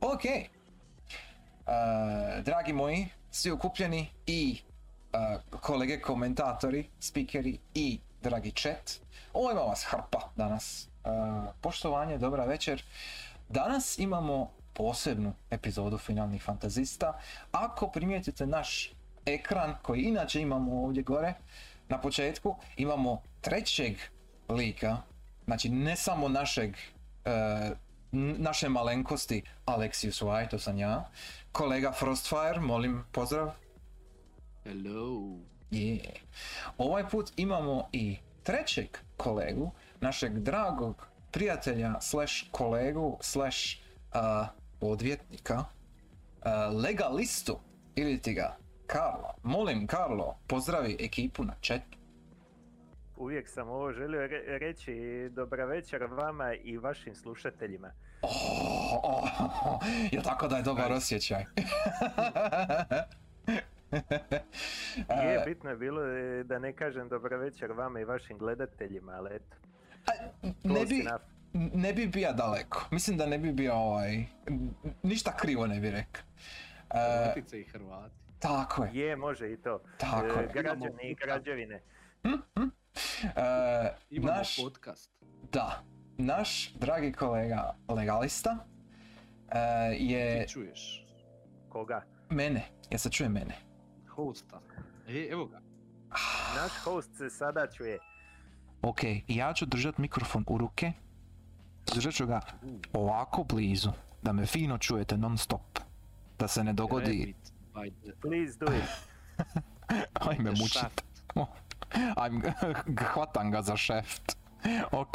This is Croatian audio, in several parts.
Ok. E, dragi moji, svi okupljeni i e, kolege komentatori, spikeri i dragi chat. Ovo ima vas hrpa danas. E, poštovanje, dobra večer. Danas imamo posebnu epizodu Finalnih fantazista. Ako primijetite naš ekran koji inače imamo ovdje gore, na početku imamo trećeg lika, znači ne samo našeg e, naše malenkosti Alexius White, to sam ja. Kolega Frostfire, molim pozdrav. Hello. Ovaj put imamo i trećeg kolegu, našeg dragog prijatelja slash kolegu slash uh, odvjetnika, uh, legalistu ili ti ga Karlo. Molim Karlo, pozdravi ekipu na chatu. Uvijek sam ovo želio re- reći dobra večer vama i vašim slušateljima. Oh, oh, oh, je tako da je dobar osjećaj. Je, bitno je bilo e, da ne kažem dobra večer vama i vašim gledateljima, ali eto. A, ne bi, ne bi bio daleko. Mislim da ne bi bio ovaj, ništa krivo ne bi rekao. E, Hrvatice i Hrvati. tako je. Je, može i to. Tako E, je. građani i građevine. E, Imamo naš, podcast. da, naš dragi kolega legalista e, je Ti čuješ. Koga? mene, ja se čuje mene. Hosta. E, evo ga. Naš host se sada čuje. Ok, ja ću držat mikrofon u ruke, držat ću ga ovako blizu, da me fino čujete non stop. Da se ne dogodi, Please do it. ajme the Ajme, hvatam ga za šeft. Ok,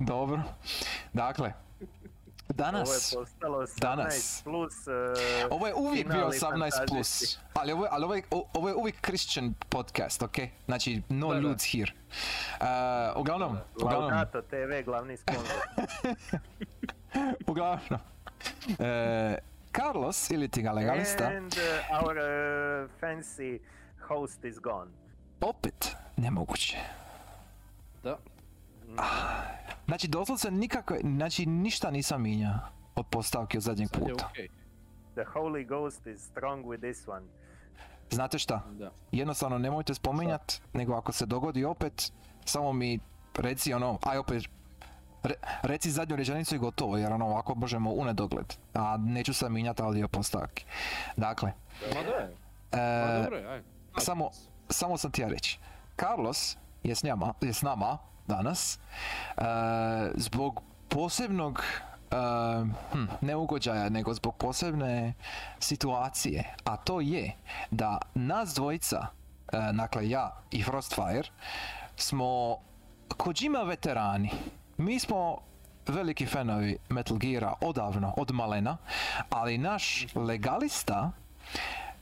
dobro. Dakle, danas, Ovo je postalo 18 danas. plus... e, ovo je uvijek bio finalni 18+, plus, ali ovo, je- ali ovo, je, ovo je uvijek Christian podcast, ok? Znači, no Da, nudes here. Uh, uglavnom, uglavnom, Laudato TV, glavni sponsor. uglavnom. E, Carlos, ili ti ga legalista, And uh, our fancy host is gone. Opet nemoguće. Da. Znači, doslovce nikako, znači ništa nisam minja od postavke od zadnjeg puta. The Holy Ghost is strong with this one. Znate šta? Da. Jednostavno nemojte spominjat, nego ako se dogodi opet, samo mi reci ono, aj opet, re- reci zadnju rečenicu i gotovo, jer ono ovako možemo u nedogled. A neću se minjati audio postavke. Dakle, Ma da je. e, Ma dobro je, aj. samo, samo sam ti ja reći. Carlos je s, njama, je s nama danas e, zbog posebnog e, hm, ne ugođaja, nego zbog posebne situacije. A to je da nas dvojica, e, dakle ja i Frostfire, smo Kojima veterani. Mi smo veliki fanovi Metal Geara odavno, od malena, ali naš legalista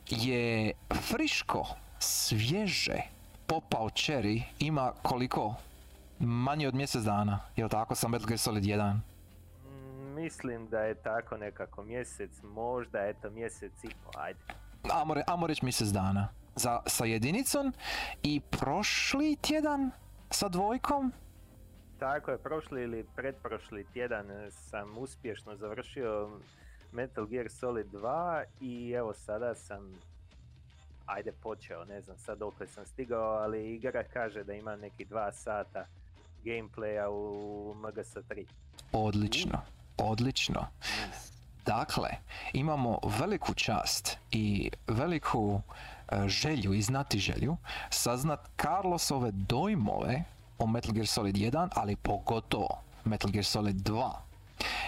je friško, svježe popao cherry, ima koliko? Manje od mjesec dana, jel tako sa Metal Gear Solid 1? Mm, Mislim da je tako nekako mjesec, možda eto mjesec i po, ajde. Amo, amo reći mjesec dana. Za, sa jedinicom i prošli tjedan sa dvojkom. Tako je, prošli ili pretprošli tjedan sam uspješno završio Metal Gear Solid 2 i evo sada sam ajde počeo, ne znam sad dokle sam stigao, ali igra kaže da ima neki dva sata gameplaya u MGS3. Odlično, odlično. Dakle, imamo veliku čast i veliku e, želju i znati želju saznat Carlosove dojmove o Metal Gear Solid 1, ali pogotovo Metal Gear Solid 2.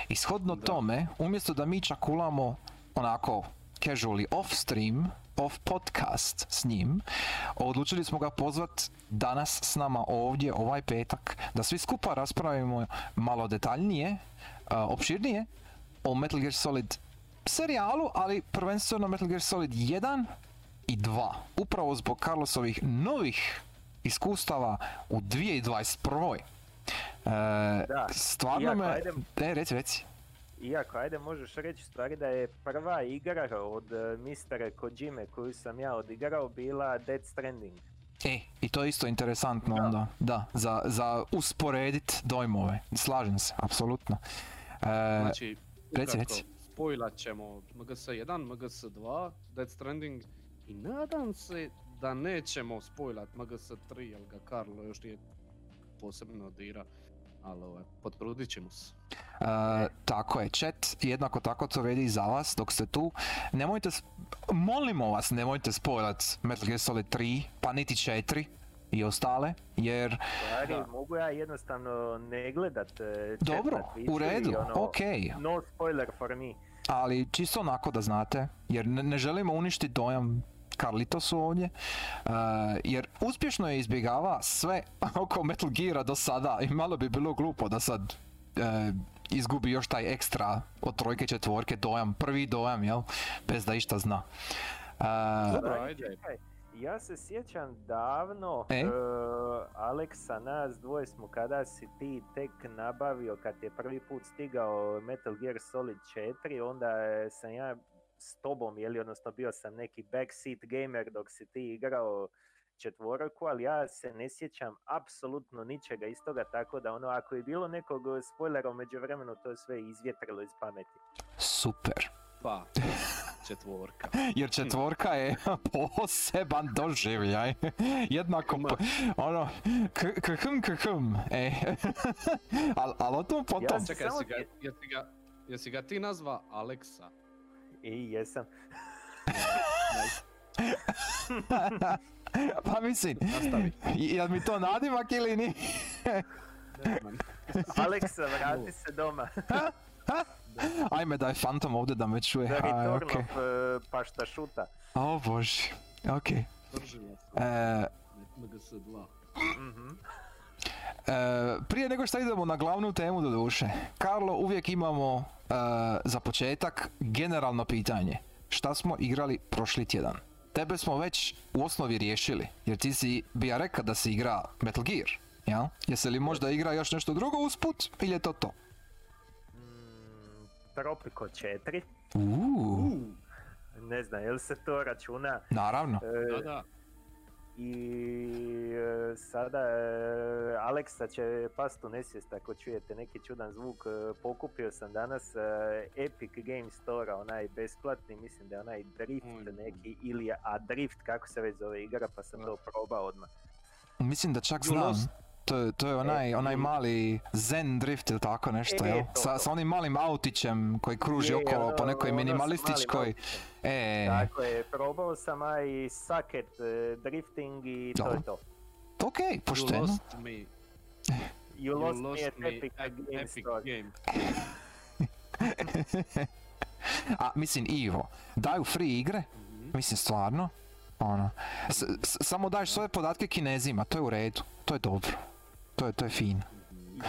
Ishodno tome, umjesto da mi čakulamo onako casually off stream, podcast s njim, odlučili smo ga pozvat danas s nama ovdje ovaj petak da svi skupa raspravimo malo detaljnije, a, opširnije o Metal Gear Solid serijalu, ali prvenstveno Metal Gear Solid 1 i 2. Upravo zbog Carlosovih novih iskustava u 2021. E, Da, stvarno iako, me... E, reci, reci. Iako, ajde možeš reći stvari da je prva igra od uh, Mistere Kojime koju sam ja odigrao bila Dead Stranding. E, i to je isto interesantno Da. onda, da, za, za usporedit dojmove, slažem se, apsolutno. E, Znači, reci, ukratko, reci. spojlat ćemo MGS1, MGS2, Dead Stranding i nadam se da nećemo spojlat MGS3 jer ga Karlo još nije posebno dira. Ali ovaj, potrudit ćemo se. E, tako je, chat, jednako tako to vrijedi i za vas dok ste tu. Nemojte, molimo vas, nemojte spojlat Metal Gear Solid 3, pa niti 4 i ostale, jer Stvari, mogu ja jednostavno ne gledat e, chat dobro, u redu, ono, ok, No spoiler for me. ali čisto onako da znate, jer ne, ne želimo uništiti dojam Carlitosu ovdje, uh, jer uspješno je izbjegava sve oko Metal Geara do sada i malo bi bilo glupo da sad uh, izgubi još taj ekstra od trojke četvorke dojam, prvi dojam, jel, bez da išta zna. Uh, Dobro, ajde. Ja se sjećam davno, E? e, Aleksa, nas dvoje smo kada si ti tek nabavio, kad je prvi put stigao Metal Gear Solid 4, onda sam ja s tobom, jeli, odnosno bio sam neki backseat gamer dok si ti igrao četvoroku, ali ja se ne sjećam apsolutno ničega iz toga, tako da ono, ako je bilo nekog spoilera u međuvremenu, to je sve izvjetrilo iz pameti. super. Pa, četvorka. Jer četvorka je poseban doživljaj. Jednako, Ma. po- ono, k- khm khm, e. Al, al o tom potom. Ja- Čekaj, jesi ga, ti- jesi ga, jesi ga ti nazva Aleksa? I jesam. pa mislim, Nastavi. jel mi to nadimak ili ni? Aleksa, vrati se doma. Ajme daj Phantom ovdje da me čuje. The A, Return okej. of uh, Paštašuta. O bože, okej. Držila sam. E, MGS2. Mhm. E, prije nego što idemo na glavnu temu do duše, Karlo, uvijek imamo e, za početak generalno pitanje. Šta smo igrali prošli tjedan? Tebe smo već u osnovi riješili, jer ti si bi ja rekao da si igra Metal Gear, jel? Jesi li možda igra još nešto drugo usput ili je to to? Mm, Tropico 4. Uuu, Ne znam, jel se to računa? naravno. E, Da, da. I e, sada e, Aleksa će past u nesvijest ako čujete neki čudan zvuk. E, Pokupio sam danas e, Epic Game Store, onaj besplatni, mislim da je onaj Drift Oj, neki, ili Adrift, kako se već zove igra, pa sam to probao odmah. Mislim da čak You znam. To je, to je onaj, onaj you- mali Zen Drift ili tako nešto, jel? to, Sa, to. sa onim malim autićem koji kruži Je, okolo po ono- nekoj ono minimalističkoj... E, Tako je, probao sam i Sucket e, drifting i to Dobro. je to. ok, You pošteno. lost me. You, You lost, me Epic Game Epic Store. Game. A mislim Ivo, daju free igre, Mhm. mislim stvarno, ono, s- s- samo daješ svoje podatke kinezima, to je u redu, to je dobro, to je, to je fino.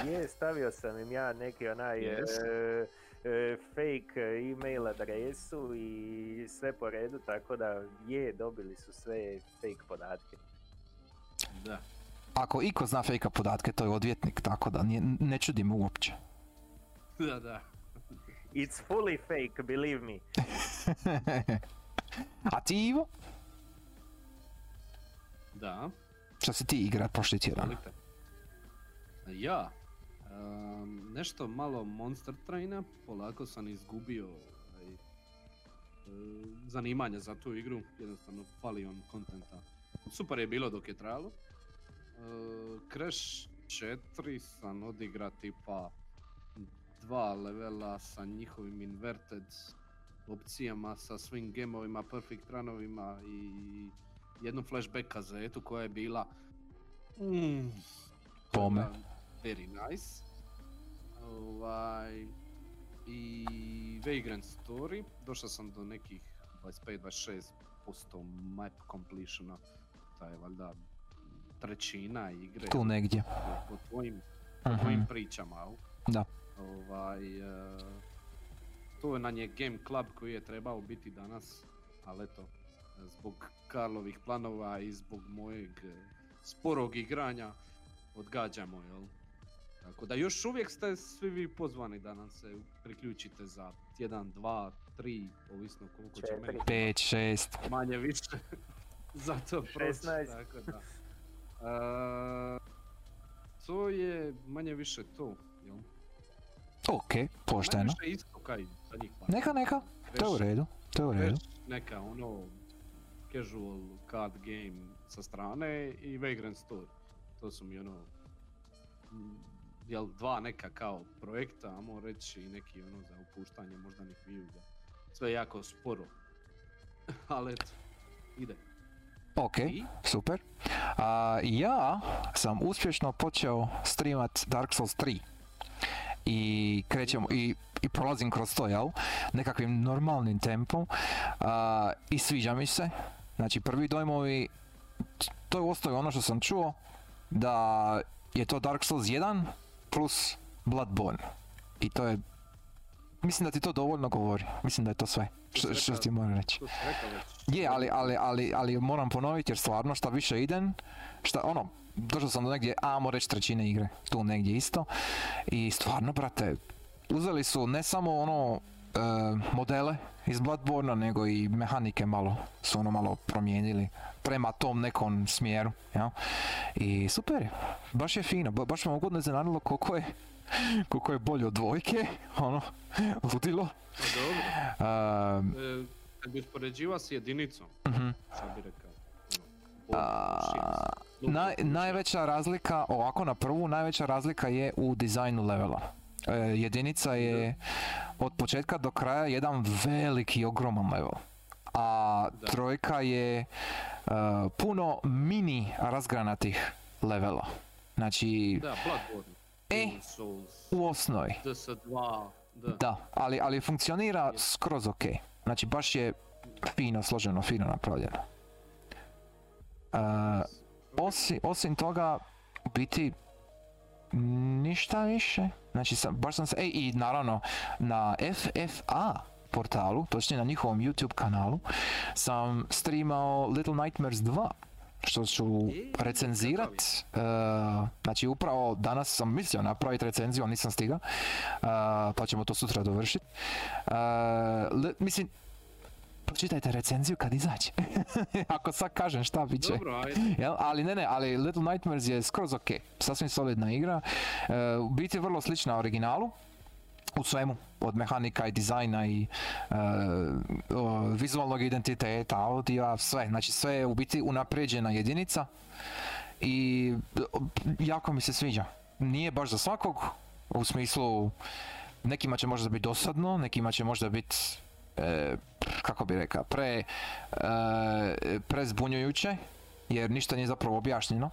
Je, stavio sam im ja neki onaj Yes. e, e, fake email adresu i sve po redu, tako da je, dobili su sve fake podatke. Da. Ako iko zna fejka podatke, to je odvjetnik, tako da nije, ne čudi me uopće. Da, da. It's fully fake, believe me. A ti Ivo, Da. šta si ti igra prošli tjedan? Ja. Ehm, nešto malo Monster Traina, polako sam izgubio ovaj, e, zanimanje za tu igru, jednostavno fali on kontenta. Super je bilo dok je trajalo. E, Crash 4 sam odigra tipa dva levela sa njihovim inverted opcijama, sa svim gemovima, perfect runovima i jednu flashback kazetu koja je bila mm, Pome. bila Very nice. Ovaj, I Vagrant Story, došao sam do nekih 25-26% map completiona, to je valjda trećina igre. Tu negdje. Po, po tvojim, po Mhm, tvojim pričama? Da. Ovaj, e, to nam je Game Club koji je trebao biti danas, ali eto, zbog Karlovih planova i zbog mojeg sporog igranja odgađamo, jel? Tako da još uvijek ste svi vi pozvani da nam se priključite za tjedan, dva, tri, ovisno koliko će meni Četiri. Pet, šest. manje više za to proći, 16. tako da. E, to je manje više to, jel? Ok, pošteno. Manje više isto. kaj zadnjih par. Neka, neka, to je u redu, to je u redu. Neka ono casual card game sa strane i Vagrant Story. To su mi ono jel dva neka kao projekta, amo reći i neki ono za upuštanje moždanih vijuga. Sve jako sporo. Ali eto, ide. Ok, I? super. A, ja sam uspješno počeo streamat Dark Souls 3. I krećemo, i, i prolazim kroz to, jel? Nekakvim normalnim tempom. A, I sviđa mi se. Znači, prvi dojmovi, to je osnovi ono što sam čuo, da je to Dark Souls 1 plus Bloodborne. I to je, mislim da ti to dovoljno govori. Mislim da je to sve. Što, što ti moram reći. Je, ali, ali, ali, ali moram ponoviti jer stvarno šta više idem, šta ono, došao sam do negdje, amo reći trećine igre, tu negdje isto. I stvarno, brate, uzeli su ne samo ono modele iz Bloodborne, nego i mehanike malo su ono malo promijenili prema tom nekom smjeru, jel? I super je, baš je fino, ba- baš me ugodno iznenadilo koliko je koliko je bolje od dvojke, ono, ludilo. Pa dobro. E, E, kad bi uspoređivao s jedinicom, mhm. šta bi rekao? Ono, Naj, najveća razlika, ovako na prvu, najveća razlika je u dizajnu levela. E, jedinica je od početka do kraja jedan veliki, ogroman level. A Da. trojka je e, puno mini razgranatih levela. Znači, Da, Bloodborne. E. U osnovi, DS2, da. da, ali, ali funkcionira skroz ok. Znači, baš je fino složeno, fino napravljeno. E, Osim, osim toga, u biti, ništa više. Znači, sam, baš sam se, ej, i naravno, na FFA portalu, točnije na njihovom YouTube kanalu, sam streamao Little Nightmares 2, što ću E, recenzirat. e, znači, upravo danas sam mislio napraviti recenziju, ali nisam stigao, e, pa ćemo to sutra dovršiti. mislim, pročitajte recenziju kad izađe. Ako sad kažem šta bit će. Dobro, ajde. Jel? Ali ne, ne, ali Little Nightmares je skroz ok. Sasvim solidna igra. E, u biti je vrlo slična originalu. U svemu. Od mehanika i dizajna i e, o, vizualnog identiteta, audio, sve. Znači sve je u biti unapređena jedinica. I jako mi se sviđa. Nije baš za svakog. U smislu nekima će možda biti dosadno, nekima će možda biti e, kako bi rekao, pre, e, prezbunjujuće, jer ništa nije zapravo objašnjeno.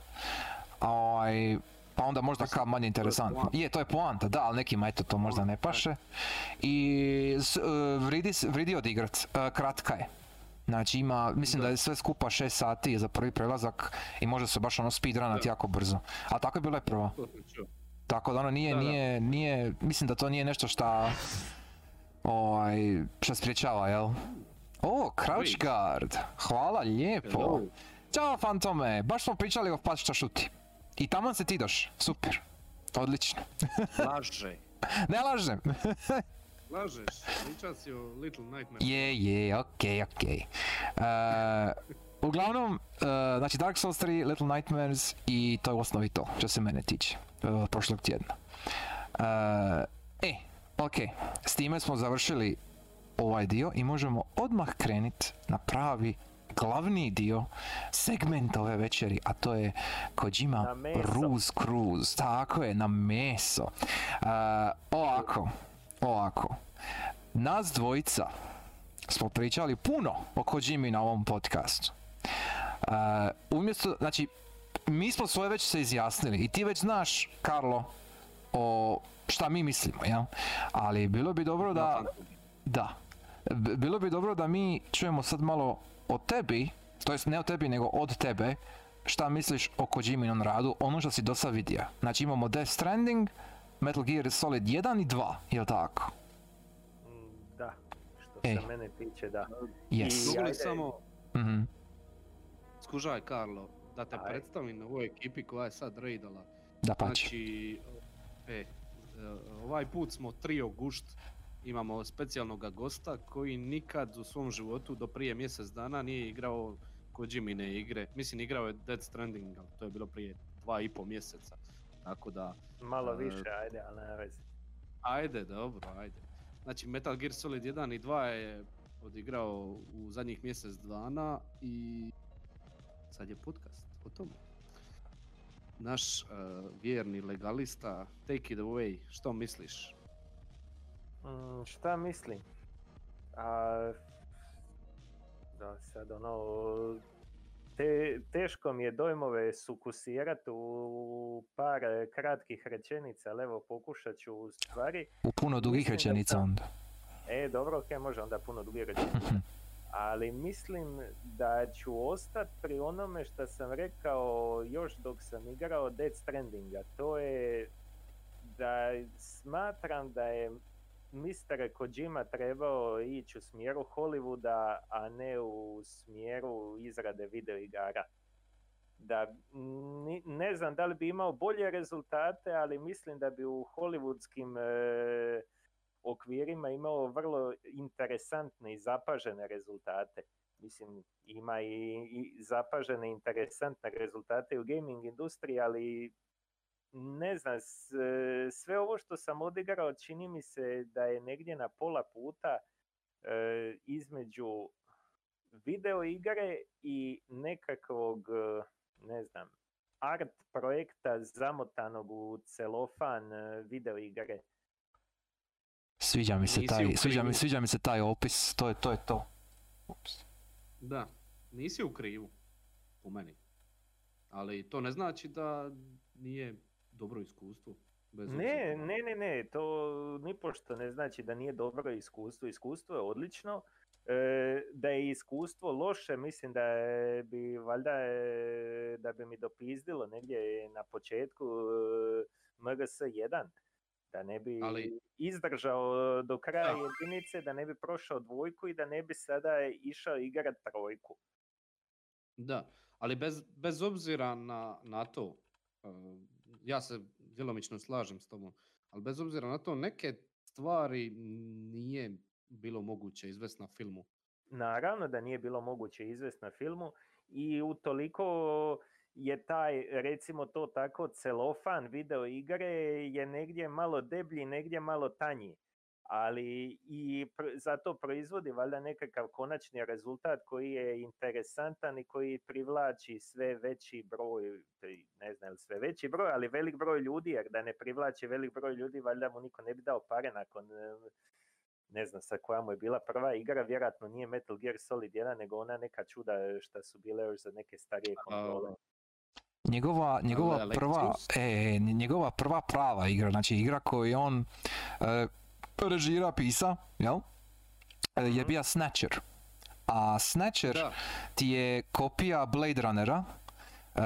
Ovaj, pa onda možda kao manje interesantno. Je, to je poanta, da, ali nekima eto to možda ne paše. I s- e, vridi, vridi odigrat, E, kratka je. Znači ima, mislim da, je sve skupa 6 sati za prvi prelazak i može se baš ono speedrunat jako brzo. A tako je bila i prva. Tako da ono nije, nije, nije, mislim da to nije nešto šta, ovaj, šta spriječava, jel? O, Crouch. Guard, hvala lijepo. Hello. Ćao Fantome, baš smo pričali o Pat šta šuti. I tamo se ti doš, super. Odlično. Laže. Ne lažem. Lažeš. Pričao si o Little Nightmare. je, je, okej, okej. Uglavnom, e, znači Dark Souls 3, Little Nightmares i to je u osnovi to, što se mene tiče, e, prošlog tjedna. E, e, ok, s time smo završili ovaj dio i možemo odmah krenit na pravi glavni dio segmenta ove večeri, a to je Kojima. Ruse Cruise. Tako je, na meso. E, ovako, ovako. Nas dvojica smo pričali puno o Kojimi na ovom podcastu. E, umjesto, znači, mi smo svoje već se izjasnili i ti već znaš, Karlo, o šta mi mislimo, jel? Ali bilo bi dobro da, da, bilo bi dobro da mi čujemo sad malo o tebi, to jest ne o tebi nego od tebe, šta misliš o Kojiminom radu, ono što si do sad vidio. Znači imamo Death Stranding, Metal Gear Solid 1 i 2, jel tako? Mm, Da, što Ej. se mene tiče, da. Yes. I- ajde. samo, Mhm. skužaj Karlo, da te Ajde. predstavim na ovoj ekipi koja je sad raidala. Da pači. Znači, e, ovaj put smo trio gušt, imamo specijalnog gosta koji nikad u svom životu do prije mjesec dana nije igrao Kojimine igre. Mislim, igrao je Dead Stranding, ali to je bilo prije dva i pol mjeseca. Tako da, Malo E, više, ajde, ali nema veze. ajde, dobro, ajde. Znači Metal Gear Solid 1 i 2 je odigrao u zadnjih mjesec dana i sad je podcast o tome. Naš uh, vjerni legalista, take it away, što misliš? Mm, šta mislim? A, da sad ono, te, teško mi je dojmove sukusirati u par kratkih rečenica, ali evo pokušat ću u stvari. U puno dugih rečenica onda. E, dobro, ok, može onda puno dugih rečenica. Ali mislim da ću ostati pri onome što sam rekao još dok sam igrao Dead Strandinga. To je da smatram da je Mr. Kojima trebao ići u smjeru Hollywooda, a ne u smjeru izrade videoigara. Da, ne znam da li bi imao bolje rezultate, ali mislim da bi u hollywoodskim e, okvirima imao vrlo interesantne i zapažene rezultate. Mislim, ima i, i zapažene interesantne rezultate u gaming industriji, ali ne znam, sve ovo što sam odigrao čini mi se da je negdje na pola puta e, između video igre i nekakvog, e, ne znam, art projekta zamotanog u celofan e, video igre. Sviđa mi se Nisi taj, u sviđa mi, sviđa mi se taj opis, to je to. Je to. Ups. Da, nisi u krivu, po meni. Ali to ne znači da nije dobro iskustvo. Bez Ne, ne, ne, ne, to nipošto ne znači da nije dobro iskustvo. Iskustvo je odlično. E, da je iskustvo loše, mislim da je bi valjda e, da bi mi dopizdilo negdje na početku e, MGS 1. Da ne bi Ali- izdržao do kraja Da. jedinice, da ne bi prošao dvojku i da ne bi sada išao igrat trojku. Da, ali bez, bez obzira na, na to, uh, ja se djelomično slažem s tobom, ali bez obzira na to, neke stvari nije bilo moguće izvesti na filmu. Naravno da nije bilo moguće izvesti na filmu i utoliko je taj, recimo to tako, celofan video igre je negdje malo deblji, negdje malo tanji. Ali i pr- zato proizvodi valjda nekakav konačni rezultat koji je interesantan i koji privlači sve veći broj, ne znam sve veći broj, ali velik broj ljudi, jer da ne privlači velik broj ljudi, valjda mu niko ne bi dao pare nakon e, ne znam sa koja mu je bila prva igra, vjerojatno nije Metal Gear Solid 1, nego ona neka čuda šta su bile još za neke starije konzole. Njegova, njegova prva, e, njegova prva prava igra, znači igra koju je on e, režira, pisa, jel? E, je Mhm. bija Snatcher. A Snatcher Da, ti je kopija Blade Runnera. E,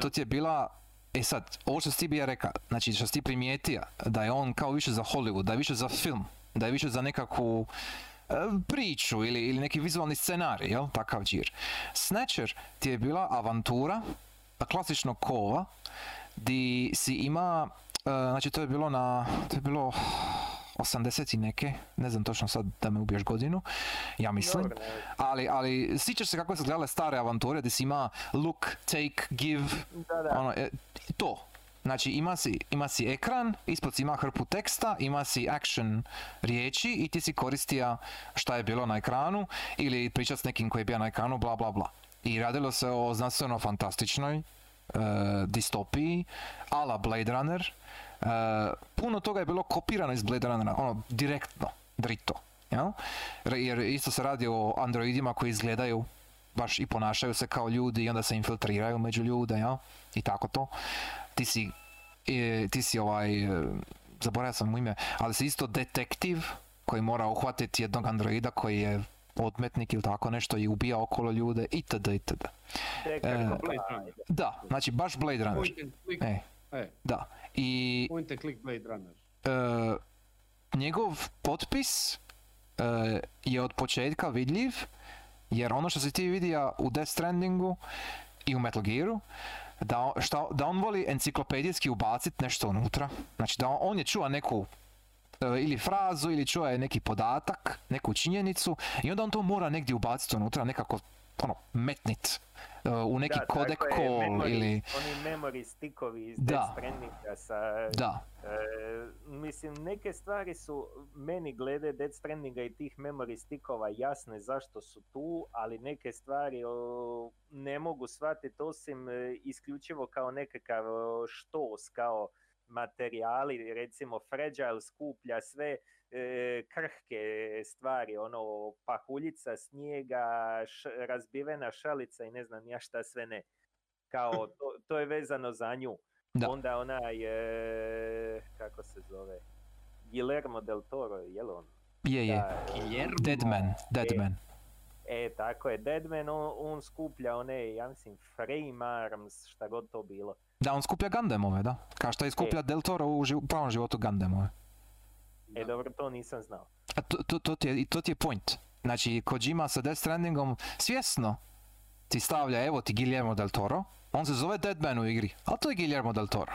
to ti je bila, e sad, ovo što si ti bija reka, znači što si ti primijetio, da je on kao više za Hollywood, da je više za film, da je više za nekakvu e, priču ili, ili neki vizualni scenarij, jel? Takav džir. Snatcher ti je bila avantura, klasičnog kova, di si ima, e, znači to je bilo na, to je bilo 80 i neke, ne znam točno sad da me ubiješ godinu, ja mislim. Ali, ali sjećaš se kako su gledale stare avanture gdje si ima look, take, give, da, da. ono, e, to. Znači ima si, ima si ekran, ispod si ima hrpu teksta, ima si action riječi i ti si koristija šta je bilo na ekranu ili pričat s nekim koji je bio na ekranu, bla bla bla. I radilo se o znanstveno fantastičnoj e, distopiji, ala Blade Runner. E, puno toga je bilo kopirano iz Blade Runnera, ono, direktno, drito. Jel? Jer- isto se radi o androidima koji izgledaju baš i ponašaju se kao ljudi i onda se infiltriraju među ljude, jel? I tako to. Ti si, e, ti si ovaj, e, zaboravio sam mu ime, ali si isto detektiv koji mora uhvatiti jednog androida koji je odmetnik ili tako nešto i ubija okolo ljude itd. itd. E. Da, znači baš Blade Runner. Point and click, E, e, da. I point and click Blade Runner. e, njegov potpis e, je od početka vidljiv jer ono što si ti vidio u Death Strandingu i u Metal Gearu da, on- šta, da on voli enciklopedijski ubaciti nešto unutra znači da on, on je čuva neku ili frazu ili čuje neki podatak, neku činjenicu i onda on to mora negdje ubaciti unutra, nekako ono, metnit e, u neki Da, codec tako je, call memory- ili... Oni memory stickovi iz Da. Death Strandinga sa... Da, e, mislim, neke stvari su meni glede Death Strandinga i tih memory stickova jasne zašto su tu, ali neke stvari o, ne mogu shvatiti osim e, isključivo kao nekakav štos, kao materijali, recimo Fragile skuplja sve e, krhke stvari, ono pahuljica snijega, š- razbivena šalica i ne znam ja šta sve ne. Kao, to, to je vezano za nju. Da. Onda onaj, e, kako se zove, Guillermo del Toro, je li on? je, je. Da, Deadman, Deadman. E, tako je, Deadman, on, on skuplja one, ja mislim, frame arms, šta god to bilo. Da, on skuplja Gundamove, da. Kao što je skuplja Del Toro u, ži- u pravom životu Gundamove. E, dobro, to nisam znao. A to, to, to, ti je, to ti je point. Znači, Kojima sa Death Strandingom svjesno ti stavlja, evo ti Guillermo del Toro, on se zove Deadman u igri, ali to je Guillermo del Toro.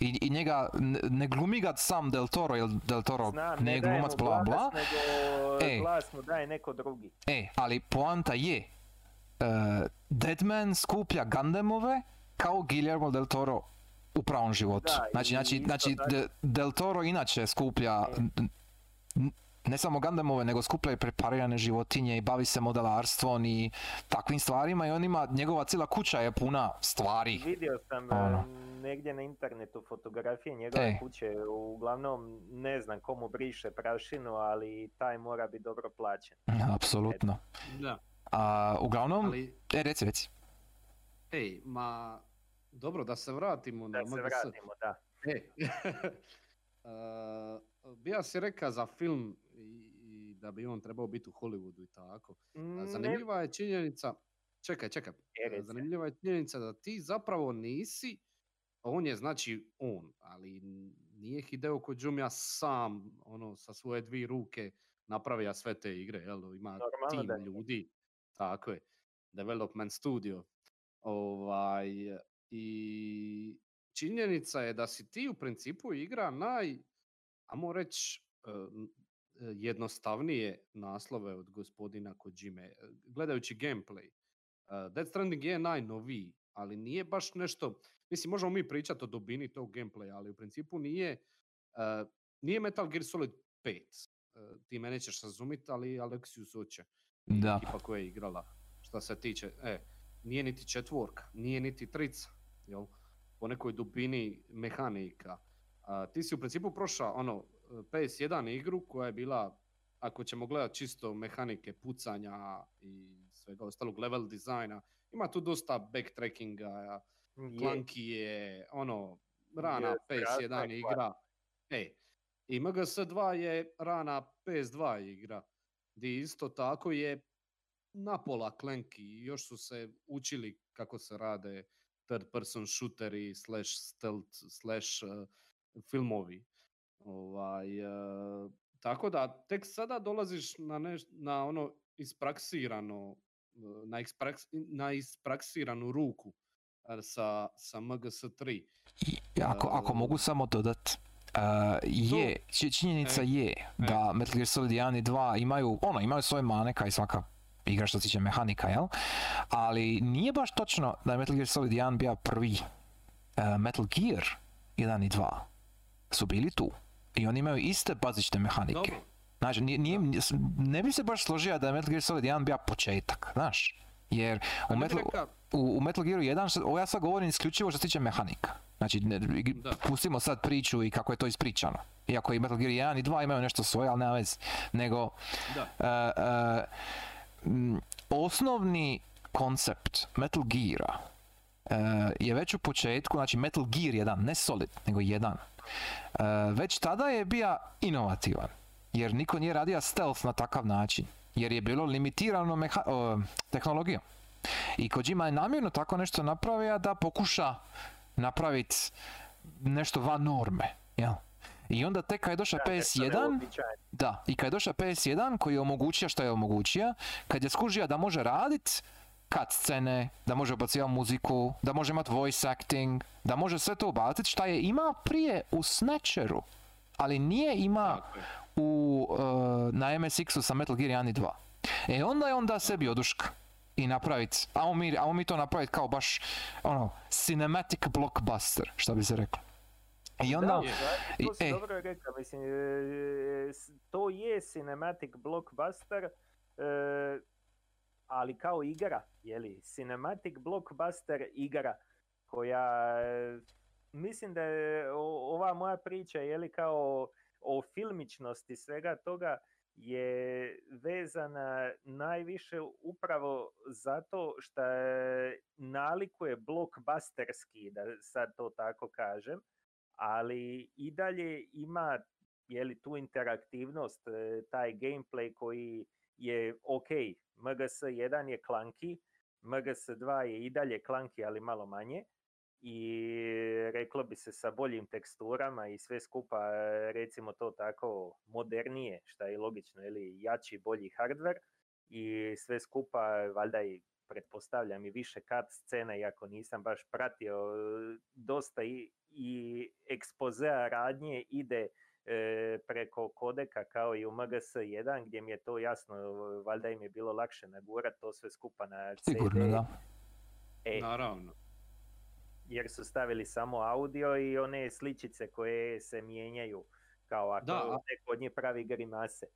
I, i njega, ne, glumi ga sam del Toro, jer del Toro Znam, ne ne glumac, bla bla. nego E. glas mu daje neko drugi. E, ali poanta je, uh, Deadman skuplja Gundamove kao Guillermo del Toro u pravom životu. Da, znači, i znači, znači De- del Toro inače skuplja E. ne samo Gundamove, nego skuplja i preparirane životinje i bavi se modelarstvom i takvim stvarima i on ima, njegova cijela kuća je puna stvari. Vidio sam Ono. negdje na internetu fotografije njegove E. kuće, uglavnom ne znam komu briše prašinu, ali taj mora biti dobro plaćen. Apsolutno. Da, A, uglavnom, ali, e, reci, reci. ej, ma, dobro, da se vratimo na Da se MGS. vratimo, da. E, uh, bija si reka za film i, i da bi on trebao biti u Hollywoodu i tako. Ne, Zanimljiva je činjenica, čekaj, čekaj, E, zanimljiva je činjenica da ti zapravo nisi, on je znači on, ali nije Hideo Kojumija sam, ono, sa svoje dvije ruke napravija sve te igre, jel? Ima Normalno tim da ljudi, tako je, development studio. Ovaj, I činjenica je da si ti u principu igra naj, ajmo reći, e, e, jednostavnije naslove od gospodina Kojime. Gledajući gameplay, Death Stranding je najnoviji, ali nije baš nešto, mislim možemo mi pričati o dubini tog gameplaya, ali u principu nije, nije Metal Gear Solid 5. Uh, ti me nećeš razumjeti, ali Alexius hoće. Da. Ekipa koja je igrala. Šta se tiče, e, nije niti četvorka, nije niti trica, jel? Po nekoj dubini mehanika. A, ti si u principu prošao ono PS1 igru koja je bila, ako ćemo gledati čisto mehanike pucanja i svega ostalog level dizajna, ima tu dosta backtrackinga, klanki je, ono, rana Je, strašna PS1 je igra. E, i MGS2 je rana PS2 igra, gdje isto tako je napola klenki i još su se učili kako se rade third person shooteri slash stealth slash uh, filmovi. Ovaj, uh, tako da tek sada dolaziš na, neš, na ono ispraksirano uh, na, ispraks, na ispraksiranu ruku uh, sa, sa MGS3. I Ako, ako E, mogu samo dodat, uh, je, či- činjenica e, je da Metal Gear Solid 1 i 2 imaju, ono, imaju svoje mane kao i svaka igra što se tiče mehanika, jel? Ali nije baš točno da je Metal Gear Solid 1 bio prvi. Uh, Metal Gear 1 i 2 su bili tu. I oni imaju iste bazične mehanike. Dobro, Znači, nije, nije, ne bi se baš složio da je Metal Gear Solid 1 bio početak, znaš? Jer u Metal, u, u Metal Gearu 1, što- ovo ja sad govorim isključivo što se tiče mehanika. Znači, ne, Da. pustimo sad priču i kako je to ispričano. Iako i Metal Gear 1 i 2 imaju nešto svoje, ali nema veze. Nego, da. e, e, m, osnovni koncept Metal Geara e, je već u početku, znači Metal Gear 1, ne Solid, nego 1. E, već tada je bio inovativan, jer niko nije radio stealth na takav način, jer je bilo limitirano meha- o, tehnologijom. I Kojima je namjerno tako nešto napravio da pokuša napraviti nešto van norme, jel? I onda tek kad je došao Da, nešto PS1, neuobičajeno. da, i kad je došao PS1 koji je omogućio što je omogućio, kad je skužio da može radit cut scene, da može ubacivati muziku, da može imati voice acting, da može sve to ubaciti šta je imao prije u Snatcheru. ali nije ima u, uh, na MSX-u sa Metal Gear 1 i 2. E onda je onda sebi oduška i napraviti, ajmo mi, mi to napraviti kao baš ono, cinematic blockbuster, što bi se reklo. I onda, Da, to si e. dobro rekao, mislim, e, s- to je cinematic blockbuster, e, ali kao igra, jeli, cinematic blockbuster igra, koja, e, mislim da je ova moja priča, jeli, kao o filmičnosti svega toga, je vezana najviše upravo zato što nalikuje blockbusterski, da sad to tako kažem, ali i dalje ima je li tu interaktivnost, e, taj gameplay koji je ok, MGS1 je klanki, MGS2 je i dalje klanki, ali malo manje. I reklo bi se sa boljim teksturama i sve skupa, e, recimo to tako, modernije, što je logično, ili jači, bolji hardware i sve skupa, valjda i pretpostavljam i više cut scena, iako nisam baš pratio, e, dosta i, i ekspozea radnje ide e, preko kodeka kao i u MGS1 gdje mi je to jasno, valjda im je bilo lakše nagurat to sve skupa na CD, sigurno da. e, Naravno. jer su stavili samo audio i one sličice koje se mijenjaju kao ako Da, neko od njih pravi grimase.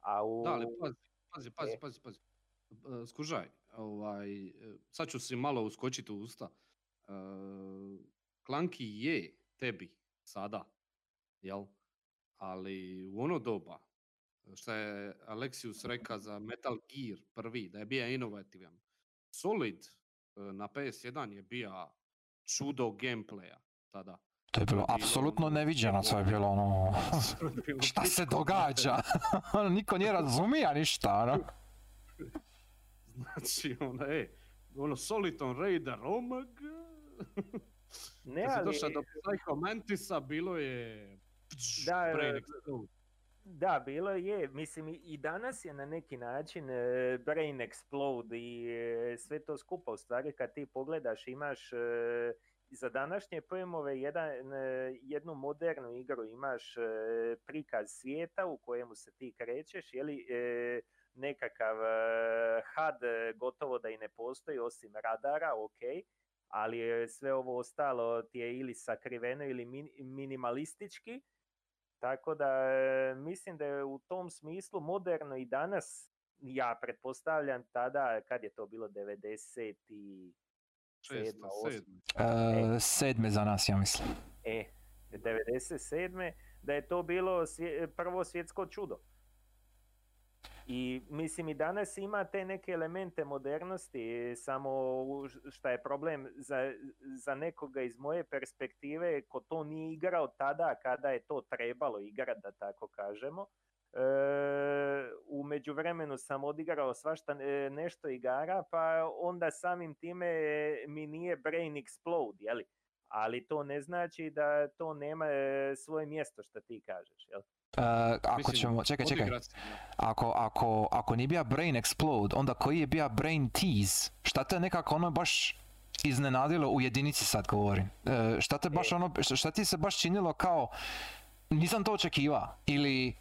A u... Da, ali pazi, pazi, pazi, E. pazi, pazi. E, Skužaj, ovaj, e, sad ću si malo uskočiti u usta. E, Klanki je tebi sada, jel? Ali u ono doba, što je Alexius reka za Metal Gear prvi, da je bio inovativan. Solid e, na PS1 je bio čudo gameplaya tada. To je bilo bilo apsolutno ono- neviđeno, to je bilo ono, šta se događa? Ono, Niko nije razumija ništa, ono. Znači, ono, e, ono Soliton Raider, omag. Ne, Kad si ali, došao do Psycho Mantisa, bilo je... Da, da, bilo je, mislim i- danas je na neki način e, Brain Explode i e, sve to skupa u stvari kad ti pogledaš imaš e, za današnje pojmove jedan, jednu modernu igru imaš prikaz svijeta u kojemu se ti krećeš, je li nekakav e, gotovo da i ne postoji osim radara, ok, ali je sve ovo ostalo ti je ili sakriveno ili min- minimalistički, tako da e, mislim da je u tom smislu moderno i danas, ja pretpostavljam tada, kad je to bilo, 90 i Šesto, osma, sedmo. E, sedme za nas, ja mislim. E, 97. da je to bilo svje- prvo svjetsko čudo. I mislim i danas ima te neke elemente modernosti, samo šta je problem za, za nekoga iz moje perspektive ko to nije igrao tada kada je to trebalo igrat, da tako kažemo. E, u međuvremenu sam odigrao svašta e, nešto igara, pa onda samim time mi nije brain explode, jeli? ali to ne znači da to nema e, svoje mjesto što ti kažeš, jel? E, ako Mislim, ćemo, čekaj, čekaj, ako, ako, ako nije bio Brain Explode, onda koji je bio Brain Tease? Šta te nekako ono baš iznenadilo u jedinici sad govorim? E, šta te baš E. ono, šta, ti se baš činilo kao, nisam to očekiva ili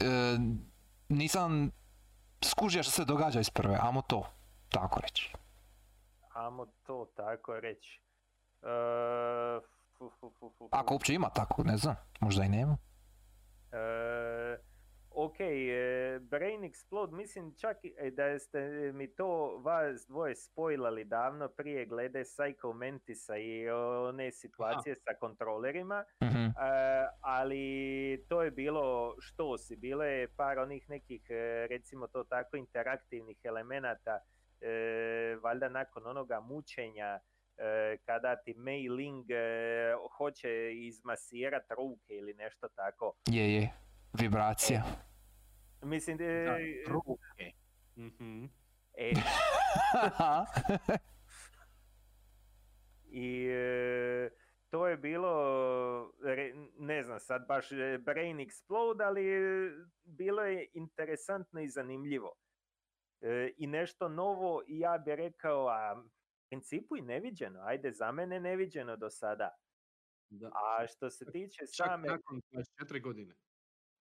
e, nisam skužio što se događa iz prve, amo to, tako reći. Amo to tako reći. E, fu, fu, fu, fu, fu. Ako uopće ima tako, ne znam, možda i nema. E, ok, e, Brain Explode, mislim čak e, da ste mi to vas dvoje spojlali davno prije glede Psycho Mantisa i one situacije sa kontrolerima. E, ali to je bilo što si, bilo je par onih nekih, recimo to tako, interaktivnih elemenata, e, valjda nakon onoga mučenja, kada ti Mei Ling e, hoće izmasirat ruke ili nešto tako. Je, je, vibracija. Mislim, Da, e, ruke. Mhm. e, I e, to je bilo, re- ne znam sad baš e, brain explode, ali e, bilo je interesantno i zanimljivo. E, I nešto novo i ja bih rekao, a principu i neviđeno, ajde za mene neviđeno do sada. Da. A što se tiče Čak same... nakon 24 godine.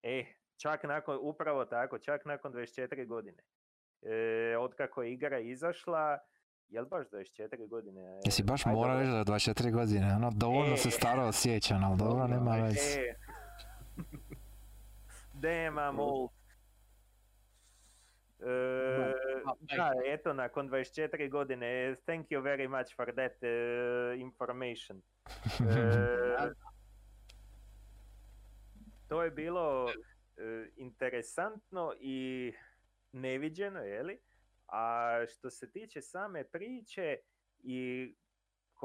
E, čak nakon, upravo tako, čak nakon 24 godine. E, otkako je igra izašla, jel baš 24 godine? E, Jesi baš ajde, dobro. reći da je 24 godine, ono dovoljno se E. staro osjećam, ali dobro, nema veze. E. Damn, I'm old. E, da, eto, nakon 24 godine, thank you very much for that uh, information. E, to je bilo e, interesantno i neviđeno, je li? A što se tiče same priče i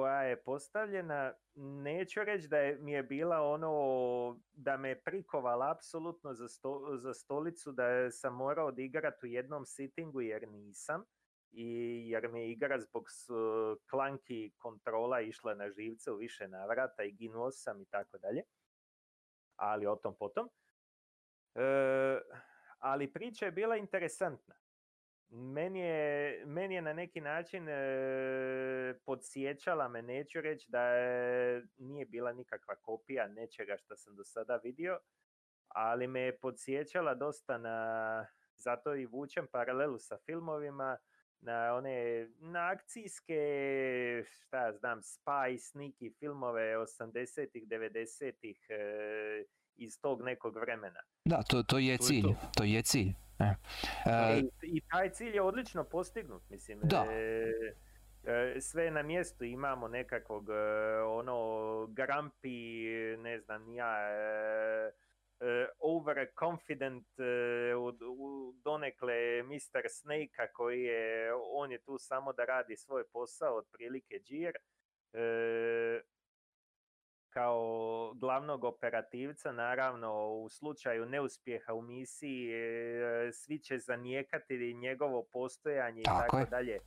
koja je postavljena, neću reći da je, mi je bila ono da me prikovala apsolutno za, sto- za stolicu da sam morao odigrati u jednom sittingu jer nisam i jer mi je igra zbog klanki kontrola išla na živce u više navrata i ginuo sam i tako dalje. Ali o tom potom. E, ali priča je bila interesantna. Meni je, meni je na neki način e, podsjećala me, neću reći da je, nije bila nikakva kopija nečega što sam do sada vidio, ali me je podsjećala dosta na, zato i vučem paralelu sa filmovima, na one na akcijske, šta ja znam, spy, sneaky filmove 80-ih, 90-ih e, iz tog nekog vremena. Da, to, to je To je cilj, to. to je cilj. E. E, I, I taj cilj je odlično postignut, mislim. Da. e, e, sve je na mjestu, imamo nekakvog e, ono grampi, ne znam ja, e, e, overconfident e, u, donekle Mr. Snake koji je, on je tu samo da radi svoj posao, otprilike džir. Kao glavnog operativca, naravno u slučaju neuspjeha u misiji e, svi će zanijekati njegovo postojanje i Tako tako je. dalje.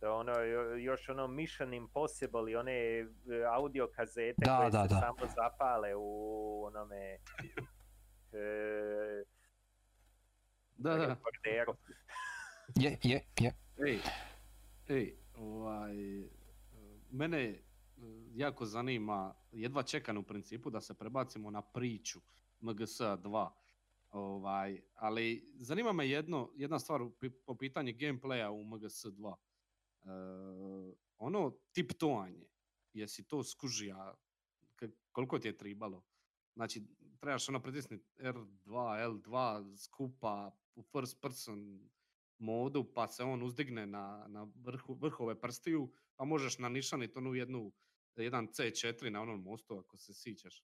To ono, jo- još ono Mission Impossible i one e, audio kazete Da, koje da, se da. samo zapale u onome e, Da, da. rekorderu. je, je, je. Ej, ej, ovaj, mene jako zanima, jedva čekam u principu da se prebacimo na priču MGS 2. Ovaj, ali zanima me jedno, jedna stvar po pitanju gameplaya u MGS 2. E, ono tiptoanje, jesi to skužija, koliko ti je tribalo? Znači, trebaš ono pritisniti R2, L2 skupa u first person modu pa se on uzdigne na, na vrhu, vrhove prstiju pa možeš nanišaniti onu jednu, jedan C4 na onom mostu ako se sićaš.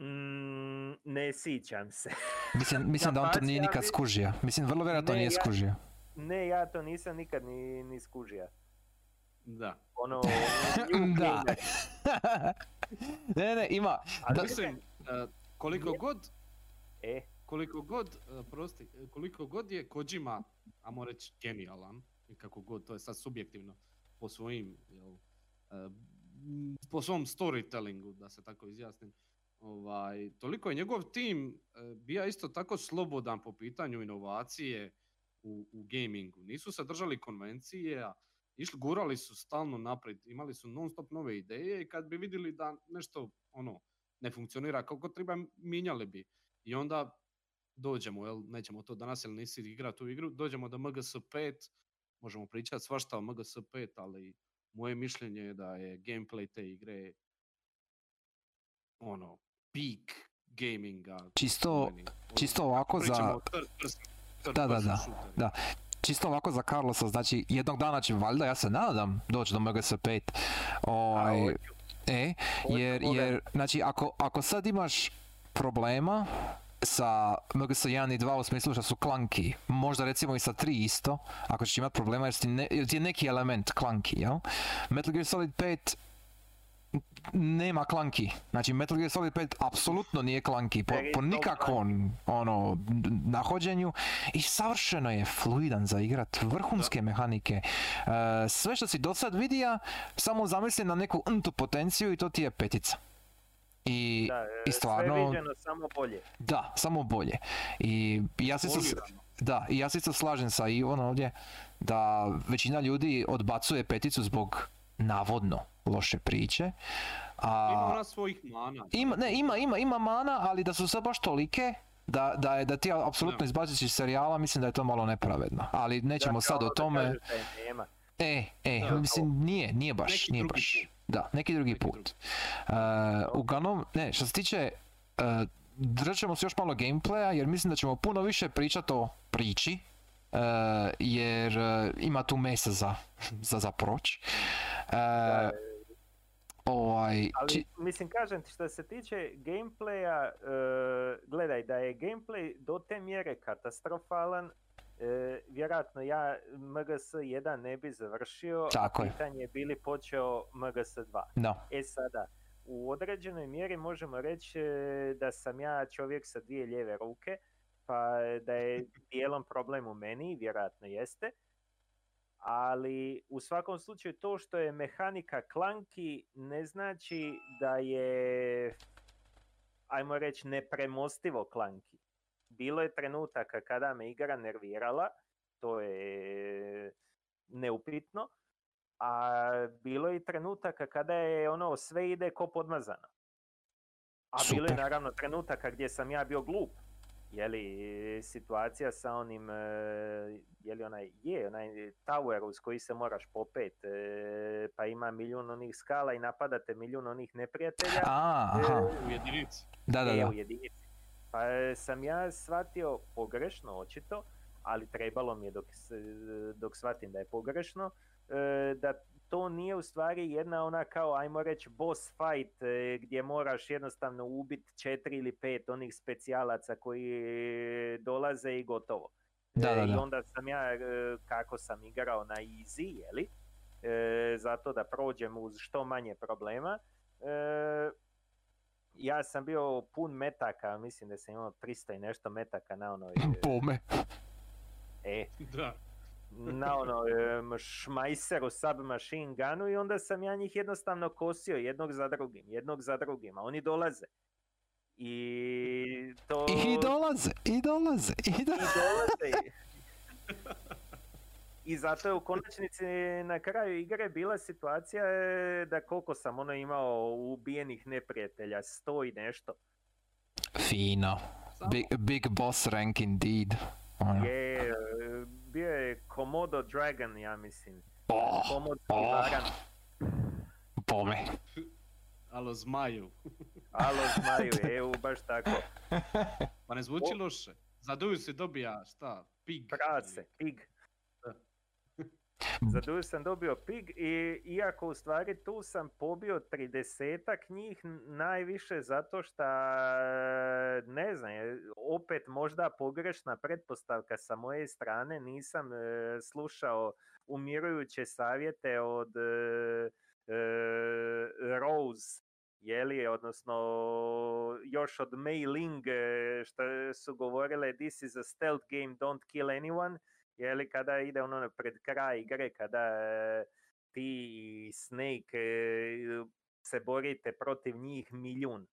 Mm, ne sićam se. Mislim, mislim da on to nije nikad skužio. Mislim, vrlo vjerojatno Ne, nije ja- skužio. Ne, ja to nisam nikad ni, ni skužija. Da. Ono, da. ne, ne, ima. Ali Da, Mislim, e, koliko nije- god E, koliko god, e, prosti, koliko god je Kojima, ajmo reći, genijalan, kako god, to je sad subjektivno, po svojim, jel, e, m, po svom storytellingu, da se tako izjasnim, ovaj, toliko je njegov tim e, bija isto tako slobodan po pitanju inovacije u, u gamingu. Nisu se držali konvencije, išli, gurali su stalno naprijed, imali su non stop nove ideje i kad bi vidjeli da nešto ono ne funkcionira kako treba, mijenjali bi. I onda dođemo, jel, nećemo to danas jer nisi igra tu igru, dođemo do MGS5, možemo pričati svašta o MGS5, ali moje mišljenje je da je gameplay te igre ono, peak gaminga. Čisto, meni. čisto ovako za, o third person- third Da, da, da, da. čisto ovako za Carlosa, znači jednog dana će valjda, ja se nadam, doći do MGS5. Ovaj, hoću. e, jer, jer, znači ako, ako sad imaš problema sa MGS 1 i 2 u smislu što su klanki, možda recimo i sa 3 isto, ako ćeš imati problema jer, si ne, jer ti je neki element klanki, jel? Metal Gear Solid 5 nema klanki. Znači Metal Gear Solid 5 apsolutno nije klanki po, po nikakvom ono nahođenju i savršeno je fluidan za igrat, vrhunske mehanike. E, sve što si do sad vidio, samo zamisli na neku ntu potenciju i to ti je petica. I, da, i e, stvarno, sve viđeno samo bolje. da, samo bolje. I ja se da, i ja se isto slažem sa Ivom ovdje da većina ljudi odbacuje peticu zbog navodno loše priče. A, Ima ona svojih mana. ima, ne, ima, ima, ima mana, ali da su sad baš tolike, da, da, je, da ti apsolutno izbaciš iz serijala, mislim da je to malo nepravedno. Ali nećemo Da, sad o tome. da je nema. E, e, Da, mislim, nije, nije baš, Neki nije drugi baš. Da, neki drugi put. E, uglavnom, ne, što se tiče, uh, držat ćemo se još malo gameplaya, jer mislim da ćemo puno više pričati o priči, e, jer ima tu mesa za, za, za proć. E, ovaj, Ali či- mislim kažem ti što se tiče gameplaya, gledaj da je gameplay do te mjere katastrofalan, e, vjerojatno ja MGS 1 ne bi završio, Tako a je. pitanje je bili počeo MGS 2. no, E sada, u određenoj mjeri možemo reći e, da sam ja čovjek sa dvije lijeve ruke, pa da je dijelom problem u meni, vjerojatno jeste. Ali u svakom slučaju to što je mehanika klanki ne znači da je, ajmo reći, nepremostivo klanki. Bilo je trenutaka kada me igra nervirala, to je neupitno, a bilo je i trenutaka kada je ono sve ide ko podmazano. A bilo je Super. naravno trenutaka gdje sam ja bio glup. Je li situacija sa onim, e, je li onaj, je onaj tower uz koji se moraš popet, e, pa ima milijun onih skala i napadate milijun onih neprijatelja. a, aha, U jedinici. da, da, E, da. u jedinici. Pa e, sam ja shvatio pogrešno očito, ali trebalo mi je dok, s- dok shvatim da je pogrešno, e, da to nije u stvari jedna ona kao, ajmo reći, boss fight e, gdje moraš jednostavno ubiti četiri ili pet onih specijalaca koji dolaze i gotovo. Da, E, da, I da. onda sam ja, e, kako sam igrao na easy, jeli, e, zato da prođem uz što manje problema, e, ja sam bio pun metaka, mislim da sam imao 300 i nešto metaka na onoj, Bome. e, Da. na ono šmajseru submachine gunu i onda sam ja njih jednostavno kosio jednog za drugim, jednog za drugim, a oni dolaze. I to... I dolaze, i dolaze, i i dolaze. I zato je u konačnici na kraju igre bila situacija e, da koliko sam ono imao ubijenih neprijatelja, sto i nešto. Fino. Big, big boss rank indeed. Ono. Je, bio je Komodo Dragon, ja mislim. Oh, Komodski oh. varan. bome. Alo zmaju. Alo, znaju, evo, baš tako. Pa ne zvuči O. loše. Zaduju se dobija šta? Pig. Prace, pig. Da. Za Duju sam dobio pig i iako u stvari tu sam pobio 30 njih najviše zato što ne znam, opet možda pogrešna pretpostavka sa moje strane, nisam e, slušao umirujuće savjete od e, e, Rose jeli, odnosno još od Mei Ling e, što su govorile this is a stealth game, don't kill anyone, jeli, kada ide ono pred kraj igre, kada e, ti i Snake e, se borite protiv njih milijun.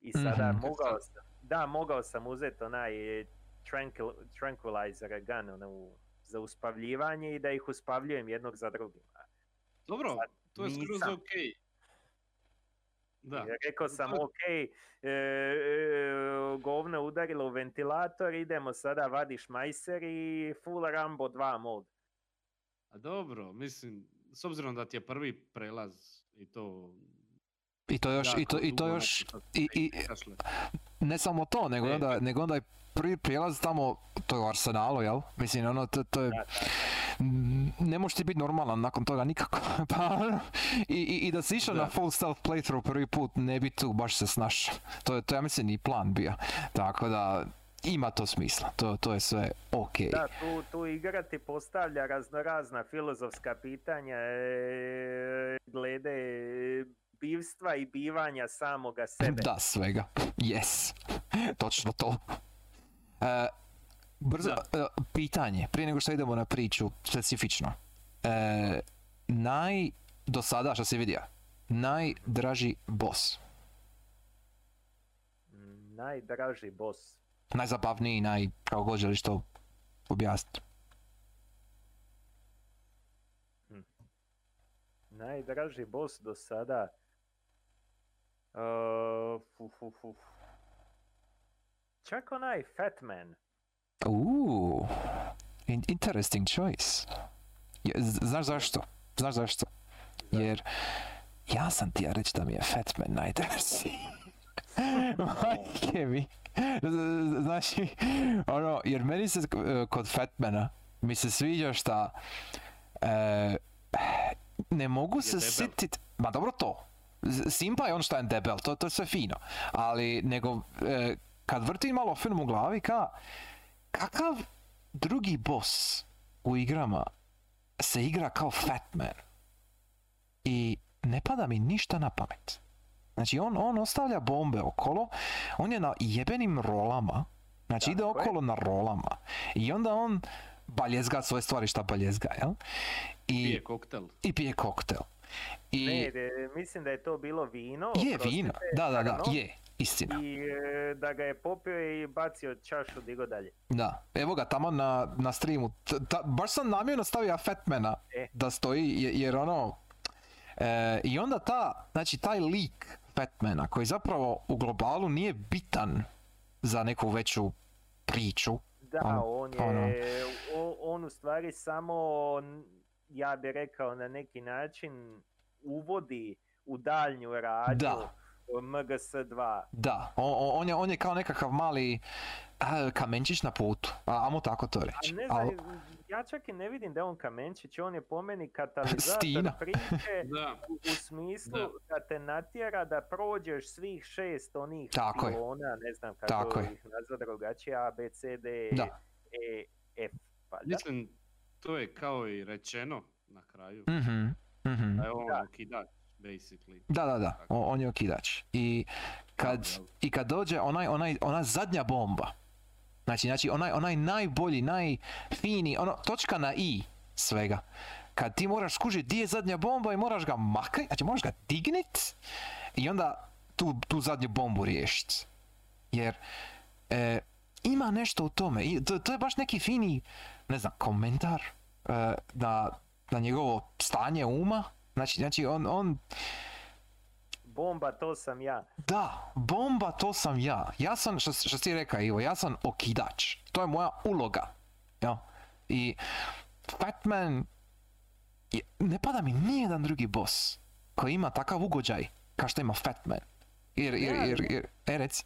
I sada Mhm. mogao sam, da, mogao sam uzeti onaj e, tranquil, tranquilizer gun ono, za uspavljivanje i da ih uspavljujem jednog za drugim. A Dobro, Sad to je skroz nisam. Da. I Rekao sam, ok, e, e, govno udarilo u ventilator, idemo sada vadiš majser i full Rambo 2 mod. A dobro, mislim, s obzirom da ti je prvi prelaz i to... I to još, i to, i to još, što i, i ne samo to, nego Ne. onda, nego onda je prvi prijelaz tamo, to je u Arsenalu, jel? Mislim, ono, to, to je, ne možeš ti biti normalan nakon toga nikako. pa, i, i, I da si išao Da. na full stealth playthrough prvi put, ne bi tu baš se snašao. To je, to ja mislim i plan bio. Tako da, ima to smisla, to, to je sve ok. Da, tu, tu igra ti postavlja raznorazna filozofska pitanja e, glede bivstva i bivanja samoga sebe. Da, svega. Yes. Točno to. E, brzo, e, pitanje, prije nego što idemo na priču specifično. E, naj, do sada što si vidio, najdraži boss, Najdraži boss. najzabavniji, naj, kako god želiš to objasniti. Najdraži boss do sada... Uh, fu, fu, fu. Čak onaj Fat Man. In- interesting choice. Je- Znaš zašto? Znaš zašto? Jer ja sam ti ja reći da mi je Fatman najdraži. Majke mi. Znači, ono, jer meni se kod Fatmana mi se sviđa šta eh, ne mogu se debel. sitit, ma dobro to, Simpa je on šta je debel, to, to je sve fino, ali nego eh, kad vrtim malo film u glavi ka, kakav drugi boss u igrama se igra kao Fatman i ne pada mi ništa na pamet. Znači on, on ostavlja bombe okolo, on je na jebenim rolama, znači ide je. okolo na rolama i onda on baljezga svoje stvari šta baljezga, jel? I Pije koktel. i pije koktel. I Ne, de- mislim da je to bilo vino. je vino, da, da, da, je, istina. I e, da ga je popio i bacio čašu digo dalje. Da, evo ga tamo na, na streamu. T- ta- baš sam namjerno stavio Fatmana E. da stoji je- jer ono... e, I onda ta, znači taj lik Fatmana koji zapravo u globalu nije bitan za neku veću priču. Da, Ono- on je, ono. o- on u stvari samo, ja bih rekao na neki način, uvodi u daljnju radnju Da. MGS2. Da, o- o- on je, on je kao nekakav mali a, kamenčić na putu, a, amo tako to A reći. ne Al- znam, ja čak i ne vidim da je on kamenčić, on je po meni katalizator Stina. priče Da, u, u smislu Da. da te natjera da prođeš svih šest onih Tako je. pilona, ne znam kako Tako je. ih nazva drugačije, A, B, C, D, Da. E, F. Pa da, mislim, to je kao i rečeno na kraju. Mhm, mhm. Da je on Da. Basically. Da, da, da, o- on je okidač. I kad, i kad dođe onaj, onaj, ona zadnja bomba, znači, znači onaj, onaj najbolji, najfini, ono, točka na i svega. Kad ti moraš skužiti di je zadnja bomba i moraš ga maknit, znači moraš ga dignit i onda tu, tu zadnju bombu riješiti. Jer e, ima nešto u tome. I to, to je baš neki fini, ne znam, komentar e, na, na njegovo stanje uma. Znači, znači on, on bomba, to sam ja. da, bomba to sam ja. Ja sam, što, što si rekao Ivo, ja sam okidač. To je moja uloga. Ja? I Fatman, je, ne pada mi nijedan drugi boss koji ima takav ugođaj kao što ima Fatman. Jer, jer, jer, jer, e, reci.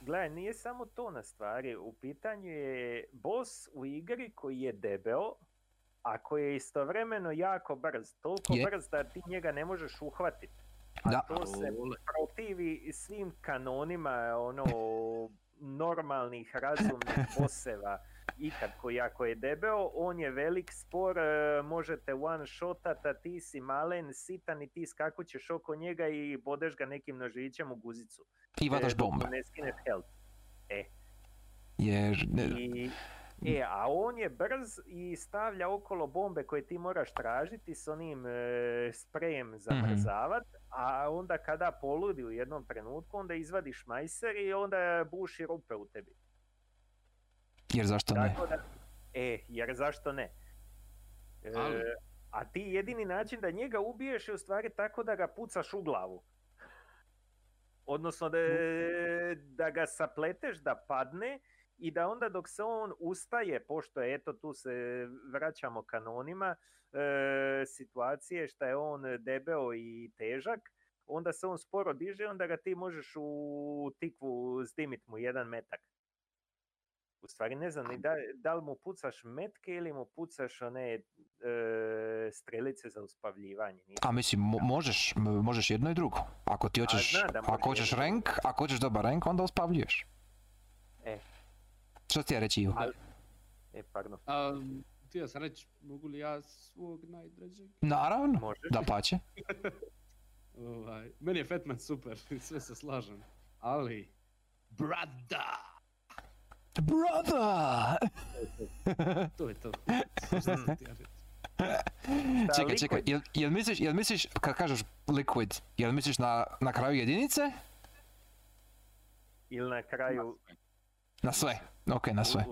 Gledaj, nije samo to na stvari. U pitanju je boss u igri koji je debeo, a koji je istovremeno jako brz. Toliko Je. brz da ti njega ne možeš uhvatiti. A Da. to se protivi svim kanonima ono normalnih razumnih boseva ikad koji ako je debeo, on je velik spor, e, možete one shotat, a ti si malen, sitan i ti skakućeš oko njega i bodeš ga nekim nožićem u guzicu. I vadaš E, bombe. Ne skineš health. Jer, ne, I, e, a on je brz i stavlja okolo bombe koje ti moraš tražiti s onim e, sprejem zamrzavat, a onda kada poludi u jednom trenutku, onda izvadiš majser i onda buši rupe u tebi. jer zašto ne? Tako da, e, jer zašto ne? E, Ali- a ti jedini način da njega ubiješ je u stvari tako da ga pucaš u glavu. Odnosno da, da ga sapleteš da padne i da onda dok se on ustaje, pošto je eto tu se vraćamo kanonima, e, situacije što je on debeo i težak, onda se on sporo diže, onda ga ti možeš u tikvu zdimit mu jedan metak. U stvari ne znam ni da, da li mu pucaš metke ili mu pucaš one e, strelice za uspavljivanje. nisam A mislim, mo- možeš, možeš jedno i drugo. Ako ti hoćeš, da ako hoćeš rank, ako hoćeš dobar rank, onda uspavljuješ. Što ti ja reći Ivo? Ali- E, pardon. A, htio sam reći, mogu li ja svog najdražeg? Naravno, Možeš. da pače. Ovaj, meni je Fatman super, sve se slažem. Ali, brada! Brother! To je to. Reći. Šta, čekaj, čekaj, jel, jel misliš, jel misliš, kad kažeš liquid, jel misliš na, na kraju jedinice? Ili na kraju... Na sve, ok, na sve.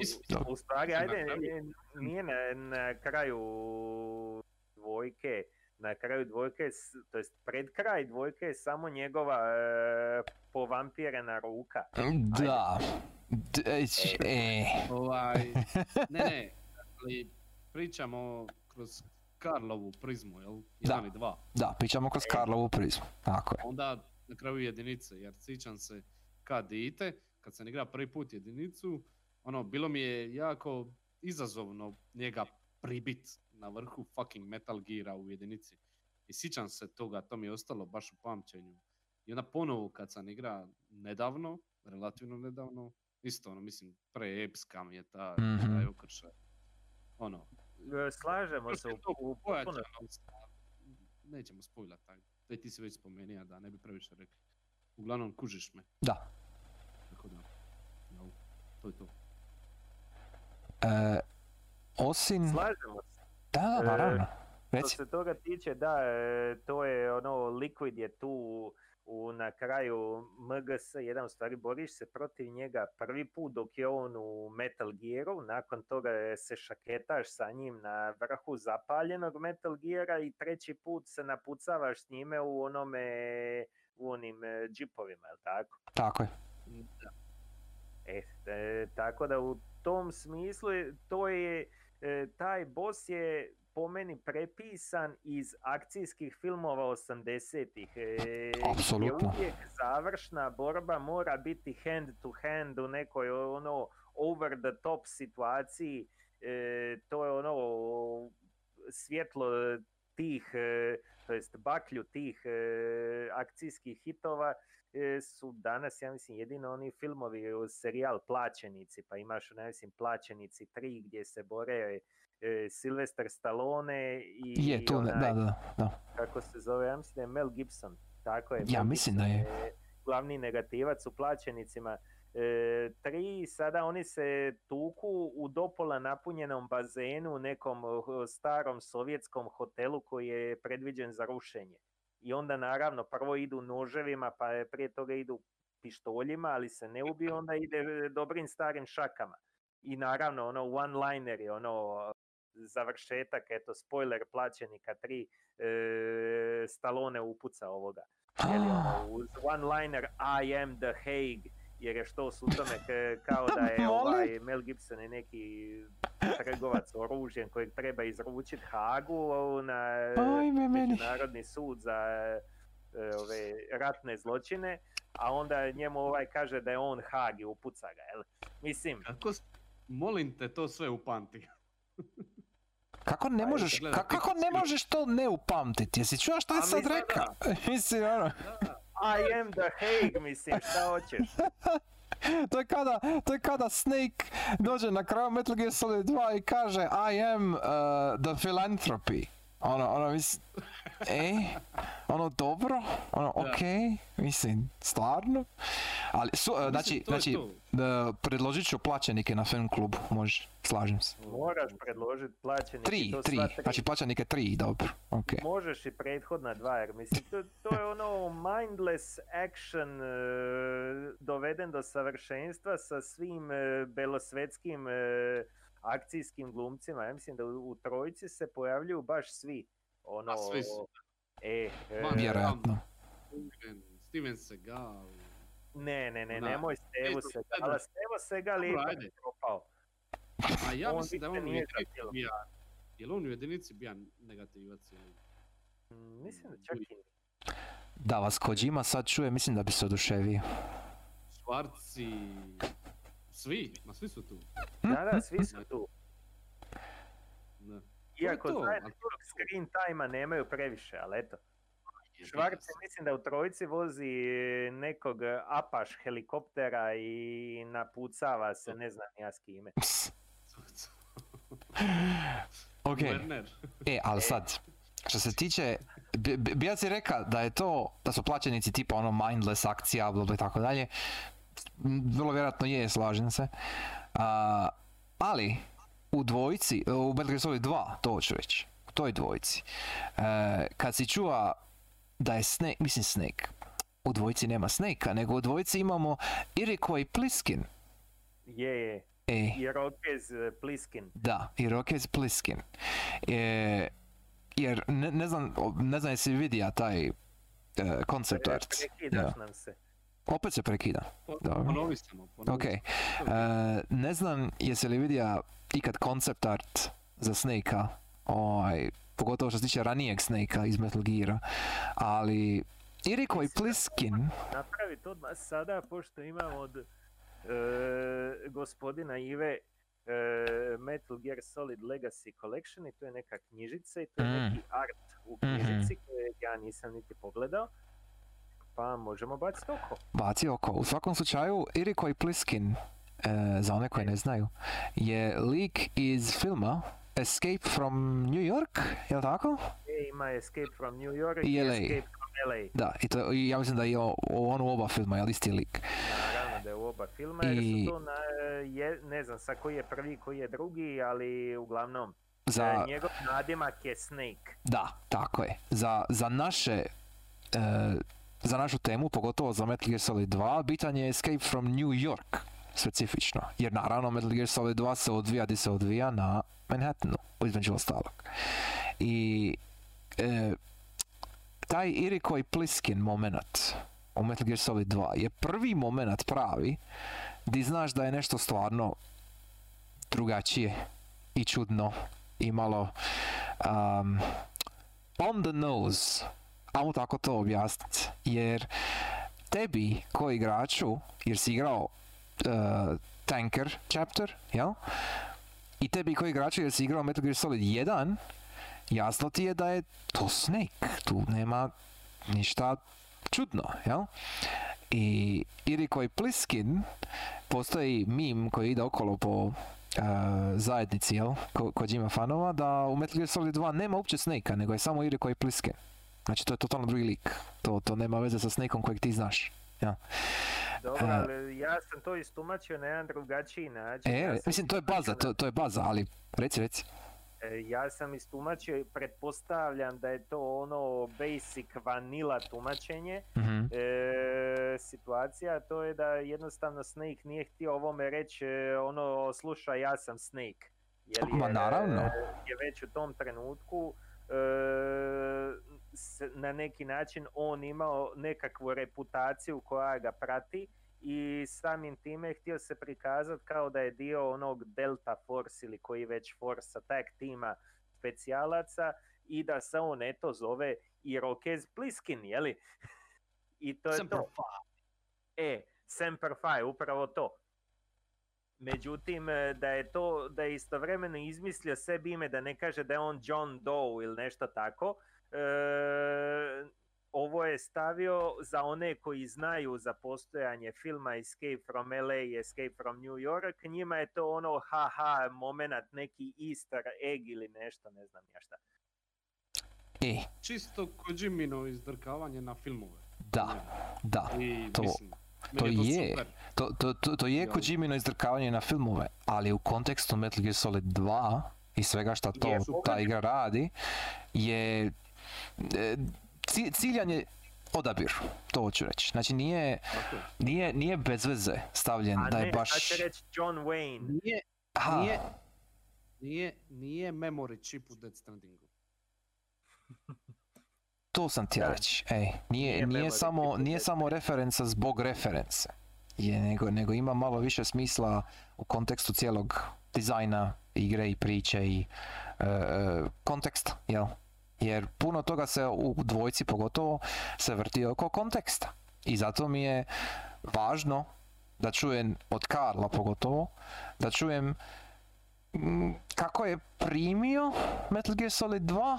U, u stvari, Na ajde, kraju- nije- na, na kraju dvojke, na kraju dvojke, s- to jest pred kraj dvojke je samo njegova e, povampirena ruka. Da. E, e. Ovaj, ne, ne, ali pričamo kroz Karlovu prizmu, jel? Jedan Da. i dva. Da, pričamo kroz Karlovu prizmu. Tako je. Onda na kraju jedinice, jer sjećam se kad dite, kad sam igrao prvi put jedinicu, ono, bilo mi je jako izazovno njega pribit na vrhu fucking Metal Geara u jedinici. I sjećam se toga, to mi je ostalo baš u pamćenju. I onda ponovo kad sam igra nedavno, relativno nedavno, isto ono, mislim, preepska mi je ta, Mhm. taj okršaj. Ono, Slažemo se u, u potpuno- nećemo spojlat taj. To ti si već spomenuo da ne bi previše rekli. Uglavnom kužiš me, Da. Je to. E, osim... Slažemo se. Da, da, E, naravno. Što se toga tiče, da, e, to je ono, Liquid je tu u, na kraju MGS, jedan u stvari boriš se protiv njega prvi put dok je on u Metal Gearu, nakon toga se šaketaš sa njim na vrhu zapaljenog Metal Geara i treći put se napucavaš s njime u onome, u onim e, džipovima, jel tako? Tako je. Da. E, e, tako da u tom smislu to je, e, taj boss je po meni prepisan iz akcijskih filmova 80-ih. E, Apsolutno. uvijek završna borba mora biti hand to hand u nekoj ono over the top situaciji. E, to je ono svjetlo tih, e, to jest baklju tih e, akcijskih hitova e, su danas, ja mislim, jedino oni filmovi, e, serijal Plaćenici, pa imaš, ne mislim, Plaćenici 3 gdje se bore e, Sylvester Stallone i Je, ne, onaj, da, da, da. kako se zove, ja mislim da je Mel Gibson, tako je. Ja Mel mislim da je. Glavni negativac u Plaćenicima. E, tri, sada oni se tuku u dopola napunjenom bazenu u nekom starom sovjetskom hotelu koji je predviđen za rušenje. I onda naravno prvo idu noževima, pa je prije toga idu pištoljima, ali se ne ubiju, onda ide e, dobrim starim šakama. I naravno ono one-liner je ono završetak, eto spoiler plaćenika 3, e, Stallone upuca ovoga. Je li ono, uz one-liner I am the Hague, jer je što su u tome kao da je ovaj Mel Gibson je neki trgovac oružjem kojeg treba izručiti Hagu na Ajme meni. Međunarodni sud za e, ove ratne zločine, a onda njemu ovaj kaže da je on Hag i upuca ga, jel? Mislim, Kako, molim te to sve upamti. Kako ne Pa, možeš, kako ne možeš to ne upamtiti? Jesi čuo što je sad rekao? Mislim, ono, I am the Hague, mislim, šta hoćeš? to je kada, to je kada Snake dođe na kraju Metal Gear Solid 2 i kaže I am uh, the philanthropy. Ono, ono, mislim, e, ono dobro, ono, okej, mislim, stvarno. Ali, su, znači, to znači, to. da predložit ću plaćenike na film klubu, može, slažem se. Moraš predložiti plaćenike. Tri, to tri, tri. znači plaćenike tri, dobro, okej. Možeš i prethodna dva, jer mislim, to, to je ono mindless action e, doveden do savršenstva sa svim e, belosvetskim e, akcijskim glumcima. Ja mislim da u, u trojici se pojavljuju baš svi. Ono, A svi su. E, e, Ma, Vjerojatno. Steven, Seagal. ne, ne, ne, nemoj Stevu Segala. Stevo Segal je propao. A ja On mislim da je on u nije jedinici bija, jel on u jedinici bija negativac ili? Mm, Mislim da čak i Da vas Kojima sad čuje, mislim da bi se oduševio. Švarci, svi, ma svi su tu. Da, da, svi su tu. Da. Iako to, to screen time nema previše, ali eto. Švarc mislim da u trojici vozi nekog Apaš helikoptera i napucava se, ne znam ja s kime. Ok, e, ali sad, što se tiče, bi, bi ja si reka da je to, da su plaćenici tipa ono mindless akcija, bla bla i tako dalje, vrlo vjerojatno je, slažem se. A, ali, u dvojici, u Metal Gear Solid 2, to ću reći, u toj dvojici, e, kad si čuva da je Snake, mislim Snake, u dvojici nema Snake-a, nego u dvojici imamo Iroquois Pliskin. Je, je. E, I Rokez eh, Pliskin. Da, i Rokez Pliskin. E, jer ne, ne znam, ne znam jesi vidio taj e, concept art. Prekidaš Ja. nam se. Opet se prekida. Dobro. Ponovi samo, Ok. E, ne znam jesi li vidio ikad concept art za Snake-a, ovaj, pogotovo što se tiče ranijeg Snake-a iz Metal Geara, ali Iriko i Pliskin, Napravi to odmah sada, pošto imamo od e, gospodina Ive e, Metal Gear Solid Legacy Collection i to je neka knjižica i to je Mm. neki art u knjižici koje ja nisam niti pogledao. Pa možemo baciti oko. baci oko. U svakom slučaju, Iriko i Pliskin, e, za one koji ne znaju, je lik iz filma Escape from New York, je li tako? E, ima Escape from New York I LA. Escape from LA. Da, i to, ja mislim da je on u oba filma, je li isti lik? Naravno da je u oba filma, jer I- su to, na, je, ne znam sa koji je prvi, koji je drugi, ali uglavnom Za, e, njegov nadimak je Snake. da, tako je. Za, za naše, e, za našu temu, pogotovo za Metal Gear Solid 2, bitan je Escape from New York, specifično. Jer naravno Metal Gear Solid 2 se odvija di se odvija na Manhattanu, između ostalog. I e, taj Iriko i Pliskin moment u Metal Gear Solid 2 je prvi moment pravi di znaš da je nešto stvarno drugačije i čudno i malo um, on the nose ajmo tako to objasniti jer tebi ko igraču jer si igrao uh, Tanker chapter jel? i tebi ko igraču jer si igrao Metal Gear Solid 1 jasno ti je da je to Snake tu nema ništa čudno jel? i Iriko i Pliskin postoji mim koji ide okolo po uh, zajednici, jel, ko, kod ima fanova, da u Metal Gear Solid 2 nema uopće Snake-a, nego je samo Iriko i Pliskin. Znači to je totalno drugi lik. To, to nema veze sa Snakeom kojeg ti znaš. Ja. Dobro, E. ali ja sam to istumačio na jedan drugačiji način. E, ja mislim, to je baza, to, to je baza, ali reci, reci. E, Ja sam istumačio i pretpostavljam da je to ono basic vanilla tumačenje Mhm. e, situacija, to je da jednostavno Snake nije htio ovome reći e, ono slušaj ja sam Snake. Jer Ma, je, naravno. e, je već u tom trenutku e, na neki način on imao nekakvu reputaciju koja ga prati i samim time htio se prikazati kao da je dio onog Delta Force ili koji već Force Attack tima specijalaca i da se on eto zove Irokez Pliskin, jeli? I to je Semper to. E, Semper Fi, upravo to. Međutim, e, da je to, da je istovremeno izmislio sebi ime, da ne kaže da je on John Doe ili nešto tako, ovo je stavio za one koji znaju za postojanje filma Escape from LA i Escape from New York, njima je to ono haha moment, neki easter egg ili nešto, ne znam ja šta. E, Čisto Kojimino izdrkavanje na filmove. da, da. I, to- mislim, to je. To, to, to, to je. Kojimino izdrkavanje na filmove, ali u kontekstu Metal Gear Solid 2 i svega šta to Je, ta igra radi, je e, ciljan je odabir, to hoću reći. Znači nije, nije, nije bez veze stavljen A da je ne, baš... sad će reći John Wayne. Nije, Aha, nije, nije, nije memory chip u Death Strandingu. to sam ti ja reći. Ej, nije, Nije nije, samo, nije samo referenca zbog reference. Je, nego, nego ima malo više smisla u kontekstu cijelog dizajna igre i priče i e, konteksta, jel? Jer puno toga se u dvojci pogotovo se vrti oko konteksta. I zato mi je važno da čujem od Karla pogotovo, da čujem mm, kako je primio Metal Gear Solid 2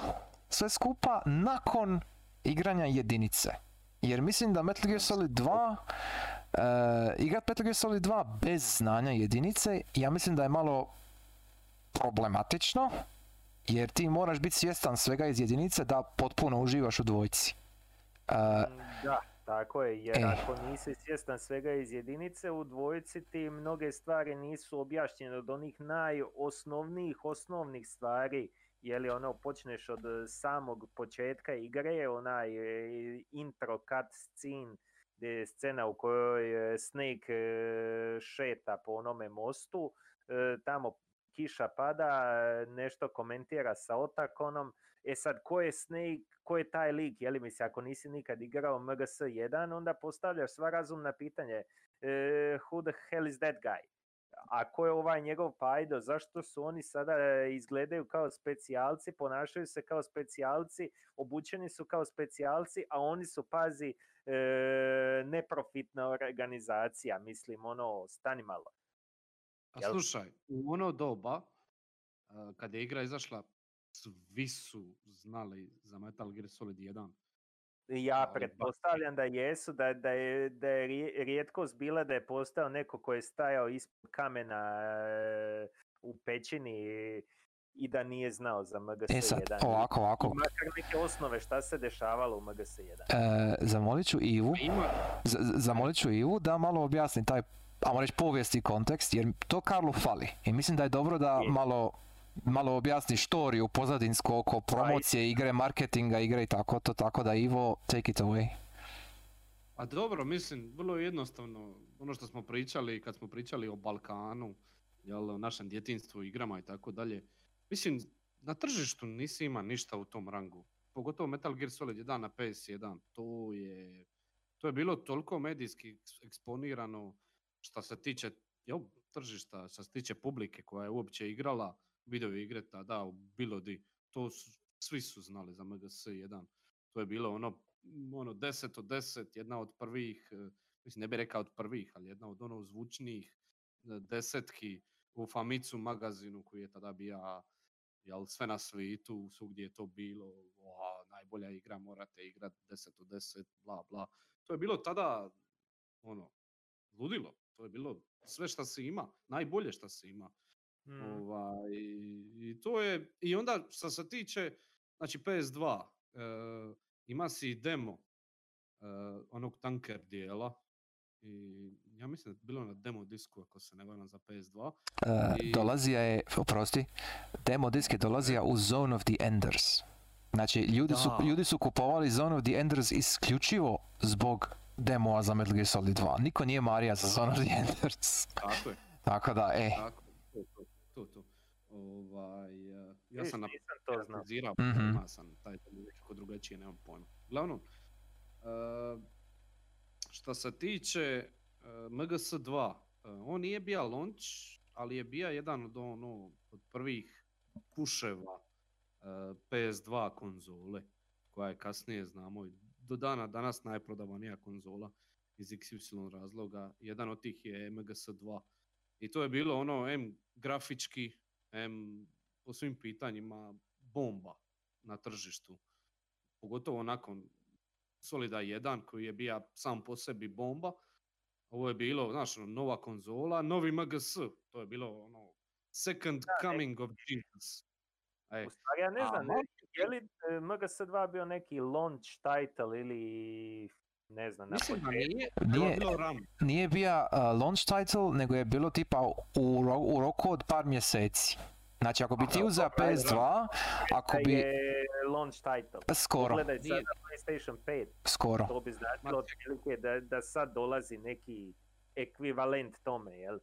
sve skupa nakon igranja jedinice. Jer mislim da Metal Gear Solid 2 Uh, igrat Metal Gear Solid 2 bez znanja jedinice, ja mislim da je malo problematično, jer ti moraš biti svjestan svega iz jedinice da potpuno uživaš u dvojci. Uh, Da, tako je, jer E. ako nisi svjestan svega iz jedinice, u dvojici ti mnoge stvari nisu objašnjene od onih najosnovnijih, osnovnih stvari, je li ono počneš od e, samog početka igre, onaj e, intro cut scene, gdje je scena u kojoj e, Snake šeta po onome mostu, tamo kiša pada, nešto komentira sa Otakonom. E sad, ko je Snake, ko je taj lik? Je li misli, ako nisi nikad igrao MGS 1, onda postavljaš sva razumna pitanje. E, who the hell is that guy? A ko je ovaj njegov pajdo? Zašto su oni sada izgledaju kao specijalci, ponašaju se kao specijalci, obučeni su kao specijalci, a oni su, pazi, e, neprofitna organizacija, mislim, ono, stani malo. A Jel? slušaj, u ono doba, kad je igra izašla, svi su znali za Metal Gear Solid 1. Ja pretpostavljam da jesu, da, da, je, da je rije- rijetkost bila da je postao neko ko je stajao ispod kamena e, u pećini i da nije znao za MGS E sad, 1. ovako, ovako. Makar neke osnove šta se dešavalo u MGS 1. E, zamolit ću Ivu, z- z- zamolit ću Ivu da malo objasni taj, ajmo reći, povijesni kontekst, jer to Karlu fali. I mislim da je dobro da malo, malo objasni štoriju pozadinsku oko promocije igre, marketinga igre i tako to, tako da Ivo, take it away. a dobro, mislim, vrlo je jednostavno, ono što smo pričali, kad smo pričali o Balkanu, jel, o našem djetinstvu, igrama i tako dalje, mislim, na tržištu nisi ima ništa u tom rangu. Pogotovo Metal Gear Solid 1 na PS1, to je, to je bilo toliko medijski eks- eksponirano što se tiče jel, tržišta, što se tiče publike koja je uopće igrala video igre tada u bilo di, to su, svi su znali za MGS 1. To je bilo ono, m, ono 10 od 10, jedna od prvih, e, mislim ne bih rekao od prvih, ali jedna od ono zvučnijih e, desetki u Famitsu magazinu koji je tada bio jel, sve na svijetu, svugdje je to bilo, "Oha, najbolja igra, morate igrat 10 od 10, bla bla. To je bilo tada, ono, ludilo. To je bilo sve što se ima, najbolje što se ima. Mm. Ovaj, I to je, i onda što se tiče, znači PS2, e, ima si demo e, onog tanker dijela, i ja mislim da je bilo na demo disku ako se ne varam za PS2. E, I- dolazija je, oprosti, demo disk je dolazija u Zone of the Enders. Znači, ljudi su, ljudi su kupovali Zone of the Enders isključivo zbog demoa za Metal Gear Solid 2. Niko nije marija za Zone of the Enders. Tako je, Tako da, e, tako, to, to, to, to. Ovaj, e, ja sam na nisam to znao. analizirao, Mhm. ima sam taj nekako drugačije, nemam pojma. Uglavnom, e, što se tiče e, MGS2, e, on nije bio launch, ali je bio jedan od ono, od prvih puševa e, PS2 konzole, koja je kasnije, znamo, i do dana danas najprodavanija konzola iz XY razloga. Jedan od tih je MGS2. I to je bilo ono, M grafički, M po svim pitanjima bomba na tržištu. Pogotovo nakon Solida 1 koji je bio sam po sebi bomba. Ovo je bilo, znaš, ono, nova konzola, novi MGS. To je bilo ono, second coming of genius. E, U stvari, ja ne znam, ne, je li e, MGS2 bio neki launch title ili ne znam, na Mislim početku? nije, Nije- nije bio uh, launch title, nego je bilo tipa u, ro- u roku od par mjeseci. Znači, ako bi ti uzeo dobro, ajde, PS2, ako bi... je launch title. Skoro, Pogledaj sad na PlayStation 5, skoro. to bi značilo otprilike da, da sad dolazi neki ekvivalent tome, jel?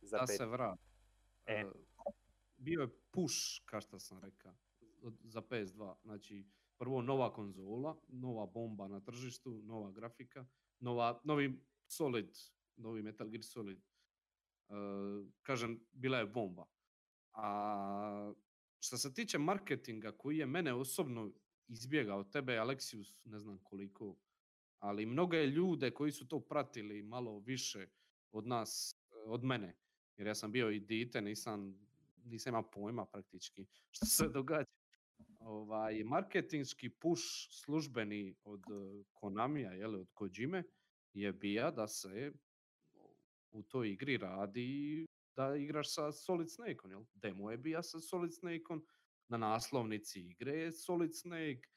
Za da pet. se vrati. E. E, bio je push, kao što sam rekao, za PS2. Znači, prvo nova konzola, nova bomba na tržištu, nova grafika, nova, novi Solid, novi Metal Gear Solid. E, kažem, bila je bomba. A što se tiče marketinga koji je mene osobno izbjegao, tebe Aleksius ne znam koliko, ali mnoge ljude koji su to pratili malo više od nas, od mene, jer ja sam bio i dite, nisam, nisam imao pojma praktički što se događa. Ovaj, marketinški push službeni od Konamija, jel, od Kojime, je bija da se u toj igri radi da igraš sa Solid Snakeom, jel? Demo je bija sa Solid Snakeom, na naslovnici igre je Solid Snake,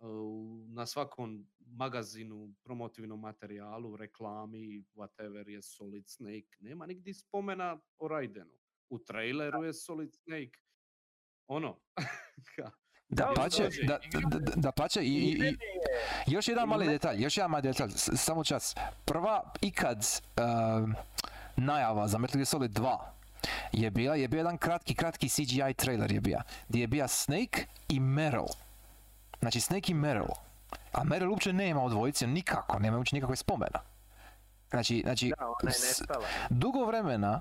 u- na svakom magazinu, promotivnom materijalu, reklami, whatever je Solid Snake. Nema nigdje spomena o Raidenu. U traileru je Solid Snake. Ono. Da pače, da, da, pače i, i, i, još jedan mali detalj, još jedan mali detalj, s- samo čas. Prva ikad najava za Metal Gear Solid 2 je bila, je bio jedan kratki, kratki CGI trailer je bio, gdje je bio Snake i Meryl. Znači Snake i Meryl. A Meryl uopće nema od dvojice nikako, nema uopće nikakve spomena. Znači, znači Da, ona je s- nestala. dugo vremena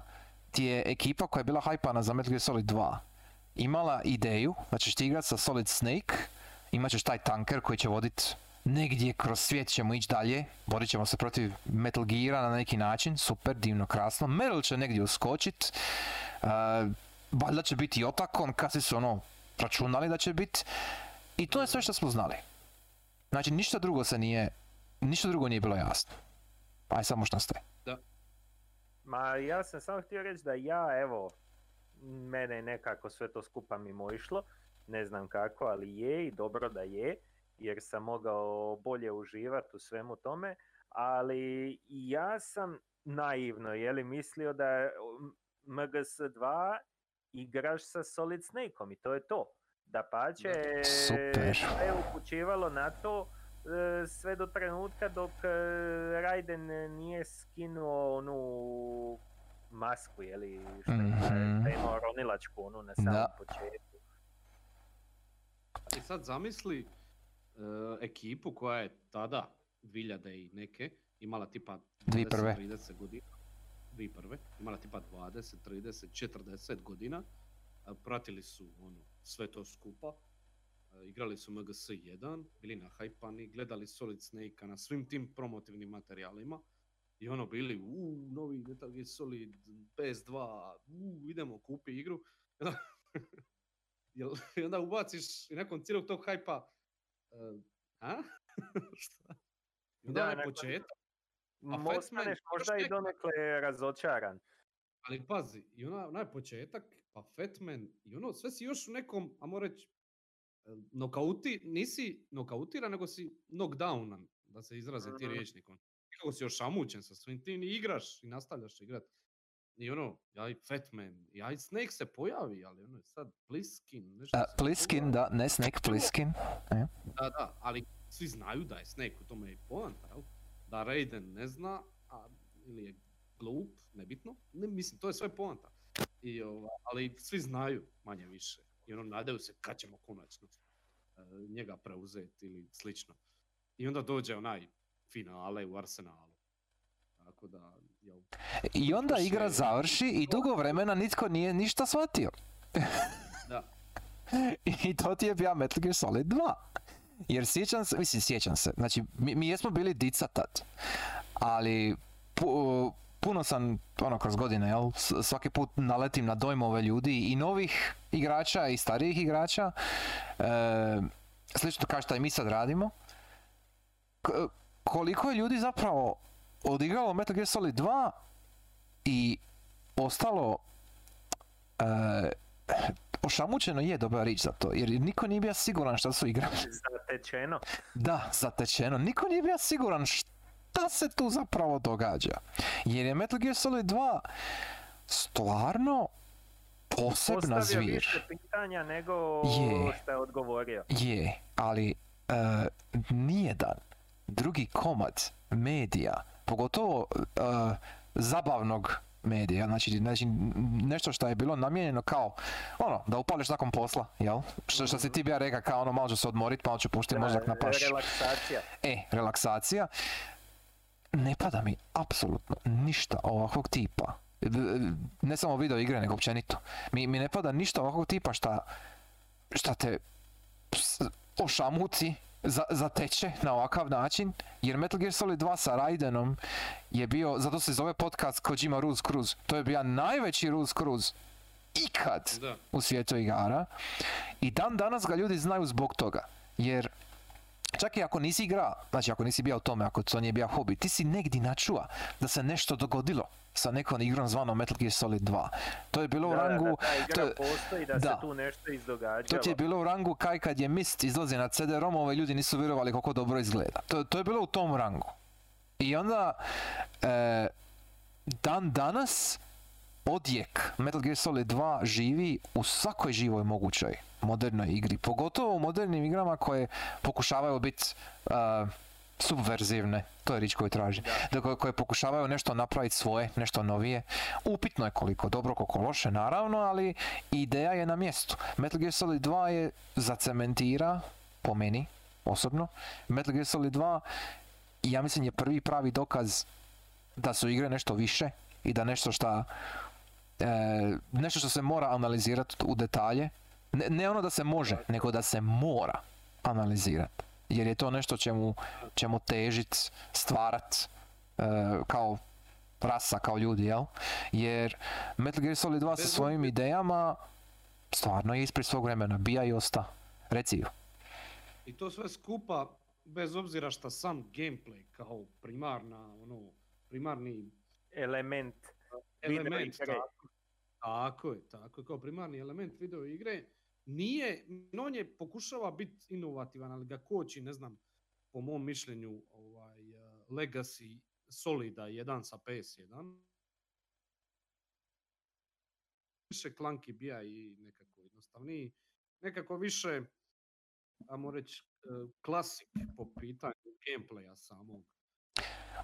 ti je ekipa koja je bila hajpana za Metal Gear Solid 2 imala ideju da ćeš ti igrat sa Solid Snake, imat ćeš taj tanker koji će vodit negdje kroz svijet ćemo ići dalje, borit ćemo se protiv Metal Geara na neki način, super, divno, krasno. Meryl će negdje uskočit, uh, valjda će biti Otakon, kasi su ono računali da će biti i to je sve što smo znali. Znači ništa drugo se nije, ništa drugo nije bilo jasno. Aj samo što ste. Ma ja sam samo htio reći da ja, evo, mene je nekako sve to skupa mimo išlo, ne znam kako, ali je i dobro da je, jer sam mogao bolje uživati u svemu tome, ali ja sam naivno, je li, mislio da je MGS2 igraš sa Solid Snakeom i to je to. Da pače, sve je upućivalo na to e, sve do trenutka dok e, Raiden nije skinuo onu masku, je li, što ima, Mhm. da je imao ronilačku onu na samom Da. početku. I sad zamisli e, ekipu koja je tada, 2000 i neke, imala tipa 2001. 30 godina. 2001. Imala tipa 20, 30, 40 godina. a Pratili su ono, sve to skupa. e, Igrali su MGS1, bili na hajpani, gledali Solid Snake na svim tim promotivnim materijalima. I ono bili, u novi Metal Gear Solid, PS2, u idemo kupi igru. Jel, I onda ubaciš i nakon cijelog tog hajpa, uh, a? Šta? I onda Da, onaj početak, M- Fatman, Ostaneš još možda i nek- donekle razočaran. ali pazi, i ona, onaj početak, pa Fatman, i ono, sve si još u nekom, ajmo reći, e, nokauti, nisi nokautiran, nego si knockdownan, da se izrazi ti Mhm. Nekako si još sa svim tim i igraš i nastavljaš igrat. I ono, ja i Fatman, ja i Snake se pojavi, ali ono je sad Pliskin, nešto pojavi. da, ne Snake, Pliskin. Da, da, ali svi znaju da je Snake, u tome je i poanta, jel? Da Raiden ne zna, a, ili je glup, nebitno, ne, mislim, to je sve poanta. I, ova, ali svi znaju, manje više. I ono, nadaju se kad ćemo konačno e, njega preuzeti ili slično. I onda dođe onaj finale u Arsenalu. Tako da, jel, I onda igra završi i dugo vremena nitko nije ništa shvatio. da, I to ti je bio Metal Gear Solid 2. Jer sjećam se, mislim sjećam se, znači mi, mi jesmo bili dica tad, ali pu- puno sam, ono kroz godine, jel, svaki put naletim na dojmove ljudi i novih igrača i starijih igrača, e, slično kao što i mi sad radimo, koliko je ljudi zapravo odigralo Metal Gear Solid 2 i ostalo e, ošamućeno je dobra riječ za to, jer niko nije bio siguran šta su igrali. Zatečeno. Da, zatečeno. Niko nije bio siguran šta se tu zapravo događa. Jer je Metal Gear Solid 2 stvarno posebna Postavio zvir. više pitanja nego Je. što je odgovorio. Je, ali e, nijedan drugi komad medija, pogotovo e, zabavnog medija, znači, znači nešto što je bilo namijenjeno kao ono, da upališ nakon posla, jel? Što, što si ti bija rekao kao ono malo ću se odmorit, malo ću puštiti mozak na paš. Relaksacija. E, relaksacija. Ne pada mi apsolutno ništa ovakvog tipa. Ne samo video igre, nego općenito. Mi, mi ne pada ništa ovakvog tipa šta, šta te ošamuci, za, zateče na ovakav način, jer Metal Gear Solid 2 sa Raidenom je bio, zato se zove podcast Kojima Ruse Cruise, to je bio najveći Ruse Cruise ikad da. u svijetu igara. I dan danas ga ljudi znaju zbog toga, jer čak i ako nisi igra, znači ako nisi bio u tome, ako to nije bio hobi, ti si negdje načuo da se nešto dogodilo sa nekom igrom zvanom Metal Gear Solid 2. To je bilo u Da, da, rangu, da, ta igra to je- postoji, da, da. se tu nešto to izdogađalo. ti je bilo u rangu kaj kad je Mist izlazi na CD-romove, ljudi nisu vjerovali koliko dobro izgleda. To, to je bilo u tom rangu. I onda, e, dan danas, odjek Metal Gear Solid 2 živi u svakoj živoj mogućoj modernoj igri. Pogotovo u modernim igrama koje pokušavaju biti uh, subverzivne, to je riječ koju tražim, da koje, koje pokušavaju nešto napraviti svoje, nešto novije. Upitno je koliko dobro, koliko loše, naravno, ali ideja je na mjestu. Metal Gear Solid 2 je zacementira, po meni, osobno, Metal Gear Solid 2 ja mislim je prvi pravi dokaz da su igre nešto više i da nešto šta e, nešto što se mora analizirati u detalje ne, ne ono da se može nego da se mora analizirati jer je to nešto čemu, čemu težit, stvarat e, kao rasa, kao ljudi, jel? Jer Metal Gear Solid 2 sa svojim idejama stvarno je ispred svog vremena, bija i osta. Reci ju. I to sve skupa, bez obzira što sam gameplay kao primarna, ono, primarni Element. Element, igre. tako, tako je, tako je, kao primarni element video igre, nije, on je pokušava biti inovativan, ali ga koči, ne znam, po mom mišljenju, ovaj, eh, Legacy Solida 1 sa PS1. Više klanki bija i nekako jednostavniji, nekako više, ajmo reći, eh, klasik po pitanju gameplaya samog.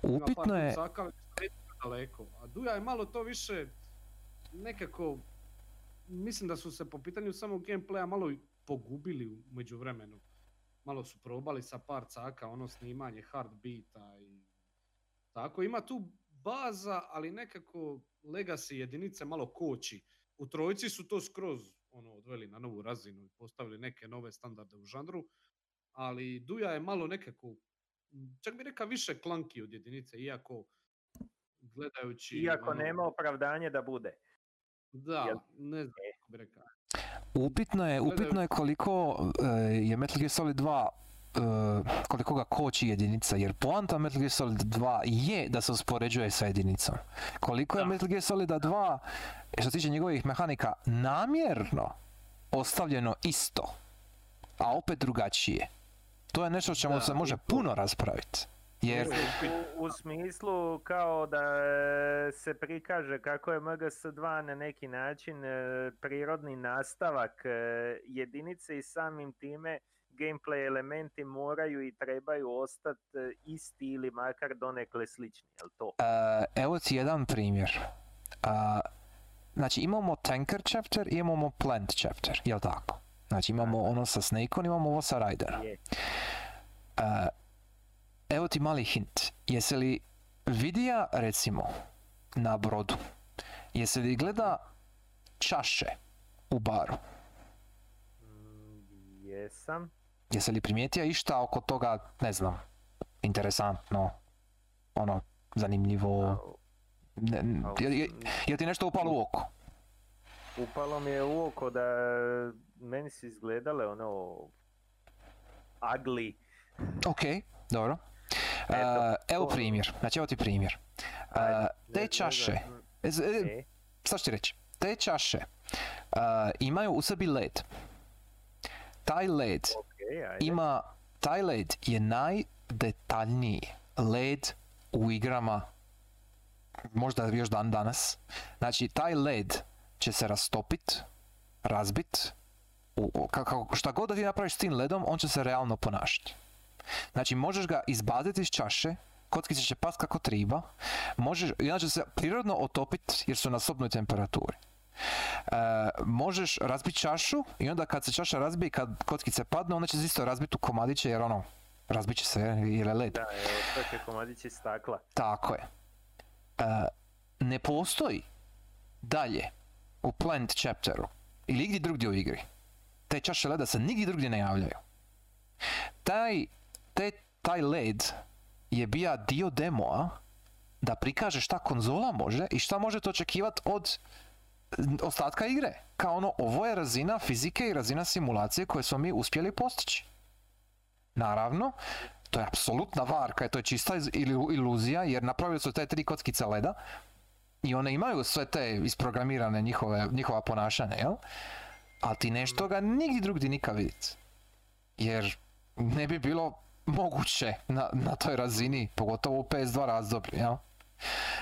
Upitno je, daleko. A Duja je malo to više nekako, mislim da su se po pitanju samog gameplaya malo pogubili u međuvremenu. Malo su probali sa par caka, ono snimanje heartbeata i tako. Ima tu baza, ali nekako legacy jedinice malo koči. U trojici su to skroz ono, odveli na novu razinu i postavili neke nove standarde u žanru, ali Duja je malo nekako, čak bi rekao više klanki od jedinice, iako gledajući... Iako ono, nema opravdanje da bude. Da, jel- ne znam kako bi rekao. upitno je, upitno je koliko e, je Metal Gear Solid 2 e, koliko ga koči jedinica, jer poanta Metal Gear Solid 2 je da se uspoređuje sa jedinicom. Koliko je Da. Metal Gear Solida 2, što se tiče njegovih mehanika, namjerno ostavljeno isto, a opet drugačije. To je nešto o čemu Da, se može puno raspraviti. Jer, U, u smislu kao da se prikaže kako je MGS2 na neki način e, prirodni nastavak e, jedinice i samim time gameplay elementi moraju i trebaju ostati e, isti ili makar donekle slični, jel to? e, evo ti jedan primjer. A, znači imamo Tanker chapter i imamo Plant chapter, jel tako? Znači imamo ono sa Snakeom, imamo ovo sa Raidera. Je. Evo ti mali hint. Jesi li vidija, recimo, na brodu, jesi li gleda čaše u baru? Mm, Jesam. Jesi li primijetio išta oko toga, ne znam, interesantno, ono, zanimljivo, A, ne, n- a, je, je, je ti nešto upalo u oko? Upalo mi je u oko da meni su izgledale ono ugly. Ok, dobro. E, evo primjer, znači evo ti primjer. E, te čaše, e, sad ću ti reći, te čaše imaju u sebi led. Taj led ima, taj led je najdetaljniji led u igrama možda još dan danas. Znači, taj led će se rastopit, razbit, u, u- kako, šta god da ti napraviš s tim ledom, on će se realno ponašati. Znači, možeš ga izbaciti iz čaše, kockice će past kako triba, možeš, i onda će se prirodno otopit jer su na sobnoj temperaturi. E, možeš razbiti čašu i onda kad se čaša razbije i kad kockice padnu, onda će se isto razbiti u komadiće jer ono, razbit će se jer je led. Da, evo, to će komadići stakla. Tako je. E, ne postoji dalje u Plant chapteru ili igdje drugdje u igri. Te čaše leda se nigdje drugdje ne javljaju. Taj, te, taj led je bija dio demoa da prikaže šta konzola može i šta možete očekivati od ostatka igre. Kao ono, ovo je razina fizike i razina simulacije koje smo mi uspjeli postići. Naravno, to je apsolutna varka, to je čista iluzija jer napravili su te tri kockice leda i one imaju sve te isprogramirane njihove, njihova ponašanja, jel? Ali ti nešto ga nigdje drugdje nikad vidjeti. Jer ne bi bilo moguće na, na toj razini, pogotovo u PS2 razdoblju, jel?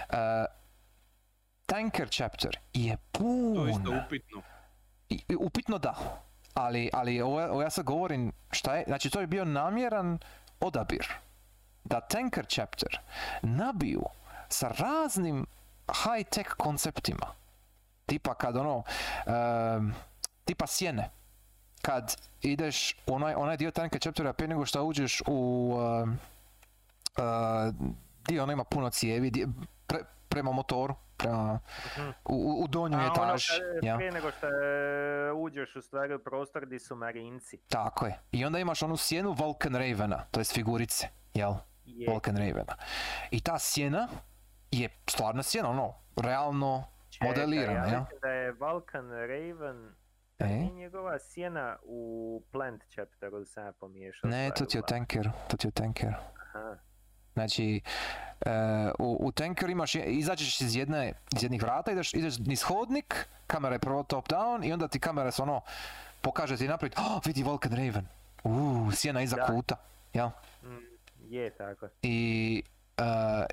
E, Tanker chapter je pun To je isto upitno. i- upitno da, ali, ali ovo, ovo ja sad govorim šta je, znači to je bio namjeran odabir. da Tanker Chapter nabiju sa raznim high-tech konceptima. Tipa kad ono, em, tipa sjene. Kad ideš u onaj, onaj dio Tanker Chaptera prije nego što uđeš u em, e, dio ono ima puno cijevi, di- pre- prema motoru, prema, u, u- u donjoj A ono etaži. kad- ja. prije nego što e, uđeš u stvari u prostor gdje su marinci. Tako je. I onda imaš onu sjenu Vulcan Ravena, to jest figurice, jel? Je, Vulcan Ravena. I ta sjena je stvarno sjena, ono, realno modelirana, ja mislim da je Vulcan Raven E? nije njegova sjena u Plant chapteru sam ja pomiješao. Ne, to ti je tanker, to ti je tanker. Aha. Znači, e, u, u tankeru imaš, izađeš iz, jedne, iz jednih vrata, ideš, ideš niz hodnik, kamera je prvo top down i onda ti kamera se ono, pokaže ti naprijed, oh, vidi Vulcan Raven, uuu, sjena iza Da. kuta, jel? Mm, je tako. I, e,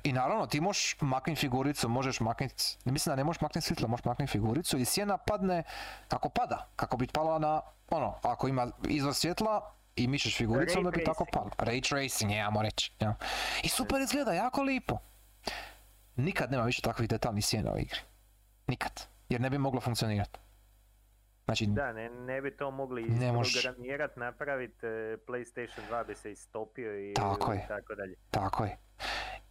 I naravno ti možeš maknuti figuricu, možeš maknuti, mislim da ne možeš maknuti svjetlo, možeš maknuti figuricu i sjena padne kako pada, kako bi pala na, ono, ako ima izvor svjetla i mišeš figuricu, onda bi tako pala. Ray tracing, je, ajmo reći. Ja. I super izgleda, jako lipo. Nikad nema više takvih detaljnih sjena u igri. Nikad. Jer ne bi moglo funkcionirati. Znači, Da, ne, ne bi to mogli isprogramirat, napravit, e, PlayStation 2 bi se istopio i Tako je. tako dalje. tako je.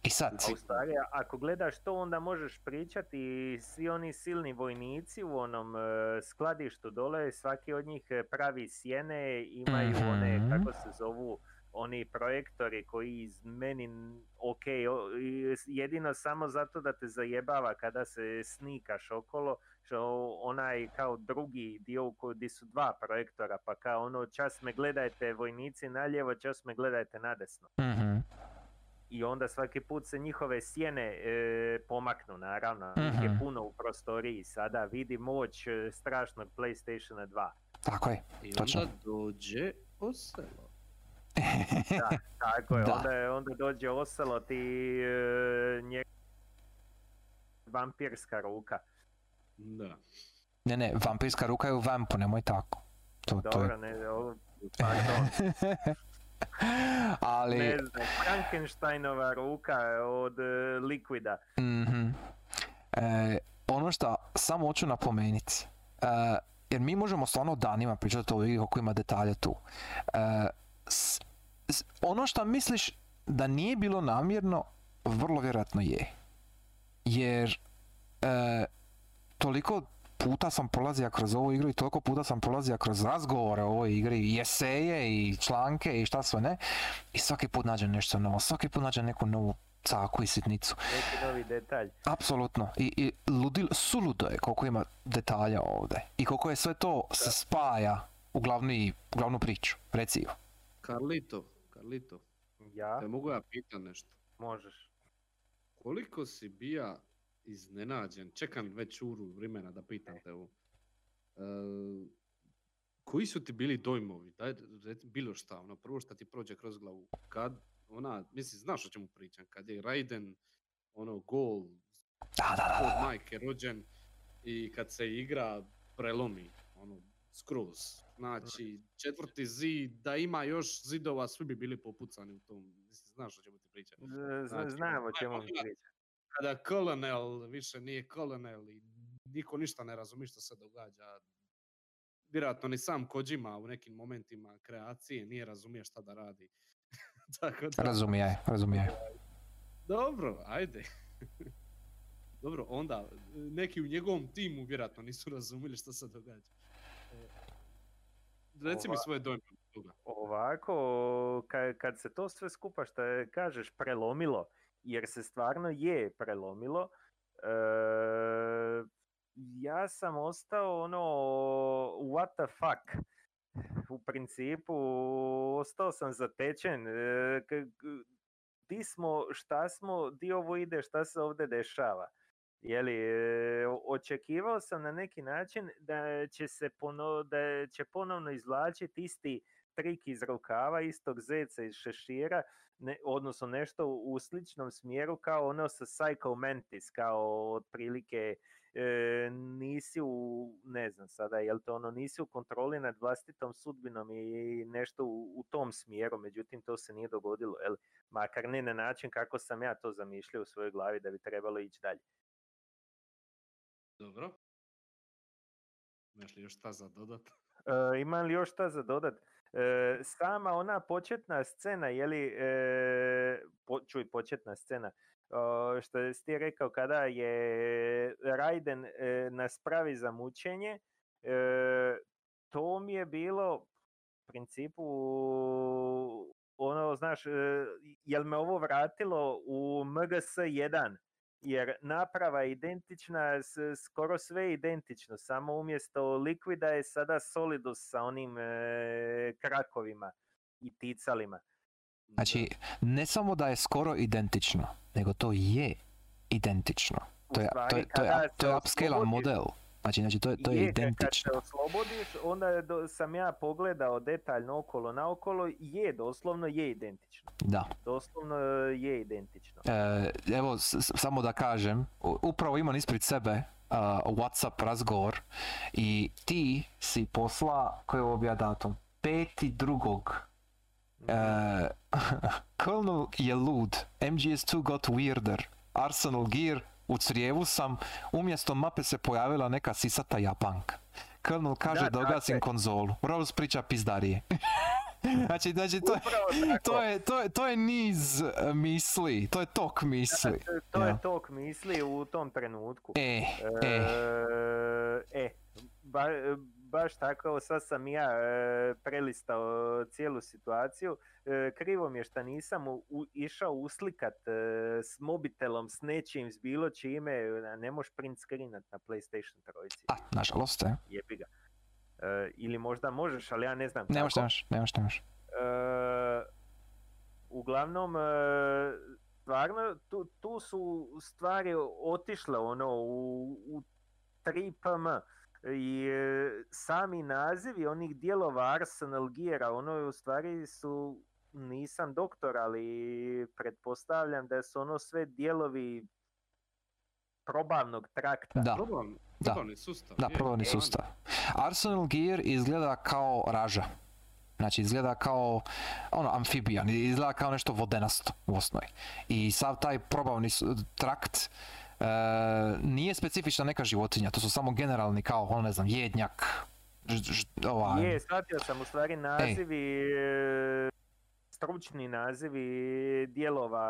I sad, A u stvari, ako gledaš to, onda možeš pričati i svi oni silni vojnici u onom e, skladištu dole, svaki od njih e, pravi sjene, imaju one, Mhm. kako se zovu, oni projektori koji iz meni, ok, jedino samo zato da te zajebava kada se snikaš okolo, što onaj kao drugi dio di su dva projektora, pa kao ono čas me gledajte vojnici naljevo, čas me gledajte nadesno mhm, i onda svaki put se njihove sjene e, pomaknu, naravno. Ih je Mhm. puno u prostoriji sada, vidi moć e, strašnog PlayStationa 2. tako je. I Točno. onda dođe Oselo. Da, tako je, Da. onda, onda dođe Ocelot i e, nje... vampirska ruka. Da. Ne, ne, vampirska ruka je u vampu, nemoj tako. To, to je... Dobro, ne, o, pardon, Ali, ne znam, Frankensteinova ruka od e, Liquida. mhm. E, ono što samo hoću napomenuti, e, jer mi možemo stvarno danima pričati o igri koliko ima detalja tu. E, s- s- ono što misliš da nije bilo namjerno, vrlo vjerojatno je. Jer e, toliko puta sam prolazio kroz ovu igru i toliko puta sam prolazio kroz razgovore o ovoj igri i eseje i članke i šta sve ne. I svaki put nađem nešto novo, svaki put nađem neku novu caku i sitnicu. Neki novi detalj. Apsolutno. I, i ludil, suludo je koliko ima detalja ovdje. I koliko je sve to se spaja u, glavni, u glavnu priču. Reci Ivo. Carlito, Carlito, Ja, te mogu ja pitan nešto? možeš. Koliko si bija iznenađen, čekam već uru vremena da pitam te ovo. E, koji su ti bili dojmovi, daj, bilo šta, ono prvo što ti prođe kroz glavu, kad ona, mislim, znaš o čemu pričam, kad je Raiden, ono, gol, Da, da, da, od majke rođen i kad se igra prelomi, ono, skroz. Znači, četvrti zid, da ima još zidova, svi bi bili popucani u tom, mislim, znaš o čemu ti pričam. Znači, Znam o čemu mi gledat. Kada kolonel više nije kolonel i niko ništa ne razumije što se događa, vjerojatno ni sam Kojima u nekim momentima kreacije nije razumije šta da radi. Tako da, Razumije, razumije. dobro, ajde. dobro, onda, neki u njegovom timu vjerojatno nisu razumjeli što se događa. E, Reci mi svoje dojme. Ovako, kad, kad se to sve skupa što kažeš prelomilo, jer se stvarno je prelomilo, e, ja sam ostao ono, what the fuck. U principu, ostao sam zatečen. e, Di smo, šta smo, di ovo ide, šta se ovdje dešava. Jeli, e, očekivao sam na neki način da će se pono, da će ponovno izvlačiti isti trik iz rukava, istog zeca iz šešira, ne, odnosno nešto u sličnom smjeru kao ono sa Psycho Mantis, kao otprilike e, nisi u, ne znam sada, jel to ono, nisi u kontroli nad vlastitom sudbinom i nešto u, u tom smjeru, međutim to se nije dogodilo, jel? makar ne na način kako sam ja to zamišljao u svojoj glavi da bi trebalo ići dalje. Dobro. Imaš li još šta za dodat? E, imam li još šta za dodat? E, sama ona početna scena, je li, e, po, čuj, početna scena, o, što si ti rekao kada je Raiden e, nas za mučenje, e, to mi je bilo u principu ono, znaš, e, jel me ovo vratilo u MGS 1? Jer naprava je identična, skoro sve je identično, samo umjesto Liquida je sada Solidus sa onim e, krakovima i ticalima. Znači, ne samo da je skoro identično, nego to je identično. To je, to je, to je, to je oslobodiš- model. Znači, znači to je, to je Je, identično. Kad se oslobodiš, onda je do- sam ja pogledao detaljno okolo naokolo, je, doslovno je identično. Da. Doslovno e, je identično. E, evo, s- s- samo da kažem, upravo imam ispred sebe a, Whatsapp razgovor i ti si posla, koji je bio datum? Peti drugog. E, Colonel je lud, MGS2 got weirder, Arsenal Gear, u crijevu sam, umjesto mape se pojavila neka sisata japanka. Colonel kaže Da, ugasim je. konzolu. Rose priča pizdarije. znači, znači, to, tako. to je, to, je, to je niz e, misli, to je tok misli. To Ja. je tok misli u tom trenutku. E, e, E, e, ba, baš tako, sad sam ja e, prelistao cijelu situaciju. E, krivo mi je što nisam u, u- išao uslikat e, s mobitelom, s nečim, s bilo čime, ne možeš print screenat na PlayStation trojici, a, nažalost, e. jebi ga. E, ili možda možeš, ali ja ne znam Ne možeš, kako. ne možeš, ne možeš. E, uglavnom, e, stvarno, tu, tu su stvari otišle ono u, u 3PM i e, sami nazivi onih dijelova Arsenal Geara, ono u stvari su, nisam doktor, ali pretpostavljam da su ono sve dijelovi probavnog trakta. Da, Proban, Da. probavni sustav. da, je, probavni stvarno. sustav. Arsenal Gear izgleda kao raža. Znači izgleda kao ono amfibijan, izgleda kao nešto vodenasto u osnovi. I sav taj probavni trakt e, nije specifična neka životinja, to su samo generalni kao, ono ne znam, jednjak, ovaj, Je, shvatio sam u stvari nazivi, e, stručni nazivi dijelova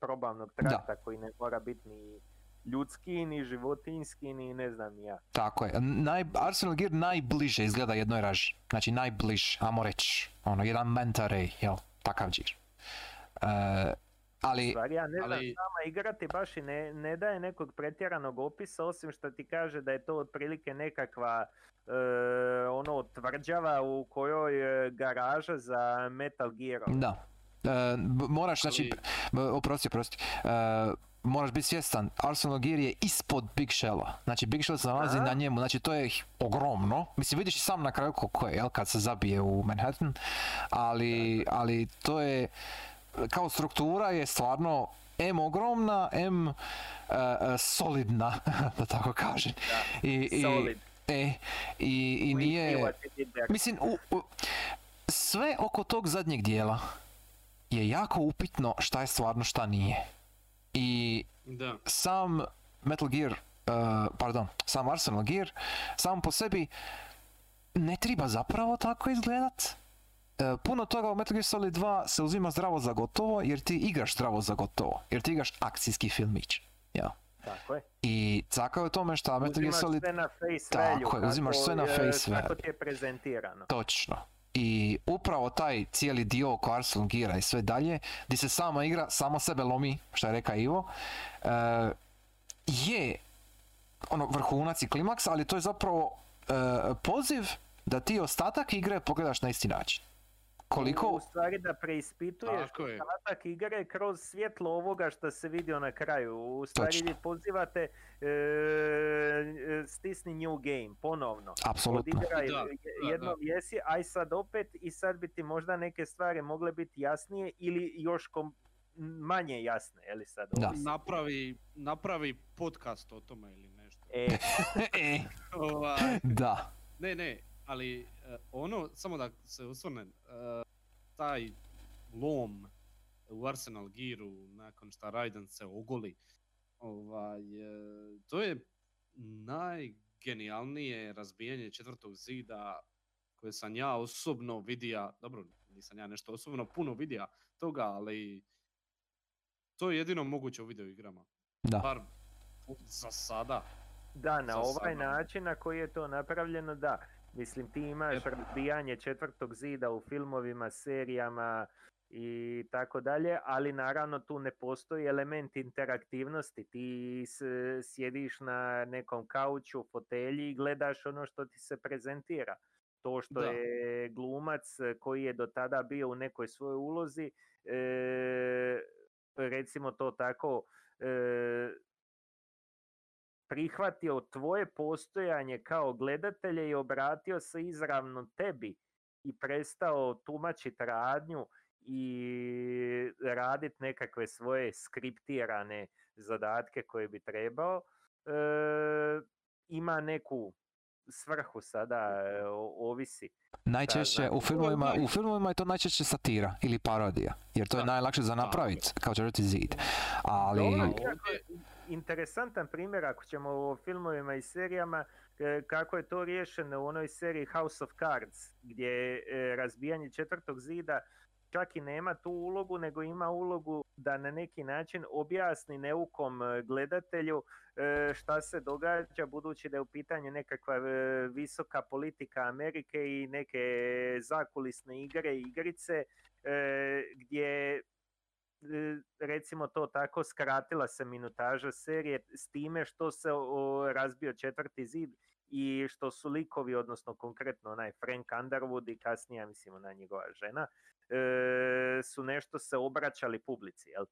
probavnog trakta koji ne mora biti ni ljudski, ni životinski, ni ne znam ja. Tako je. Naj, Arsenal Gear najbliže izgleda jednoj raži. Znači najbliž, ajmo reći. Ono, jedan manta ray, jel? Takav džir. E, ali, stvari ja ne znam, ali- sama igrati baš i ne, ne daje nekog pretjeranog opisa, osim što ti kaže da je to otprilike nekakva e, ono tvrđava u kojoj je garaža za Metal Gear. da. E, moraš, znači, Ali- b- oprosti, oprosti. E, moraš biti svjestan, Arsenal Gear je ispod Big Shella. Znači, Big Shell se nalazi Aha. na njemu, znači to je ogromno. Mislim, vidiš i sam na kraju koliko je, jel, kad se zabije u Manhattan. Ali, ali to je, kao struktura je stvarno M ogromna, M e, e, solidna, da tako kažem. I, i, Solid. E, i, i nije... there. Mislim, u, u- sve oko tog zadnjeg dijela je jako upitno šta je stvarno, šta nije. I Da. sam Metal Gear, uh, pardon, sam Arsenal Gear, sam po sebi ne treba zapravo tako izgledat. E, puno toga u Metal Gear Solid 2 se uzima zdravo za gotovo, jer ti igraš zdravo za gotovo, jer ti igraš akcijski filmić. Ja. Tako je. I caka je u tome što Metal Gear Uzimaš Solid... sve na face Tako value. je, uzimaš sve na face value. ti je prezentirano. Točno. I upravo taj cijeli dio oko Arsenal Geara i sve dalje, gdje se sama igra, sama sebe lomi, što je rekao Ivo, e, je ono vrhunac i klimaks, ali to je zapravo e, poziv da ti ostatak igre pogledaš na isti način. Koliko... U stvari da preispituješ ostatak igre kroz svjetlo ovoga što se vidio na kraju. U stvari Točno. vi pozivate e, stisni new game ponovno. Apsolutno. Odigraj Da, je- da, jednom jesi, aj sad opet i sad bi ti možda neke stvari mogle biti jasnije ili još kom- manje jasne, je li sad? Da. Napravi, napravi podcast o tome ili nešto. E, e, Ovaj, da. ne, ne, ali e, ono, samo da se osvrnem, e, taj lom u Arsenal Gearu nakon šta Raiden se ogoli, ovaj, e, to je najgenijalnije razbijanje četvrtog zida koje sam ja osobno vidija, dobro, nisam ja nešto osobno puno vidija toga, ali to je jedino moguće u videoigrama. Da. Bar za sada. Da, na Za ovaj sada. način na koji je to napravljeno, da. Mislim, ti imaš razbijanje četvrtog zida u filmovima, serijama i tako dalje, ali naravno tu ne postoji element interaktivnosti. Ti sjediš na nekom kauču, fotelji i gledaš ono što ti se prezentira. To što Da. je glumac koji je do tada bio u nekoj svojoj ulozi, e, recimo to tako, e, prihvatio tvoje postojanje kao gledatelja i obratio se izravno tebi i prestao tumačiti radnju i raditi nekakve svoje skriptirane zadatke koje bi trebao, e, ima neku svrhu sada, e, ovisi. Najčešće znači, u filmovima, ovaj- u filmovima je to najčešće satira ili parodija, jer to je najlakše za napraviti kao četvrti zid. Ali Dobro, interesantan primjer ako ćemo o filmovima i serijama e, kako je to riješeno u onoj seriji House of Cards gdje e, razbijanje četvrtog zida čak i nema tu ulogu nego ima ulogu da na neki način objasni neukom e, gledatelju e, šta se događa budući da je u pitanju nekakva visoka politika Amerike i neke zakulisne igre i igrice gdje recimo to tako skratila se minutaža serije s time što se razbio četvrti zid i što su likovi, odnosno konkretno onaj Frank Underwood i kasnije, mislim, ona njegova žena, e, su nešto se obraćali publici, jel?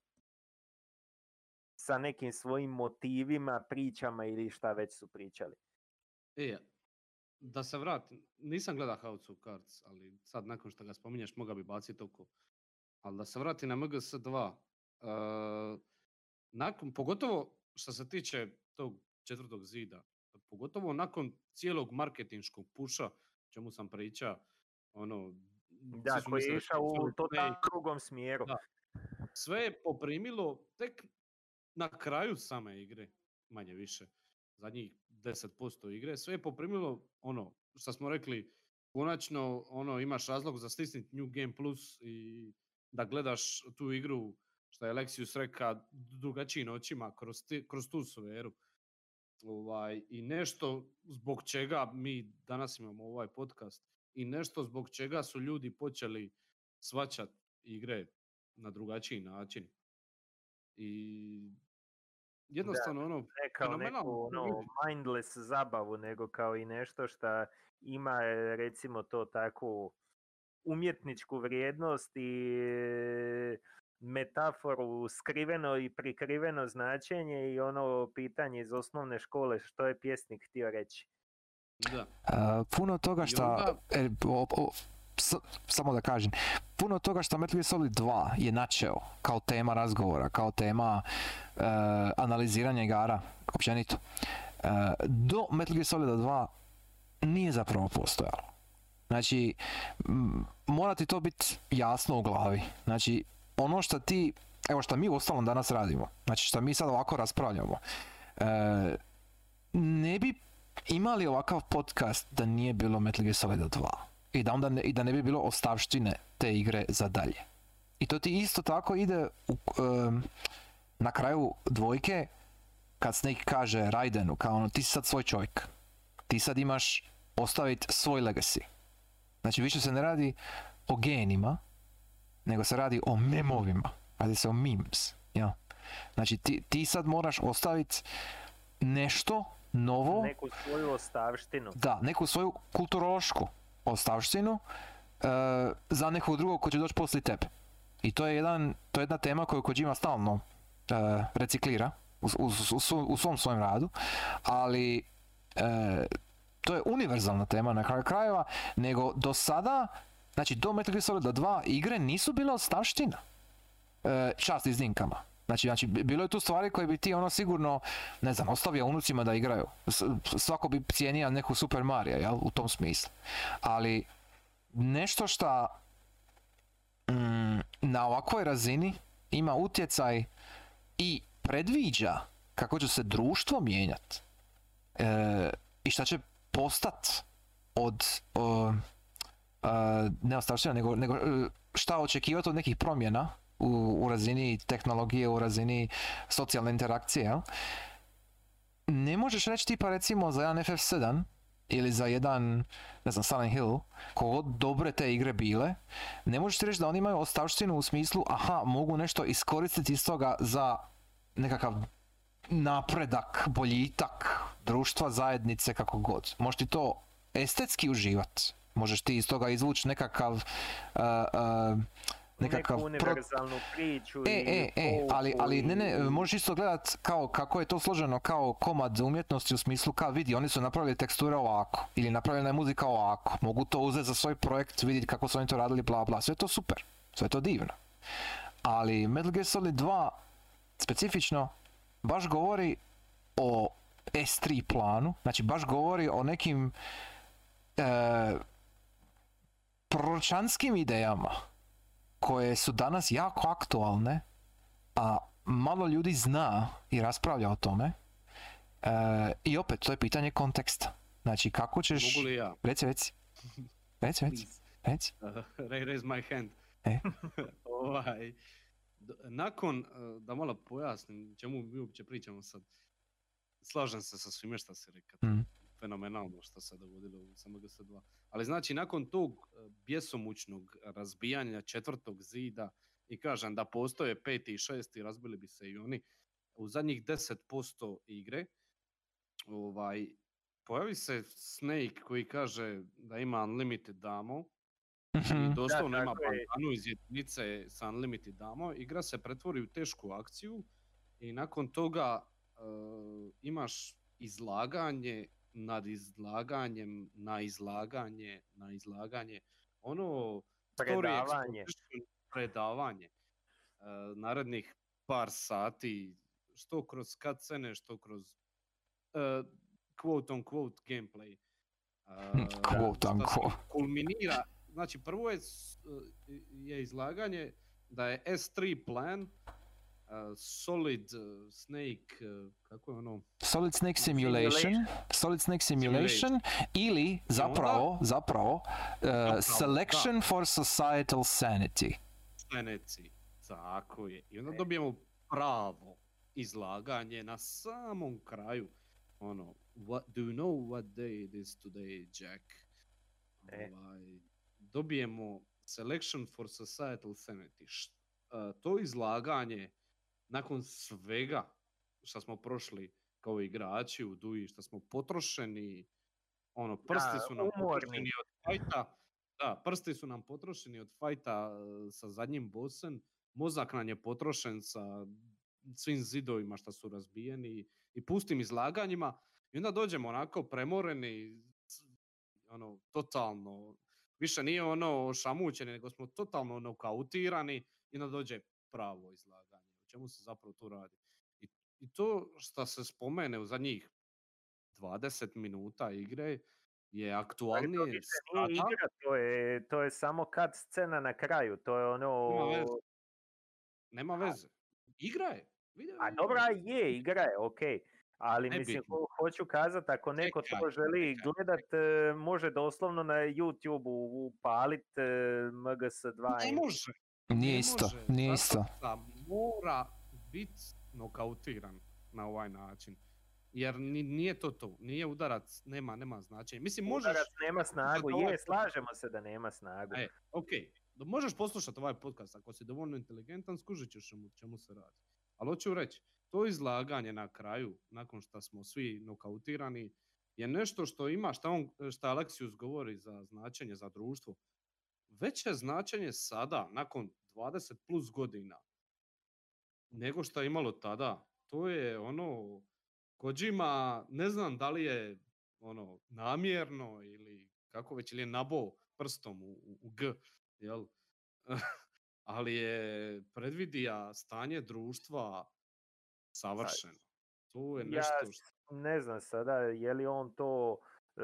Sa nekim svojim motivima, pričama ili šta već su pričali. E, da se vratim, nisam gleda House of Cards, ali sad nakon što ga spominješ moga bi baciti oko. Ali da se vrati na MGS2, uh, nakon, pogotovo što se tiče tog četvrtog zida, pogotovo nakon cijelog marketinškog puša, čemu sam priča, ono, Da, koji je išao u totalno drugom smjeru. Da. sve je poprimilo tek na kraju same igre, manje više, zadnjih 10% igre, sve je poprimilo ono što smo rekli, konačno ono imaš razlog za stisnit New Game Plus i da gledaš tu igru što je Alexius reka drugačijim očima kroz, ti- kroz tu sferu. Ovaj, I nešto zbog čega mi danas imamo ovaj podcast i nešto zbog čega su ljudi počeli svačat igre na drugačiji način. I jednostavno ono, ne kao neku ono, mindless zabavu, nego kao i nešto što ima recimo to takvu umjetničku vrijednost i metaforu, skriveno i prikriveno značenje i ono pitanje iz osnovne škole što je pjesnik htio reći. Da. Uh, puno toga što, onda- e, o- o- s- samo da kažem, puno toga što Metal Gear Solid 2 je načeo kao tema razgovora, kao tema uh, analiziranja igara, općenito, uh, do Metal Gear Solida 2 nije zapravo postojalo. Znači, mora ti to biti jasno u glavi. Znači, ono što ti, evo što mi ostalom danas radimo, znači što mi sad ovako raspravljamo, e, ne bi imali ovakav podcast da nije bilo Metal Gear Solid 2 i da onda ne, i da ne bi bilo ostavštine te igre za dalje. I to ti isto tako ide u, em, na kraju dvojke kad Snake kaže Raidenu kao ono ti si sad svoj čovjek. Ti sad imaš ostaviti svoj legacy. Znači više se ne radi o genima, nego se radi o memovima. Radi se o memes. Ja. Znači ti, ti sad moraš ostaviti nešto novo, Neku svoju ostavštinu. da, neku svoju kulturološku ostavštinu e, za nekog drugog ko će doći poslije tebe. I to je, jedan, to je jedna tema koju Kojima stalno e, reciklira u, u, u, u svom svojem radu, ali e, to je univerzalna tema na kraju krajeva, nego do sada, znači do Metal Gear Solid 2 igre nisu bile ostavština. E, čast iznimkama. Znači, znači, bi- bilo je tu stvari koje bi ti ono sigurno, ne znam, ostavio unucima da igraju. Svako bi cijenio neku Super Mario, jel, u tom smislu. Ali, nešto šta mm, na ovakvoj razini ima utjecaj i predviđa kako će se društvo mijenjati e, i šta će postat od a, ne ostavština, nego, nego e, šta očekivati od nekih promjena u, u razini tehnologije, u razini socijalne interakcije? Ne možeš reći tipa recimo za jedan FF7 ili za jedan, ne znam, Silent Hill, kogod dobre te igre bile, ne možeš reći da oni imaju ostavštinu u smislu, aha, mogu nešto iskoristiti iz toga za nekakav napredak, boljitak društva, zajednice, kako god. Možeš ti to estetski uživat. Možeš ti iz toga izvući nekakav uh, uh, nekakav Neku pro- univerzalnu priču E, i e, e, ali, ali ne, ne, možeš isto gledat kao kako je to složeno kao komad umjetnosti u smislu kao vidi, oni su napravili teksture ovako ili napravljena je muzika ovako, mogu to uzeti za svoj projekt, vidjeti kako su oni to radili, bla bla, sve je to super, sve je to divno. Ali Metal Gear Solid 2 specifično baš govori o S3 planu, znači baš govori o nekim e, proročanskim idejama koje su danas jako aktualne, a malo ljudi zna i raspravlja o tome. E, I opet, to je pitanje konteksta. Znači, kako ćeš... Mogu li ja? Reci, reci. Reci, reci, reci. Uh, ra- raise my hand. E. ovaj, nakon, uh, da malo pojasnim čemu mi uopće pričamo sad, slažem se sa svime što si rekao. Mm. Fenomenalno što se dogodilo u SMGS2. Ali znači, nakon tog uh, bjesomučnog razbijanja četvrtog zida i kažem da postoje peti i šesti, razbili bi se i oni, u zadnjih 10% igre, ovaj, pojavi se Snake koji kaže da ima unlimited damo Mhm. i doslovno ima tako je. bandanu iz jedinice sa Unlimited Damo, igra se pretvori u tešku akciju i nakon toga e, imaš izlaganje nad izlaganjem, na izlaganje, na izlaganje, ono story Predavanje. exposition, predavanje e, narednih par sati, što kroz cutscene, što kroz e, quote on quote gameplay. E, Quote šta se unquote. kulminira, znači prvo je, je izlaganje da je S3 plan, uh, Solid uh, Snake, uh, kako je ono, Solid Snake Simulation, Solid Snake Simulation ili zapravo, zapravo, uh, da. Selection for Societal Sanity. Saneci, tako je. I onda dobijemo pravo izlaganje na samom kraju. Ono, what, do you know what day it is today, Jack? E. Ovaj, dobijemo Selection for Societal Sanity. Š- a, to izlaganje, nakon svega što smo prošli kao igrači u Duji, što smo potrošeni, ono, prsti Da, su nam umorni. potrošeni od fajta, da, prsti su nam potrošeni od fajta e, sa zadnjim bossem, mozak nam je potrošen sa svim zidovima što su razbijeni i pustim izlaganjima i onda dođemo onako premoreni, ono, totalno, više nije ono šamućeni, nego smo totalno nokautirani i onda dođe pravo izlaganje. Čemu se zapravo tu radi? I, i to što se spomene u zadnjih 20 minuta igre je Ali to aktualnije nije sada. igra, to je, to je samo kad scena na kraju, to je ono... Nema veze. Nema veze. Igra je. Video A je dobra je, igra je, okej. Ali mislim, Nebitno. ho- hoću kazat, ako neko to želi čekaj, gledat, e, može doslovno na YouTube upalit e, MGS2. Ne može. Nije ne isto, nije isto. Mora biti nokautiran na ovaj način. Jer ni- nije to to, nije udarac, nema, nema značenja. Mislim, možeš, Udarac nema snagu, je, slažemo se da nema snagu. e, ok, možeš poslušati ovaj podcast, ako si dovoljno inteligentan, skužit ćeš o čemu se radi. Ali hoću reći, to izlaganje na kraju, nakon što smo svi nokautirani, je nešto što ima, šta, on, šta govori za značenje za društvo. Veće značenje sada, nakon 20 plus godina, nego što je imalo tada. To je ono, Kojima, ne znam da li je ono namjerno ili kako već, ili je nabo prstom u, u, u G, jel? ali je predvidija stanje društva savršeno. Tu je Ja nešto što... ne znam sada je li on to e,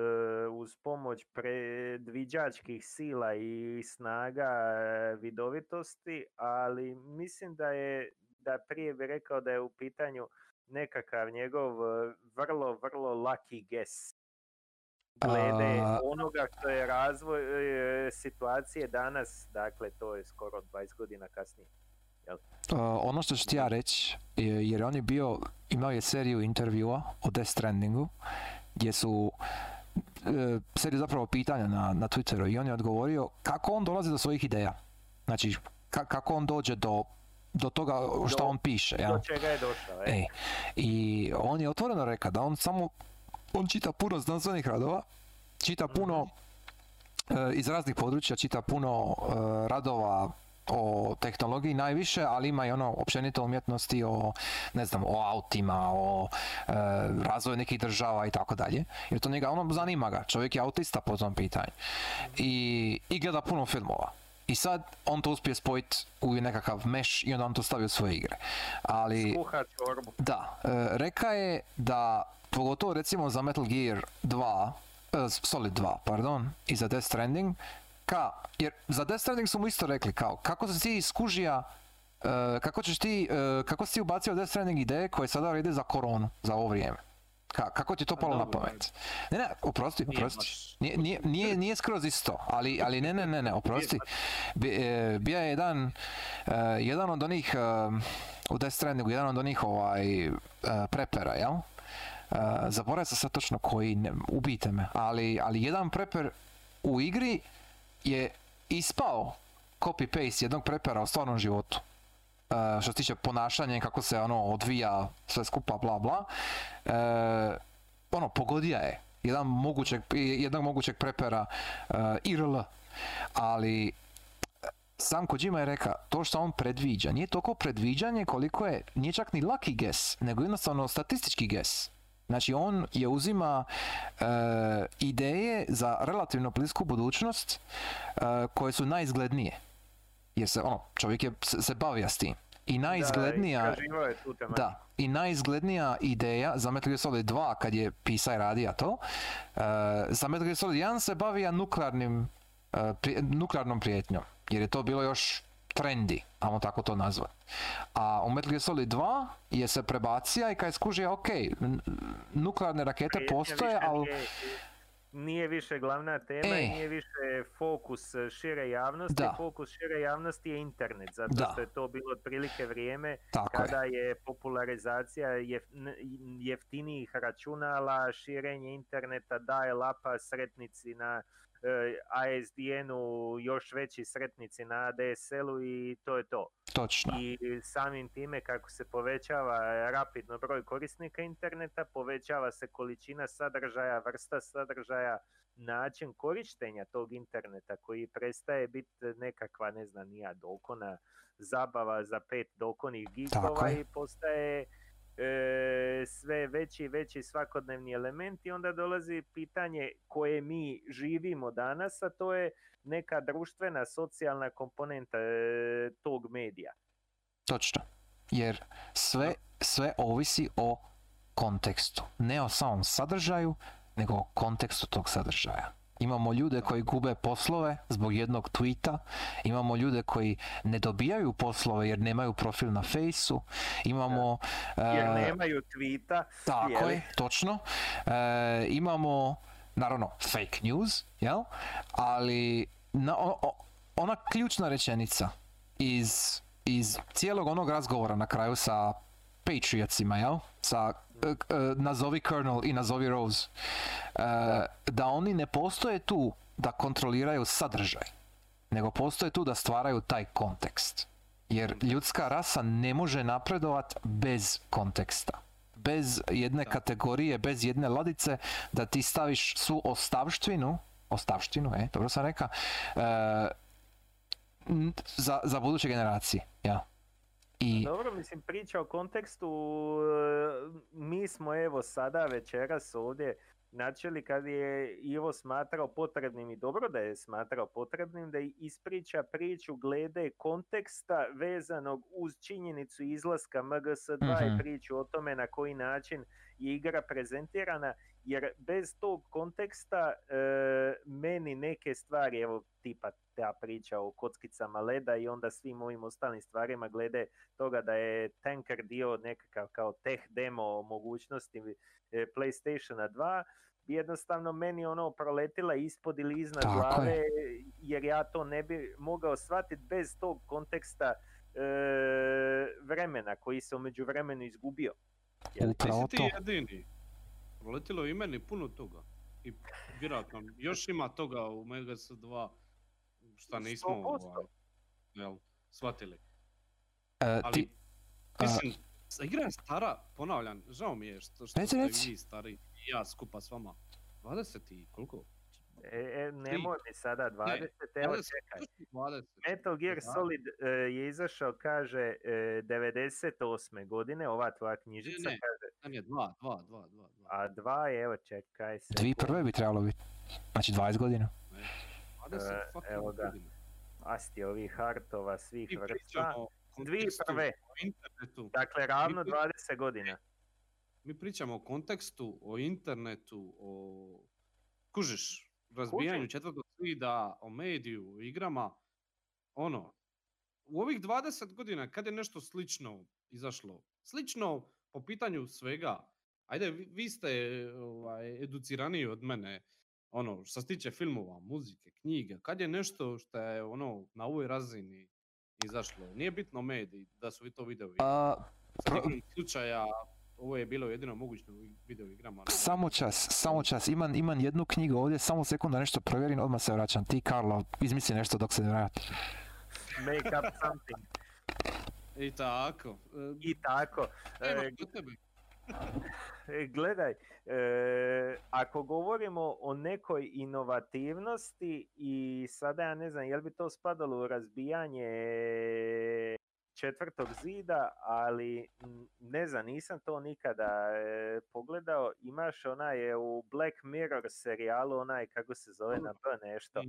uz pomoć predviđačkih sila i snaga e, vidovitosti, ali mislim da je, da prije bi rekao da je u pitanju nekakav njegov e, vrlo, vrlo lucky guess glede A- onoga što je razvoj e, situacije danas, dakle to je skoro 20 godina kasnije. Uh, ono što ću ti ja reći, je- jer on je bio, imao je seriju intervjua o Death Strandingu, gdje su e, seriju zapravo pitanja na, na Twitteru i on je odgovorio kako on dolazi do svojih ideja. Znači, ka- kako on dođe do, do toga što on piše. jel? Do čega je došao, e? E, I on je otvoreno rekao da on samo, on čita puno znanstvenih radova, čita puno e, iz raznih područja, čita puno e, radova o tehnologiji najviše, ali ima i ono općenito umjetnosti o, ne znam, o autima, o e, razvoju nekih država i tako dalje. Jer to njega, ono zanima ga, čovjek je autista po tom pitanju. I, i gleda puno filmova. I sad on to uspije spojiti u nekakav meš i onda on to stavi u svoje igre. Ali... Skuha čorbu. Da, e, reka je da, pogotovo recimo za Metal Gear 2, e, Solid 2, pardon, i za Death Stranding, ka, jer za Death Stranding su mu isto rekli kao, kako si ti skužija, e, kako ćeš ti, kako si ti ubacio Death Stranding ideje koje sada vrijede za koronu, za ovo vrijeme? Ka, kako ti je to Pa palo na pamet? Ne, ne, oprosti, oprosti. Nije, nije, nije, nije skroz isto, ali, ali ne, ne, ne, ne, oprosti. Bi, e, je jedan, e, jedan od onih, e, u Death Strandingu, jedan od onih ovaj, prepera, jel? Zaboravio sam sad točno koji, ne, ubijte me, ali, ali jedan preper u igri je ispao copy-paste jednog prepera u stvarnom životu. E, što se tiče ponašanja kako se ono odvija sve skupa bla bla. E, ono, pogodija je jedan mogućeg, jednog mogućeg prepera e, IRL. Ali sam Kojima je rekao, to što on predviđa, nije toliko predviđanje koliko je, nije čak ni lucky guess, nego jednostavno statistički guess. Znači on je uzima e, ideje za relativno blisku budućnost e, koje su najizglednije. Jer se, ono, čovjek je, se, se bavio s tim. I najizglednija... Da, je. Da, i najizglednija ideja za Metal Gear Solid 2 kad je pisao i radija to, e, za Metal Gear Solid 1 se bavija nuklearnim, e, pri- nuklearnom prijetnjom, jer je to bilo još trendi, ajmo tako to nazvat. A u Metal Gear Solid 2 je se prebacija i kad je skužio, ok, nuklearne rakete Prijetnja postoje, ali... nije- Nije više glavna tema E. nije više fokus e, šire javnosti. Da. Fokus šire javnosti je internet, zato Da. što je to bilo otprilike vrijeme Tako je. kada je popularizacija jef- n- jeftinijih računala, širenje interneta, daje lapa sretnici na ASDN-u, još veći sretnici na ADSL-u i to je to. Točno. I samim time kako se povećava rapidno broj korisnika interneta, povećava se količina sadržaja, vrsta sadržaja, način korištenja tog interneta koji prestaje biti nekakva, ne znam, nija dokona zabava za pet dokonih gigova i postaje e, sve veći i veći svakodnevni element i onda dolazi pitanje koje mi živimo danas, a to je neka društvena, socijalna komponenta e, tog medija. Točno. Jer sve, sve ovisi o kontekstu. Ne o samom sadržaju, nego o kontekstu tog sadržaja. Imamo ljude koji gube poslove zbog jednog tweeta, imamo ljude koji ne dobijaju poslove jer nemaju profil na fejsu, imamo... Jer e, nemaju tweeta, Tako je točno. E, imamo, naravno, fake news, jel? Ali na, ona ključna rečenica iz, iz cijelog onog razgovora na kraju sa Patriotsima, jel? Sa nazovi Colonel i nazovi Rose. E, da oni ne postoje tu da kontroliraju sadržaj, nego postoje tu da stvaraju taj kontekst. Jer ljudska rasa ne može napredovat bez konteksta. Bez jedne kategorije, bez jedne ladice, da ti staviš svu ostavštinu, ostavštinu, e, dobro sam rekao, e, za, za buduće generacije. Ja. I, Dobro, mislim, priča o kontekstu, e, mi smo evo sada večeras ovdje Znači li kad je Ivo smatrao potrebnim i dobro da je smatrao potrebnim da ispriča priču glede konteksta vezanog uz činjenicu izlaska MGS2 Mhm. i priču o tome na koji način je igra prezentirana, jer bez tog konteksta e, meni neke stvari, evo tipa ta priča o kockicama leda i onda svim ovim ostalim stvarima glede toga da je Tanker dio nekakav kao tech demo mogućnosti e, PlayStationa 2, bi jednostavno meni ono proletila ispod ili iznad Tako glave, je. jer ja to ne bi mogao shvatiti bez tog konteksta e, vremena koji se u međuvremenu izgubio. Jel? Upravo Nisi ti to. jedini. Proletilo je i meni puno toga. I vjerojatno još ima toga u Megas 2 šta nismo 100%. ovaj, jel, shvatili. E, Ali, ti, mislim, igra je stara, ponavljam, žao mi je što, što ste vi stari i ja skupa s vama. 20 i koliko? E, e, nemoj mi sada 20, Ne, evo 20, čekaj. 20. Metal Gear. Solid e, je izašao, kaže, e, 98. godine, ova tvoja knjižica Ne, ne. kaže, Ne, ne, 2, 2, 2, 2. a dva je, evo čekaj se. dvi prve bi trebalo biti. Znači 20 godina. 20 fucking evo ga. godina. Asti ovih hartova svih Mi vrsta. Dvi prve, o internetu. dakle ravno pri- 20 godina. Mi pričamo o kontekstu, o internetu, o... Kužiš, razbijanju četvrtog zida, o mediju, o igrama. Ono, u ovih 20 godina kad je nešto slično izašlo, slično po pitanju svega, ajde, vi, vi ste ovaj, educiraniji od mene, ono, što se tiče filmova, muzike, knjiga, kad je nešto što je ono na ovoj razini izašlo, nije bitno mediji da su vi to video A, slučaja, ovo je bilo jedino moguće u video igrama. na- samo čas, samo čas. Imam, imam jednu knjigu ovdje, samo sekund da nešto provjerim, odmah se vraćam. Ti, Karlo, izmisli nešto dok se ne vratim. Make up something. I tako. E, I tako. evo, E, kod tebe. E, Gledaj, e, ako govorimo o nekoj inovativnosti i sada ja ne znam jel bi to spadalo u razbijanje četvrtog zida, ali ne znam, nisam to nikada e, pogledao. Imaš onaj e, u Black Mirror serijalu, onaj kako se zove na B nešto,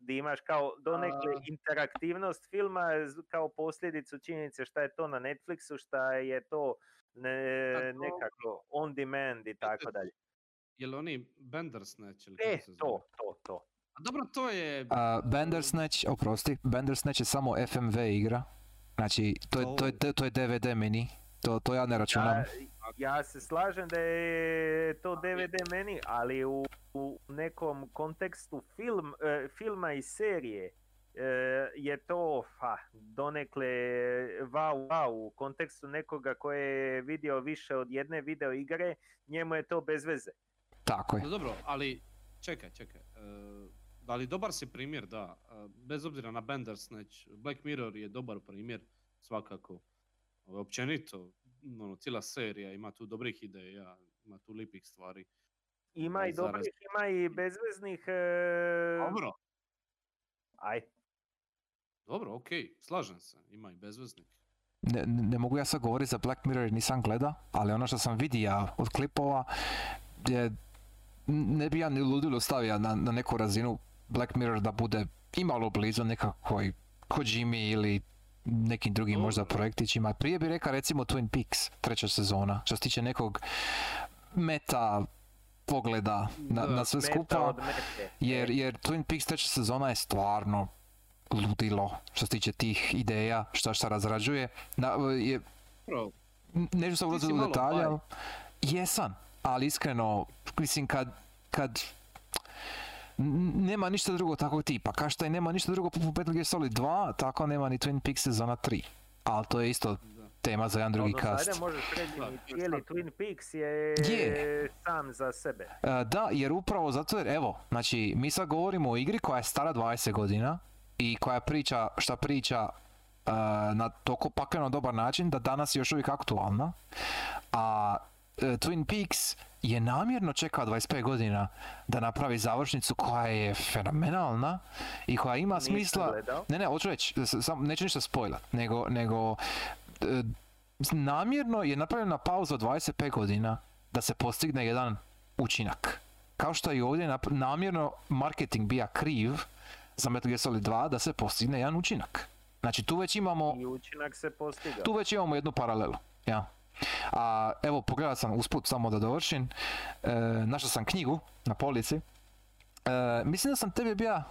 gdje imaš kao donekle A. interaktivnost filma kao posljedicu činjenice šta je to na Netflixu, šta je to ne, Pa nekako on demand i tako dalje. Jel oni Bandersnatch ili E, kako se zove? to, to, to. A dobro, to je... A, Bandersnatch, oprosti, Bandersnatch je samo FMV igra. Znači, to je, to je, to je DVD mini. To, to ja ne računam. Ja, ja se slažem da je to DVD meni, ali u, u nekom kontekstu film, e, filma i serije e, je to fa, donekle wow, wow, u kontekstu nekoga koje je vidio više od jedne video igre, njemu je to bez veze. Tako je. No dobro, ali čekaj, čekaj. e, da li dobar si primjer, da. e, bez obzira na Bandersnatch, Black Mirror je dobar primjer, svakako. Općenito, ono, cijela serija ima tu dobrih ideja, ima tu lipih stvari. Ima i Zaraz. dobrih, ima i bezveznih... E, Dobro, aj, dobro, okej, slažem se, ima i bezveznik. Ne, ne mogu ja sad govoriti za Black Mirror jer nisam gleda, ali ono što sam vidio od klipova je, ne bi ja ni ludilo stavio na, na neku razinu Black Mirror da bude imalo blizu nekakvoj Kojimi ili nekim drugim možda Dobro. projektićima. Prije bi rekao recimo Twin Peaks, treća sezona, što se tiče nekog meta pogleda na, na sve skupa. Jer, jer Twin Peaks treća sezona je stvarno ludilo što se tiče tih ideja, šta šta razrađuje. Na, je, neću se ulaziti u detalje, jesam, ali iskreno, mislim kad, kad nema ništa drugo takvog tipa, kao što i nema ništa drugo poput Metal Gear Solid 2, tako nema ni Twin Peaks sezona 3. Ali to je isto tema za jedan drugi kast. Ajde, možeš reći, je. Twin Peaks je, Je. sam za sebe. E, Da, jer upravo zato jer, evo, znači, mi sad govorimo o igri koja je stara 20 godina i koja priča šta priča e, na toliko pakleno dobar način da danas je još uvijek aktualna. A e, Twin Peaks je namjerno čekao 25 godina da napravi završnicu koja je fenomenalna i koja ima Nisam smisla... gledao. Ne, ne, hoću reći, sam, neću ništa spojlat, nego, nego e, namjerno je napravljena pauza od 25 godina da se postigne jedan učinak. kao što je i ovdje namjerno marketing bija kriv za Metal Gear Solid 2 da se postigne jedan učinak. Znači tu već imamo I učinak se postigao. tu već imamo jednu paralelu. Ja. A evo pogledao sam usput samo da dovršim, e, našao sam knjigu na polici. E, mislim da sam tebi bija,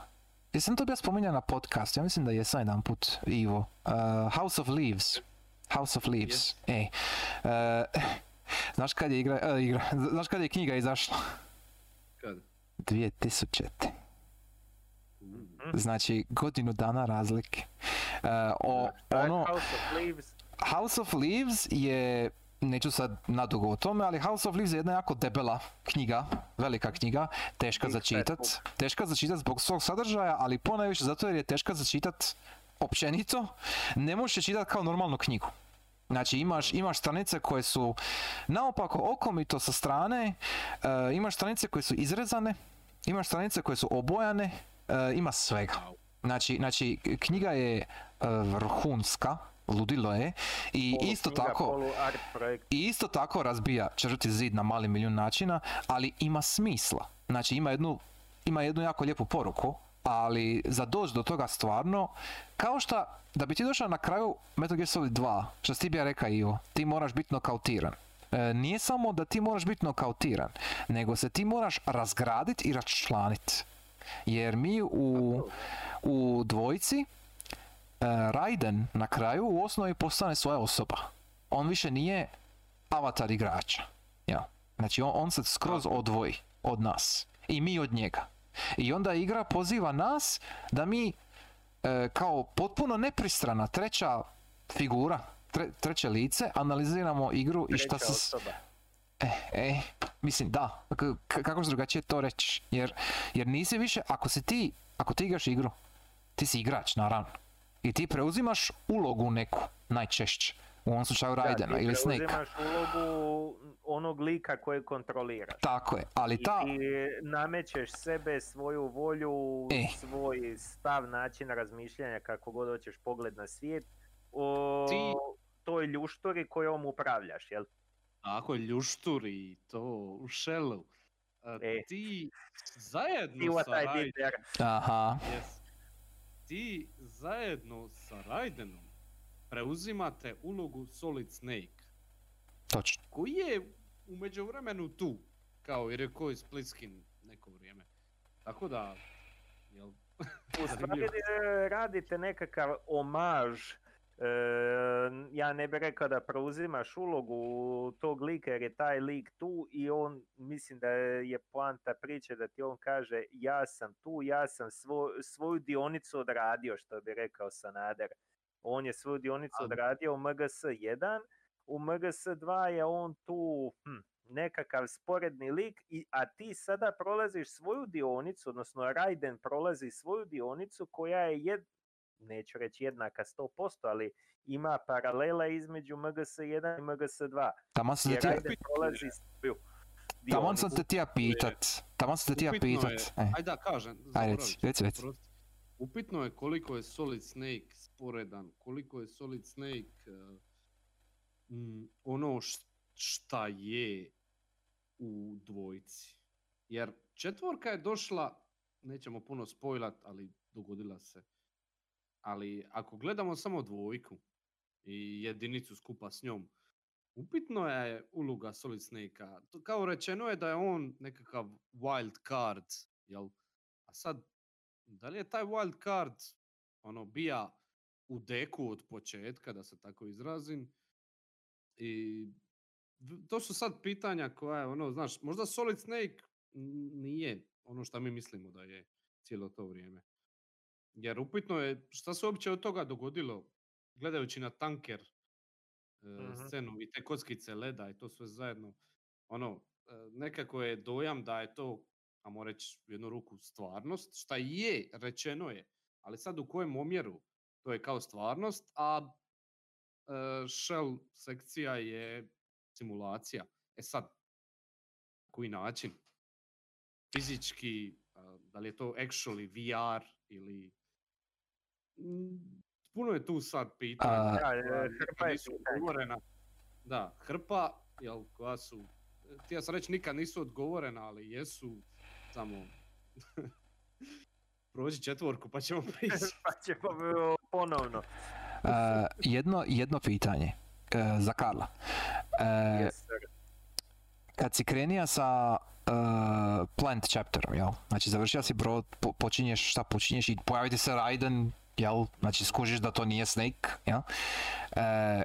jesam to bio spominjao na podcastu, ja mislim da jesam jedan put, Ivo. E, House of Leaves. House of Leaves. E, e, znaš kad je igra, e, igra, znaš kad je knjiga izašla? Kad? 2000. Mm. Znači godinu dana razlike. E, o, ono, House of Leaves? House of Leaves je, neću sad nadugo o tome, ali House of Leaves je jedna jako debela knjiga, velika knjiga, teška za čitat. Teška za čitat zbog svog sadržaja, ali ponajviše zato jer je teška za čitat općenito. Ne možeš je čitat kao normalnu knjigu. Znači imaš, imaš stranice koje su naopako okomito sa strane, e, imaš stranice koje su izrezane, imaš stranice koje su obojane, e, ima svega. Znači, znači knjiga je e, vrhunska, ludilo je i Polu isto knjiga, tako i isto tako razbija četvrti zid na mali milijun načina, ali ima smisla. Znači ima jednu, ima jednu jako lijepu poruku, ali za doći do toga stvarno, kao što da bi ti došao na kraju Metal Gear Solid 2, što si ti bi ja rekao Ivo, ti moraš biti nokautiran. E, nije samo da ti moraš biti nokautiran, nego se ti moraš razgraditi i raščlaniti. Jer mi u, u dvojici, Raiden na kraju u osnovi postane svoja osoba. On više nije avatar igrača. Ja. Znači on, on se skroz odvoji od nas. I mi od njega. I onda igra poziva nas da mi e, kao potpuno nepristrana treća figura, tre- treće lice, analiziramo igru i šta se... osoba. E, e, mislim da, k- kako se drugačije to reći, jer, jer nisi više, ako si ti, ako ti igraš igru, ti si igrač naravno, i ti preuzimaš ulogu neku, najčešće, u ovom slučaju Raidena da, ti ili Snake, preuzimaš ulogu onog lika koje kontroliraš. tako je, ali I ta, ti namećeš sebe, svoju volju, E. svoj stav, način razmišljanja, kako god hoćeš pogled na svijet, o Ti- toj ljušturi kojom upravljaš, jel? Ako je ljušturi to u šelu, E. ti zajedno sa I Raidenom, aha, Yes. Ti zajedno sa Raidenom preuzimate ulogu Solid Snake, točno. koji je u međuvremenu tu, kao i rekao je Splitskin neko vrijeme. Tako da, jel, U stvari Zanimljivo. radite nekakav omaž, e, ja ne bih rekao da preuzimaš ulogu tog lika jer je taj lik tu i on, mislim da je poanta priče da ti on kaže ja sam tu, ja sam svo- svoju dionicu odradio, što bi rekao Sanader. On je svoju dionicu odradio u MGS 1, u MGS 2 je on tu hm, nekakav sporedni lik, i, a ti sada prolaziš svoju dionicu, odnosno Raiden prolazi svoju dionicu koja je jed, neću reći jednaka 100%, ali ima paralela između MGS 1 i MGS 2. Taman sam te Jer tija, Raiden prolazi svoju taman sam te tija pitat, taman sam te tija pitat. E, aj da kažem, Aj, reci, reci. Upitno je koliko je Solid Snake sporedan, koliko je Solid Snake uh, mm, ono šta je u dvojici. Jer četvorka je došla, nećemo puno spojlat, ali dogodila se. Ali ako gledamo samo dvojku i jedinicu skupa s njom, upitno je uloga Solid Snake-a. Kao rečeno je da je on nekakav wild card, jel? A sad, da li je taj wild card ono, bija u deku od početka, da se tako izrazim, i to su sad pitanja koja je, ono, znaš, možda Solid Snake nije ono što mi mislimo da je cijelo to vrijeme. Jer upitno je šta se uopće od toga dogodilo, gledajući na tanker e, Mhm. scenu i te kockice leda i to sve zajedno. Ono, e, nekako je dojam da je to, ajmo reći jednu ruku, stvarnost, šta je, rečeno je, ali sad u kojem omjeru to je kao stvarnost, a e, shell sekcija je simulacija. E sad, koji način? Fizički, a, da li je to actually VR ili... Mm, Puno je tu sad pitanja. Da, e, hrpa je odgovorena. Da, hrpa, jel, koja su, htio sam reći nikad nisu odgovorena, ali jesu Samo... Prođi četvorku pa ćemo prići. pa ćemo ponovno. Uh, jedno, jedno pitanje uh, za Karla. Uh, Yes, sir. kad si krenija sa uh, plant chapterom, jel? Znači završio si brod, po- počinješ šta počinješ i pojavi ti se Raiden, jel? Znači skužiš da to nije Snake, jel? E,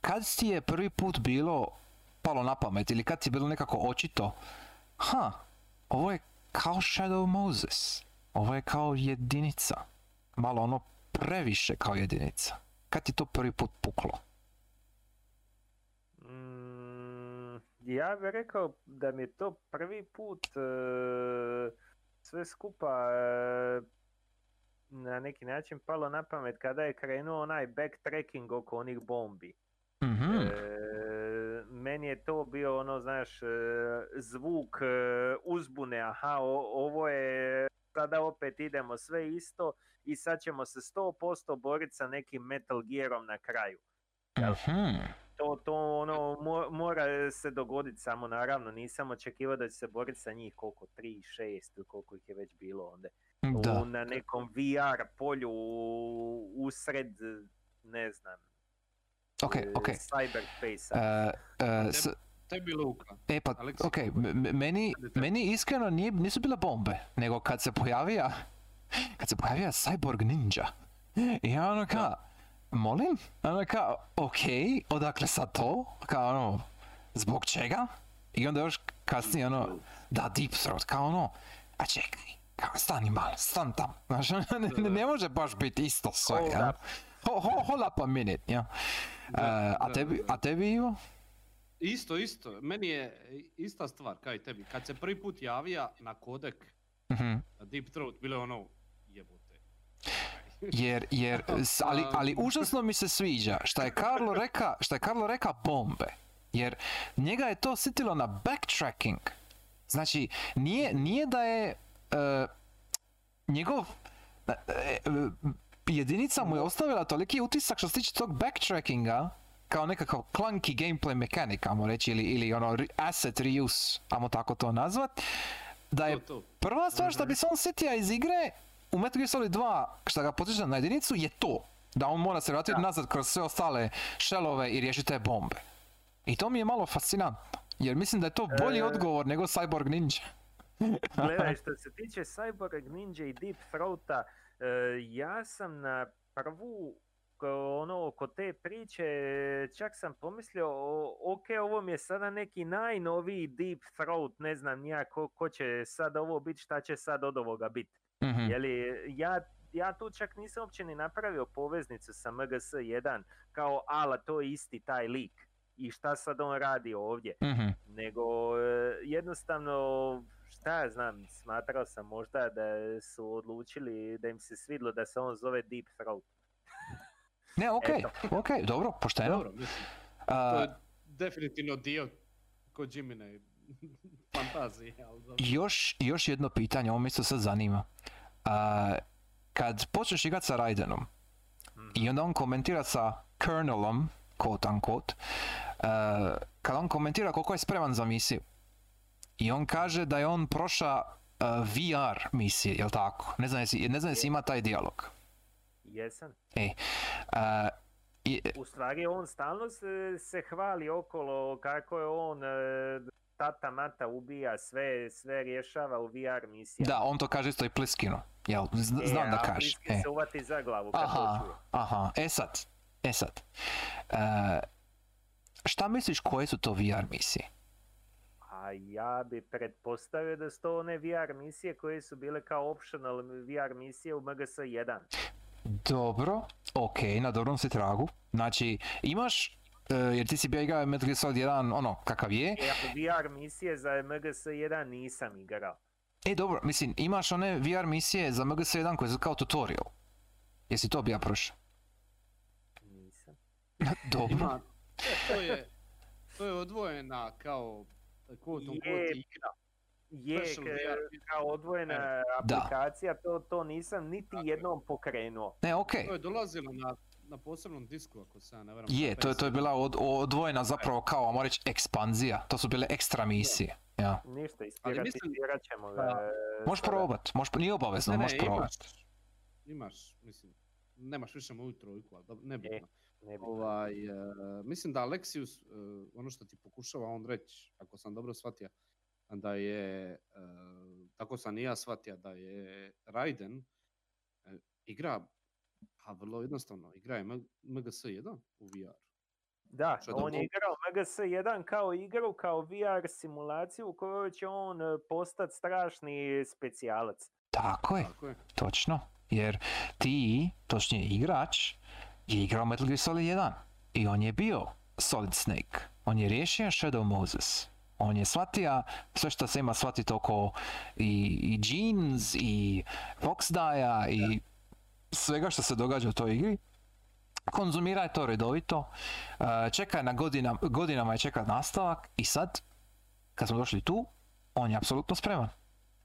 kad ti je prvi put bilo palo na pamet ili kad ti je bilo nekako očito, ha, ovo je kao Shadow Moses, ovo je kao jedinica, malo ono previše kao jedinica. Kad ti to prvi put puklo? Ja bih rekao da mi je to prvi put e, sve skupa e, na neki način palo na pamet kada je krenuo onaj backtracking oko onih bombi. Mhm. E, meni je to bio ono, znaš, e, zvuk e, uzbune, aha, o- ovo je, sada opet idemo sve isto i sad ćemo se 100% boriti sa nekim Metal Gearom na kraju. Mhm. To, to ono, mo- mora se dogoditi samo, naravno, nisam očekivao da će se boriti sa njih koliko, 3, 6 ili koliko ih je već bilo onda. Da. U, na nekom VR polju usred, ne znam, Ok, e, ok. cyberspace-a. E, e, s- Tebi Luka. e pa, Aleksi, ok, meni, meni iskreno nije, nisu bile bombe, nego kad se pojavija, kad se pojavija Cyborg Ninja. I ja ono ka, molim? Ono ka, ok, odakle sad to? Kao ono, zbog čega? I onda još kasnije ono, da, Deep Throat, kao ono, a čekaj, kao stani malo, stan tam. Znaš, ne, ne, ne može baš biti isto sve, Hold ja? Ho, ho, hold up a minute, ja? Da, E, a tebi, a tebi Ivo? Isto, isto. Meni je ista stvar kao i tebi. Kad se prvi put javija na kodek na Deep Throat, bilo je ono. Jer, jer, ali, ali užasno mi se sviđa šta je Karlo reka, šta je Karlo reka bombe. Jer njega je to sitilo na backtracking. Znači, nije, nije da je e, njegov e, jedinica mu je ostavila toliki utisak što se tiče tog backtrackinga kao nekakav clunky gameplay mechanic, ajmo reći, ili, ili ono asset reuse, ajmo tako to nazvat, da je. Prva stvar što bi se on sjetio iz igre u Metal Gear Solid 2 što ga potiče na jedinicu je to. Da on mora se vratiti nazad kroz sve ostale šelove i riješiti te bombe. I to mi je malo fascinantno. Jer mislim da je to bolji E. odgovor nego Cyborg Ninja. Gledaj, što se tiče Cyborg Ninja i Deep Throata, e, ja sam na prvu ko- ono, kod te priče, čak sam pomislio, ok, ovo mi je sada neki najnoviji Deep Throat, ne znam nija ko, ko će sad ovo biti, šta će sad od ovoga biti. Mhm. Jeli, ja, ja tu čak nisam uopće ni napravio poveznicu sa MGS1, kao ala to je isti taj lik i šta sad on radi ovdje Mhm. nego e, jednostavno šta ja znam, smatrao sam možda da su odlučili da im se svidlo da se on zove Deep Throat. Ne, ok, Eto. ok, dobro, pošteno. Dobro, mislim. To je definitivno dio Kojimine fantazije, ali još, još jedno pitanje, ovo me isto sad zanima. A, kad počneš igrat sa Raidenom i onda on komentira sa Colonelom, quote unquote, uh, kad on komentira koliko je spreman za misiju i on kaže da je on proša uh, VR misije, jel tako? Ne znam jesi, ne znam jesi ima taj dijalog. Jesam. E, uh, i, U stvari on stalno se, se hvali okolo kako je on e, tata mata ubija sve, sve rješava u VR misijama. da, on to kaže isto i Pliskino, jel? E, znam da a kaže. E. se uvati za glavu kad Aha, to aha, e sad, e sad. Uh, šta misliš koje su to VR misije? A ja bi pretpostavio da su to one VR misije koje su bile kao optional VR misije u MGS 1. Dobro, ok, na dobrom si tragu. Znači, imaš, e, jer ti si bio igrao Metal Gear Solid 1, ono, kakav je. E, ako VR misije za MGS 1 nisam igrao. E, dobro, mislim, imaš one VR misije za MGS 1 koje su kao tutorial. Jesi to bija prošao? Nisam. Dobro. Ima, to je, to je odvojena kao quote Je. igra. Je kao odvojena Da. aplikacija, to, to nisam niti jednom pokrenuo. Ne, ok. To je dolazilo na, na posebnom disku, ako se ja ne varam. Je, to, je- to je bila od, odvojena zapravo kao, ajmo reći, ekspanzija. To su bile ekstra misije. Ja. Ništa, Ali mislim- ispiratizirat ćemo ga. Pa, e, Možeš probat, možeš, nije obavezno, Ne, ne, možeš probat. imaš, imaš, mislim, nemaš više moju trojku, ali dobro, nebitno. Ne bi- Ovaj, e, mislim da Alexius, e, ono što ti pokušava on reći, ako sam dobro shvatio, da je, e, tako sam i ja shvatio, da je Raiden e, igra, a vrlo jednostavno, igra je M- MGS1 u VR. Da, Što je on je igrao MGS1 kao igru, kao VR simulaciju u kojoj će on e, postati strašni specijalac. Tako je, Tako je. točno. Jer ti, točnije igrač, je igrao Metal Gear Solid 1. I on je bio Solid Snake. On je riješio Shadow Moses. On je shvatio sve što se ima shvatiti oko i, i Jeans i Fox Daya i svega što se događa u toj igri. Konzumiraj to redovito, e, čekaj na godina, godinama je čekat nastavak i sad, kad smo došli tu, on je apsolutno spreman.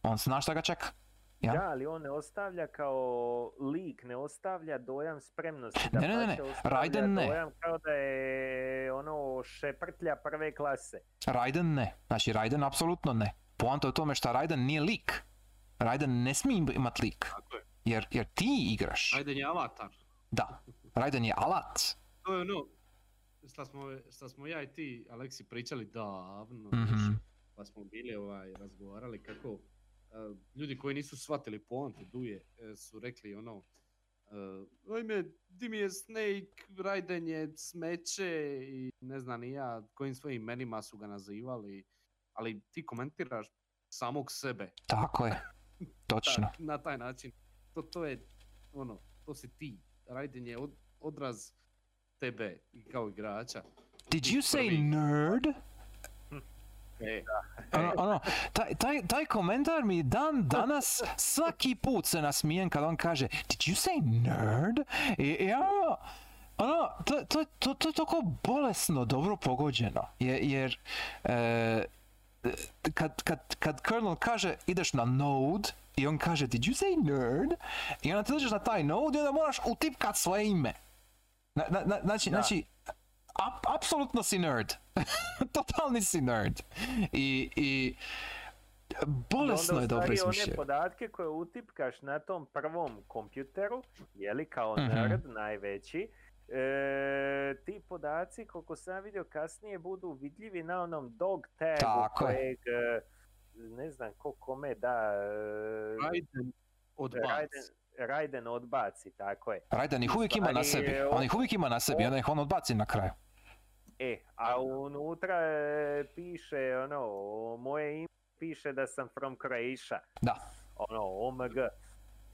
On zna šta ga čeka. Ja? Da, ali on ne ostavlja kao lik, ne ostavlja dojam spremnosti. Ne, ne, ne, ne, Raiden ne. Dojam kao da je ono šeprtlja prve klase. Raiden ne. Znači Raiden apsolutno ne. Poanta je u tome što Raiden nije lik. Raiden ne smije im- imat lik. Tako je. Jer, jer ti igraš. Raiden je avatar. Da. Raiden je alat. To je ono, šta smo, šta smo ja i ti, Aleksi, pričali davno, Mhm. još, pa smo bili ovaj, razgovarali kako e, ljudi koji nisu shvatili poante Duje e, su rekli ono, uh, ojme, di mi je Snake, Raiden je smeće i ne znam ni ja kojim svojim imenima su ga nazivali, ali ti komentiraš samog sebe Tako je. Točno. ta- na taj način. To, to je ono, to si ti. Raiden je od, odraz tebe i kao igrača. Did you say prvi- nerd? E, Ono, ono, taj, taj, taj komentar mi dan danas svaki put se nasmijem kad on kaže Did you say nerd? I, i ono, ono, to, to, to, to je toliko bolesno dobro pogođeno. Je- Jer, e, kad, kad, kad Colonel kaže ideš na node i on kaže did you say nerd? I onda ti dođeš na taj node i onda moraš utipkat svoje ime. Na, na, na- znači, Da. znači, ap- apsolutno si nerd. Totalni si nerd. I, i bolesno je dobro izmišljeno. one podatke koje utipkaš na tom prvom kompjuteru, jeli kao Mhm. nerd najveći, e, ti podaci, koliko sam vidio kasnije, budu vidljivi na onom dog tagu Tako je. kojeg, e, ne znam ko kome da, e, Raiden odbaci. Raiden, Raiden odbaci, tako je. Raiden ih uvijek ima na sebi. On ih uvijek ima na sebi, onda ih on odbaci na kraju. E, a unutra e, piše, ono, moje ime piše da sam from Croatia. Da. Ono, OMG.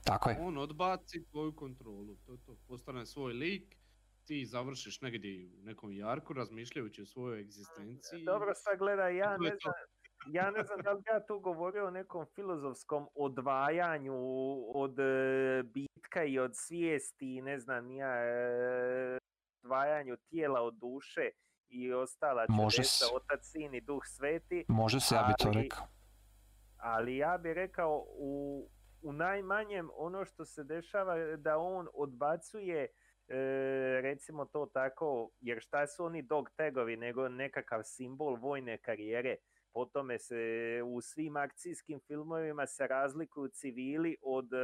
Tako je. On odbaci tvoju kontrolu. To je to. Postane svoj lik, ti završiš negdje u nekom jarku razmišljajući o svojoj egzistenciji. Dobro, sad gledaj, ja ne znam, ja ne znam da li ja tu govorio o nekom filozofskom odvajanju od e, bitka i od svijesti, i ne znam, ja, e, odvajanju tijela od duše i ostala Može čudesa, se. otac, sin i duh sveti, Može se, ja bi to rekao. ali ja bih rekao u, u najmanjem ono što se dešava da on odbacuje e, recimo to tako, jer šta su oni dog tagovi nego nekakav simbol vojne karijere. Po tome se u svim akcijskim filmovima se razlikuju civili od e,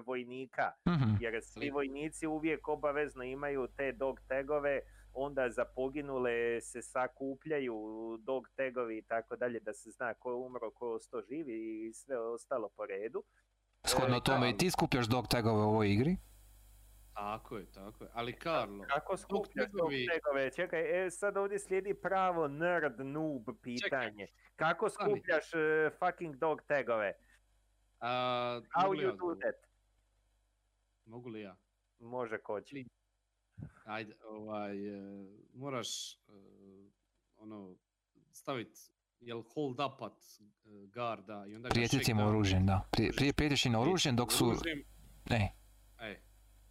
vojnika, Mhm. jer svi vojnici uvijek obavezno imaju te dog tagove, onda za poginule se sakupljaju dog tagovi i tako dalje, da se zna ko je umro, ko je ostao živi i sve ostalo po redu. Shodno E, tome i ti skupljaš dog tagove u ovoj igri. Tako je, tako je. Ali Karlo, Kako skupljaš tagove? Čekaj, e, sad ovdje slijedi pravo nerd noob pitanje. Kako Stani. skupljaš e, fucking dog tagove? a, How li ja you do that? Mogu li ja? Može koći. Ajde, ovaj, e, moraš e, ono, stavit, jel hold upat e, garda i onda ga Prijetiti im oružjem, da. Prije, prije prijetiš im oružjem dok su... Oružjem, Ne, E,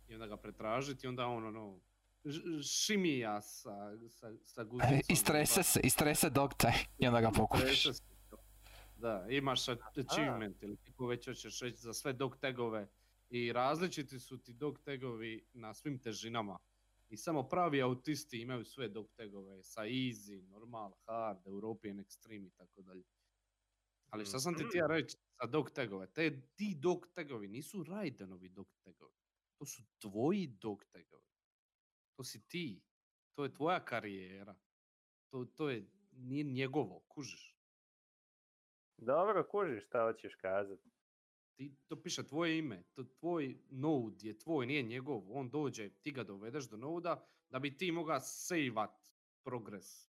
i onda ga pretražiti i onda on ono, šimija sa, sa, sa guzicom. istrese se, istrese dog tag i onda ga pokupiš. Da, imaš achievement ili kako već hoćeš reći za sve dog tagove i različiti su ti dog tagovi na svim težinama. I samo pravi autisti imaju sve dog tagove sa easy, normal, hard, European extreme i tako dalje. Ali šta sam ti ti ja reći sa dog tagove? Te, ti dog tagovi nisu Raidenovi dog tagovi. To su tvoji dog tagovi. To si ti. To je tvoja karijera. To, to je, nije njegovo, kužiš. Dobro, kužiš šta hoćeš kazati. Ti, to piše tvoje ime, to tvoj node je tvoj, nije njegov. On dođe, ti ga dovedeš do noda da bi ti mogao sejvat progres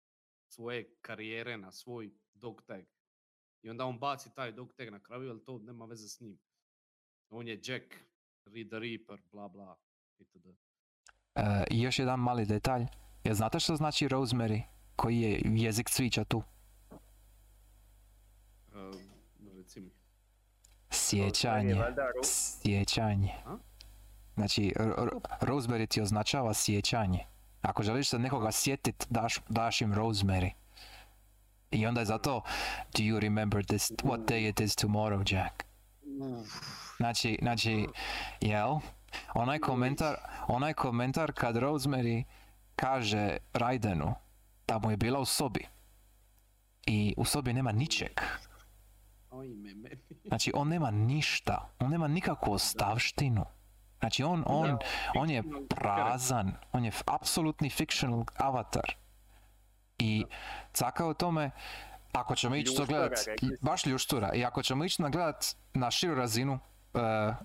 svoje karijere na svoj dog tag. I onda on baci taj dog tag na kraju, ali to nema veze s njim. On je Jack, Reed the Reaper, bla bla, itd. E, I još jedan mali detalj. Jel znate što znači rosemary? Koji je jezik cvića tu? Uh, reci mi. Sjećanje. Sjećanje. A? Znači, r- r- rosemary ti označava sjećanje. Ako želiš se nekoga sjetit, daš, daš im rosemary. I onda je zato, do you remember this, what day it is tomorrow, Jack? Znači, znači, jel? Onaj komentar, onaj komentar kad Rosemary kaže Raidenu da mu je bila u sobi i u sobi nema ničeg. Znači on nema ništa, on nema nikakvu ostavštinu. Znači on, on, on je prazan, on je apsolutni fictional avatar. I caka o tome, ako ćemo ići to gledat, baš ljuštura, i ako ćemo ići na gledat na širu razinu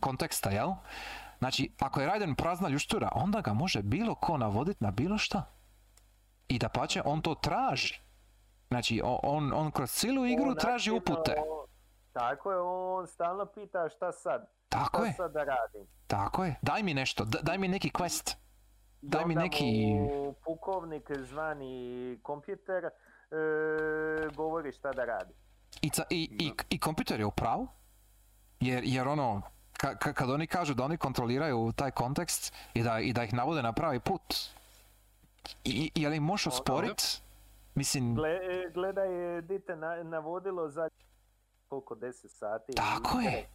konteksta, jel? Znači, ako je Raiden prazna ljuštura, onda ga može bilo ko navodit na bilo šta. I da pače, on to traži. Znači, on, on kroz cijelu igru On traži aktivno- upute. Tako je, on stalno pita šta sad, Tako šta je, sad da radim. tako je. Daj mi nešto, daj mi neki quest. Daj mi neki- mu pukovnik zvani kompjuter e, govori šta da radi. I, ca- i, i, i kompjuter je u pravu, jer, jer ono, ka- ka- kad oni kažu da oni kontroliraju taj kontekst i da, i da ih navode na pravi put, i, i je li možeš osporit? Mislim, Gle, e, gledaj, e, di te na, navodilo za koliko, 10 sati. tako je,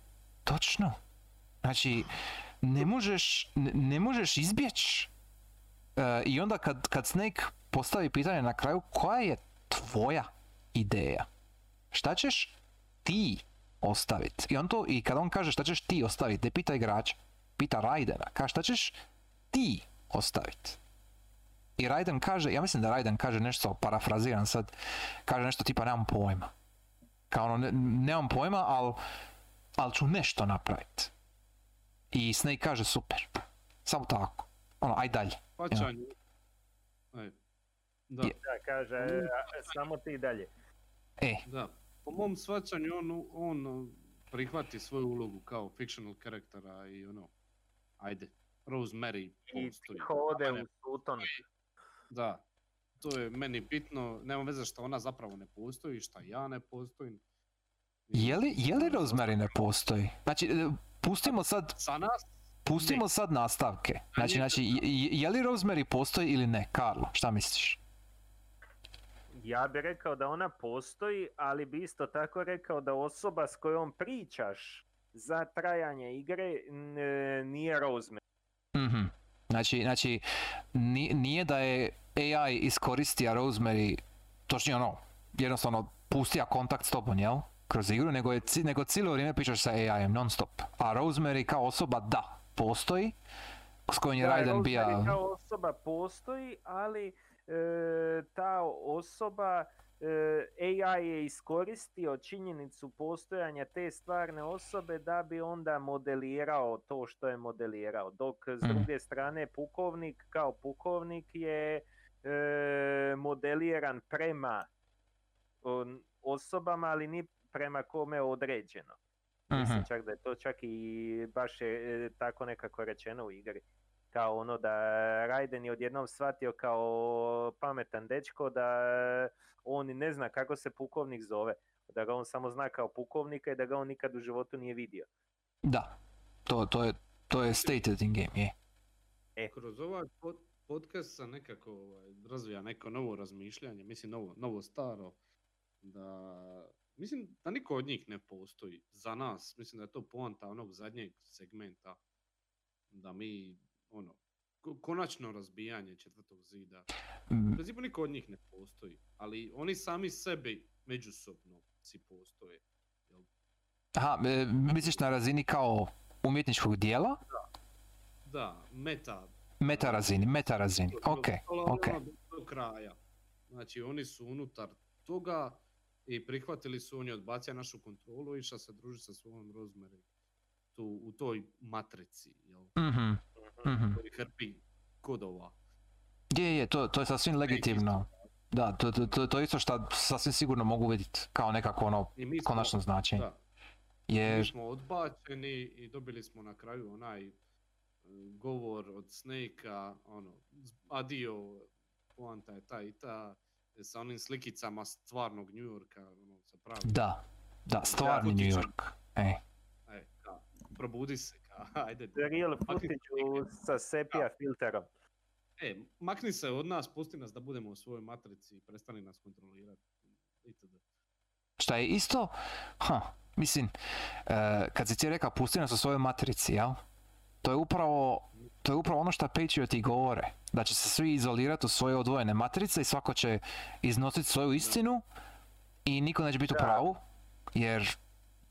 točno. Znači, ne možeš, ne, ne možeš izbjeći. E, I onda kad, kad Snake postavi pitanje na kraju, koja je tvoja ideja? Šta ćeš ti ostaviti? I on to, i kad on kaže šta ćeš ti ostaviti, ne pita igrača, pita Raidena, kaže šta ćeš ti ostaviti? I Raiden kaže, ja mislim da Raiden kaže nešto, parafraziram sad, kaže nešto tipa nemam pojma. Kao ono, ne, nemam pojma, ali al ću nešto napraviti. I Snake kaže super. Samo tako. Ono, aj dalje. Pačanje. Aj. Da, Je- Da, kaže, a, samo ti dalje. E, da. Po mom svačanju on, on uh, prihvati svoju ulogu kao fictional karaktera i ono, ajde, Rosemary I postoji. tiho ode Mene- u suton. Da, to je meni bitno, nema veze što ona zapravo ne postoji, šta ja ne postojim. je li, je li Rosemary ne postoji? Znači, e, pustimo sad, Sa nas, pustimo sad nastavke. Znači, znači, je, je- je li Rosemary postoji ili ne? Karlo, šta misliš? Ja bih rekao da ona postoji, ali bi isto tako rekao da osoba s kojom pričaš za trajanje igre n- e, nije Rosemary. Mhm. Znači, znači, ni- nije da je AI iskoristija Rosemary, točnije ono, jednostavno pustija kontakt s tobom, jel? Kroz igru, nego, je, nego cijelo vrijeme pričaš sa AI-em non stop. A Rosemary kao osoba, da, postoji, s kojom je Da, Raiden Rosemary bija... kao osoba postoji, ali ta osoba e, AI je iskoristio činjenicu postojanja te stvarne osobe da bi onda modelirao to što je modelirao. Dok s Mhm. druge strane pukovnik kao pukovnik je e, modeliran prema on, osobama, ali ni prema kome određeno. Mislim Mhm. čak da je to čak i baš je e, tako nekako rečeno u igri. Kao ono da Raiden je odjednom shvatio kao pametan dečko da on ne zna kako se pukovnik zove. Da ga on samo zna kao pukovnika i da ga on nikad u životu nije vidio. Da, to, to, je, to je stated in game, je. kroz ovaj pod, podcast sam nekako ovaj, razvija neko novo razmišljanje, mislim novo, novo staro, da mislim da niko od njih ne postoji za nas, mislim da je to poanta onog zadnjeg segmenta, da mi ono, ko- konačno razbijanje četvrtog zida. Mm, U principu niko od njih ne postoji, ali oni sami sebi međusobno si postoje. Jel? Aha, e, misliš na razini kao umjetničkog dijela? Da, meta. Meta razini, meta razini. Ok, ok. ono do- kraja. Znači oni su unutar toga i prihvatili su, on je odbacio našu kontrolu i išao se družiti sa svojom Rosemary tu, u toj matrici, jel? Mhm, mhm. Koji hrpi kodova. Je, je, to, to je sasvim legitimno. Da, to, to, to, to je isto što sasvim sigurno mogu vidjeti kao nekako ono mi smo, konačno značenje. da, mi Jer, smo odbačeni i dobili smo na kraju onaj e, govor od Snake-a, ono, adio, poanta je ta i ta, e, sa onim slikicama stvarnog New Yorka, ono, sa pravim. da, da, stvarni New. York. E, E, ka, probudi se, ajde. Real footage sa sepia filterom. E, makni se od nas, pusti nas da budemo u svojoj matrici i prestani nas kontrolirati. Itd. šta je isto, ha, mislim, e, kad si ti rekao pusti nas u svojoj matrici, jel? To je upravo, to je upravo ono što Patrioti govore. Da će se svi izolirati u svoje odvojene matrice i svako će iznositi svoju istinu i niko neće biti u pravu, jer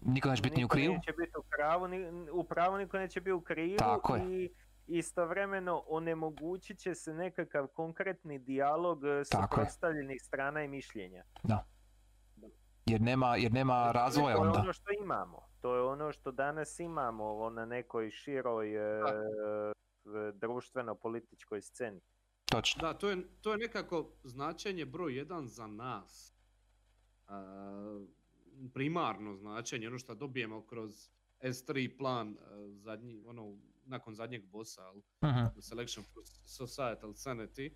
niko neće biti ni u Niko krivu. neće biti u pravu, ni, u pravu niko neće biti u krivu Tako je. i istovremeno onemogućit će se nekakav konkretni dijalog e, suprotstavljenih strana i mišljenja. Jer nema, jer nema razvoja to je onda. ono što imamo. To je ono što danas imamo na nekoj široj e, društveno-političkoj sceni. Točno. Da, to je, to je nekako značenje broj jedan za nas. Primarno značenje, ono što dobijemo kroz S3 plan a, zadnji, ono, nakon zadnjeg bossa, jel? Mhm. Selection for Societal Sanity.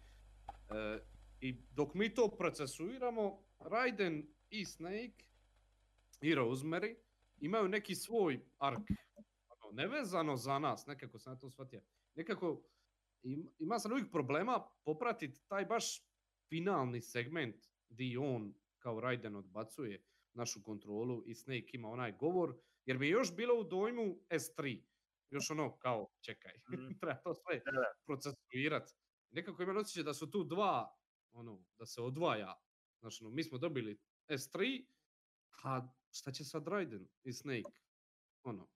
E, I dok mi to procesuiramo, Raiden i Snake i Rosemary imaju neki svoj ark. Ono, nevezano za nas, nekako sam ja to shvatio. Nekako im- ima sam uvijek problema popratiti taj baš finalni segment di on kao Raiden odbacuje našu kontrolu i Snake ima onaj govor, jer mi je još bilo u dojmu S3. Još ono kao, čekaj, Mhm. treba to sve Da, da. procesuirat. Nekako imam osjećaj da su tu dva, ono, da se odvaja. Znači, ono, mi smo dobili S3, a šta će sad Raiden i Snake? Ono,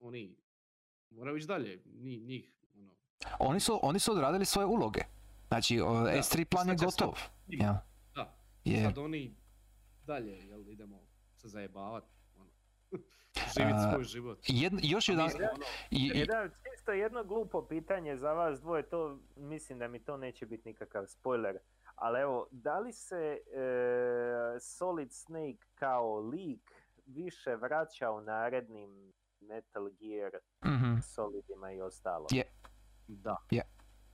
oni moraju ići dalje, ni, njih, ono, Oni su, oni su odradili svoje uloge. Znači, Da, S3 plan je gotov. jel? Da, Jer, sad oni dalje, jel, idemo se zajebavat, ono, živit svoj život. jed- još jedan... smo, ono, čisto jedno glupo pitanje za vas dvoje, to mislim da mi to neće biti nikakav spoiler. Ali evo, da li se e, Solid Snake kao lik više vraća u narednim Metal Gear mhm. Solidima i ostalo? Je. da.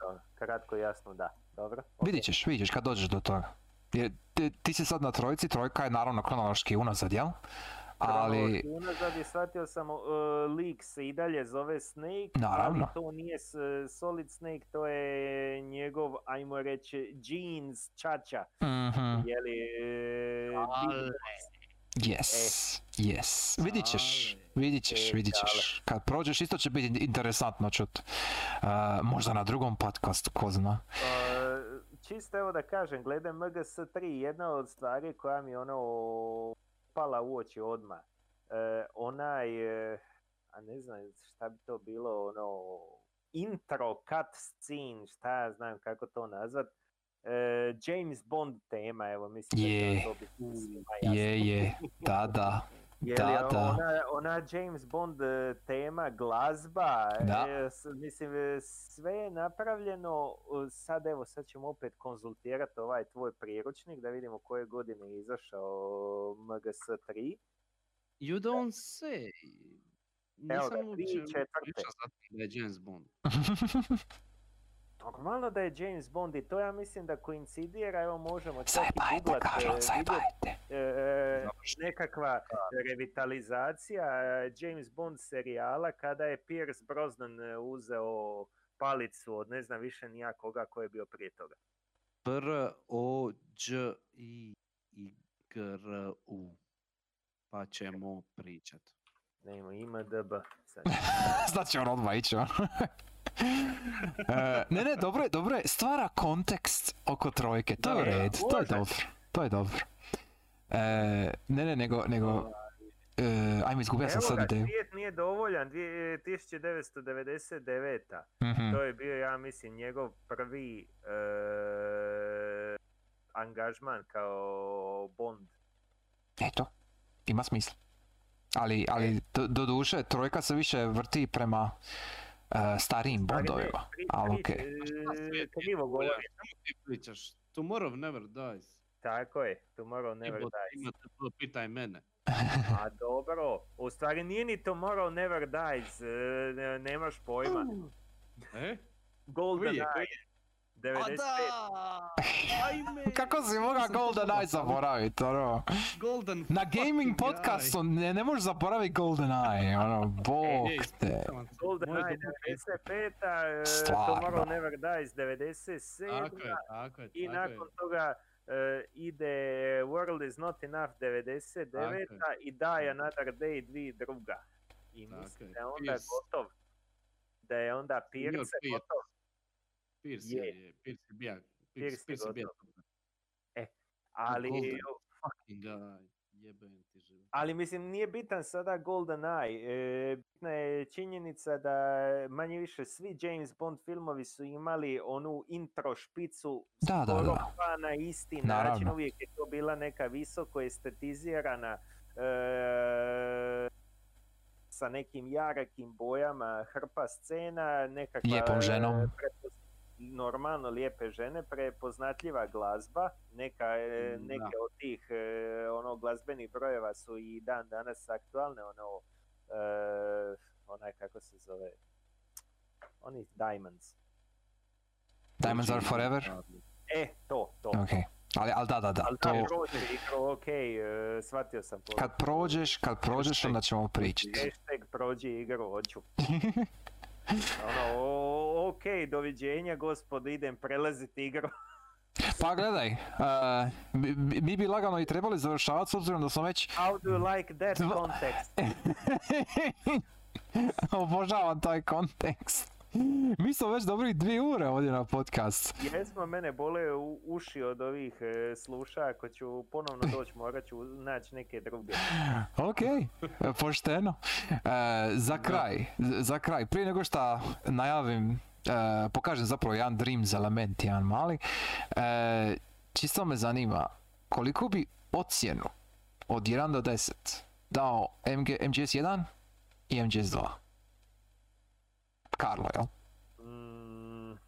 Dobro, Kratko jasno da. Dobro? ok. Vidit ćeš, vidit ćeš kad dođeš do toga. Jer ti, ti si sad na trojici, trojka je naravno kronološki unazad, jel? Ali, Kronološki Unazad je shvatio sam, uh, lik se i dalje zove Snake, Naravno. ali to nije s- Solid Snake, to je njegov, ajmo reći, jeans čača. mhm, Je li... e, Ale. yes, yes. Vidit ćeš, vidit ćeš, E, vidit ćeš. Kad prođeš isto će biti interesantno čut. Uh, možda na drugom podcastu, ko zna. Uh, čisto evo da kažem, glede MGS3, jedna od stvari koja mi ono pala u oči odmah. E, onaj, e, a ne znam šta bi to bilo, ono, intro cut scene, šta ja znam kako to nazvat. E, James Bond tema, evo mislim da Je. će to svima jasno. Je, je, da, da. Je Da, li da. Ona, ona James Bond e, tema, glazba, Da. e, s- mislim, e, sve je napravljeno, sad evo, sad ćemo opet konzultirati ovaj tvoj priručnik da vidimo koje godine je izašao MGS3. You don't say. Evo ga, Nisam uopće 2004. pričao za to da je James Bond. Normalno da je James Bond i to ja mislim da koincidira, evo možemo čak i googlat, kažu, e, e, Završno. nekakva revitalizacija e, James Bond serijala kada je Pierce Brosnan e, uzeo palicu od ne znam više nija koga ko je bio prije toga. P O Đ I I G R U. Pa ćemo pričat. Nema IMDB. Sad, Znači on odmah ići, on. E, ne, ne, dobro je, dobro je, stvara kontekst oko trojke, to je u redu, to je dobro, to je dobro. E, ne, ne, nego, nego, e, ajme, izgubio sam Evo sad ideju. svijet nije dovoljan, dvije- 1999. Mhm. To je bio, ja mislim, njegov prvi e, angažman kao Bond. Eto, ima smisla. Ali, ali do, do duše, trojka se više vrti prema e, starijim Ali ne, Bondovima, pri- ali okej. e, krivo govoriš. Čemu ti pričaš? Tomorrow never dies. Tako je, Tomorrow Never Dies. Imate to, pitaj mene. A dobro, u stvari nije ni Tomorrow Never Dies, e, ne- nemaš pojma. E? Golden Eye, 95. Ajme! Kako si moga Golden Eye zaboraviti, ono? Golden Na gaming podcastu ne, ne možeš zaboraviti Golden Eye, ono, bog Ej, te. Golden Eye duboke 95. e. Tomorrow Never Dies 97. Tako je, tako je, I tako je. nakon toga e, ide World is not enough 99. Tako je. i Die Another Day dvi druga. I mislim da je onda gotov. Da je onda Pierce Pierce. gotov. Pierce Je. je, Pierce je bija, Pierce Pierce, je Pierce je bija gotov. super. Ali, Golden. Fucking guy, jebem ti život. ali mislim nije bitan sada Golden Eye. E, bitna je činjenica da manje više svi James Bond filmovi su imali onu intro špicu Da, da, skoro da. pa na isti način. Uvijek je to bila neka visoko estetizirana e, sa nekim jarakim bojama hrpa scena, nekakva Lijepom ženom. e, normalno lijepe žene, prepoznatljiva glazba, neka, Mm, neke od tih e, ono glazbenih brojeva su i dan danas aktualne, ono e, onaj kako se zove, oni Diamonds. Diamonds are forever? E, to, to. Ok. Ali, ali da, da, da, Ali to... to prođe igro, ok, e, shvatio sam. Kad prođeš, kad prođeš, onda ćemo pričati. Hashtag prođi igru, hoću. ono, o- ok, doviđenja gospodo, idem prelaziti igru. Pa gledaj, e, mi, mi- bi lagano i trebali završavati s obzirom da smo već... How do you like that context? Obožavam taj kontekst. Mi smo već dobrih dvije ure ovdje na podcast. Jesmo, mene bole u- uši od ovih e, sluša, ako ću ponovno doći, morat ću naći neke druge. Ok, pošteno. E, za kraj, za kraj, prije nego što najavim, e, pokažem zapravo jedan Dreams element, jedan mali, e, čisto me zanima koliko bi ocjenu od 1 do 10 dao MG, MGS 1 i MGS 2? Karlo, jel? Mm,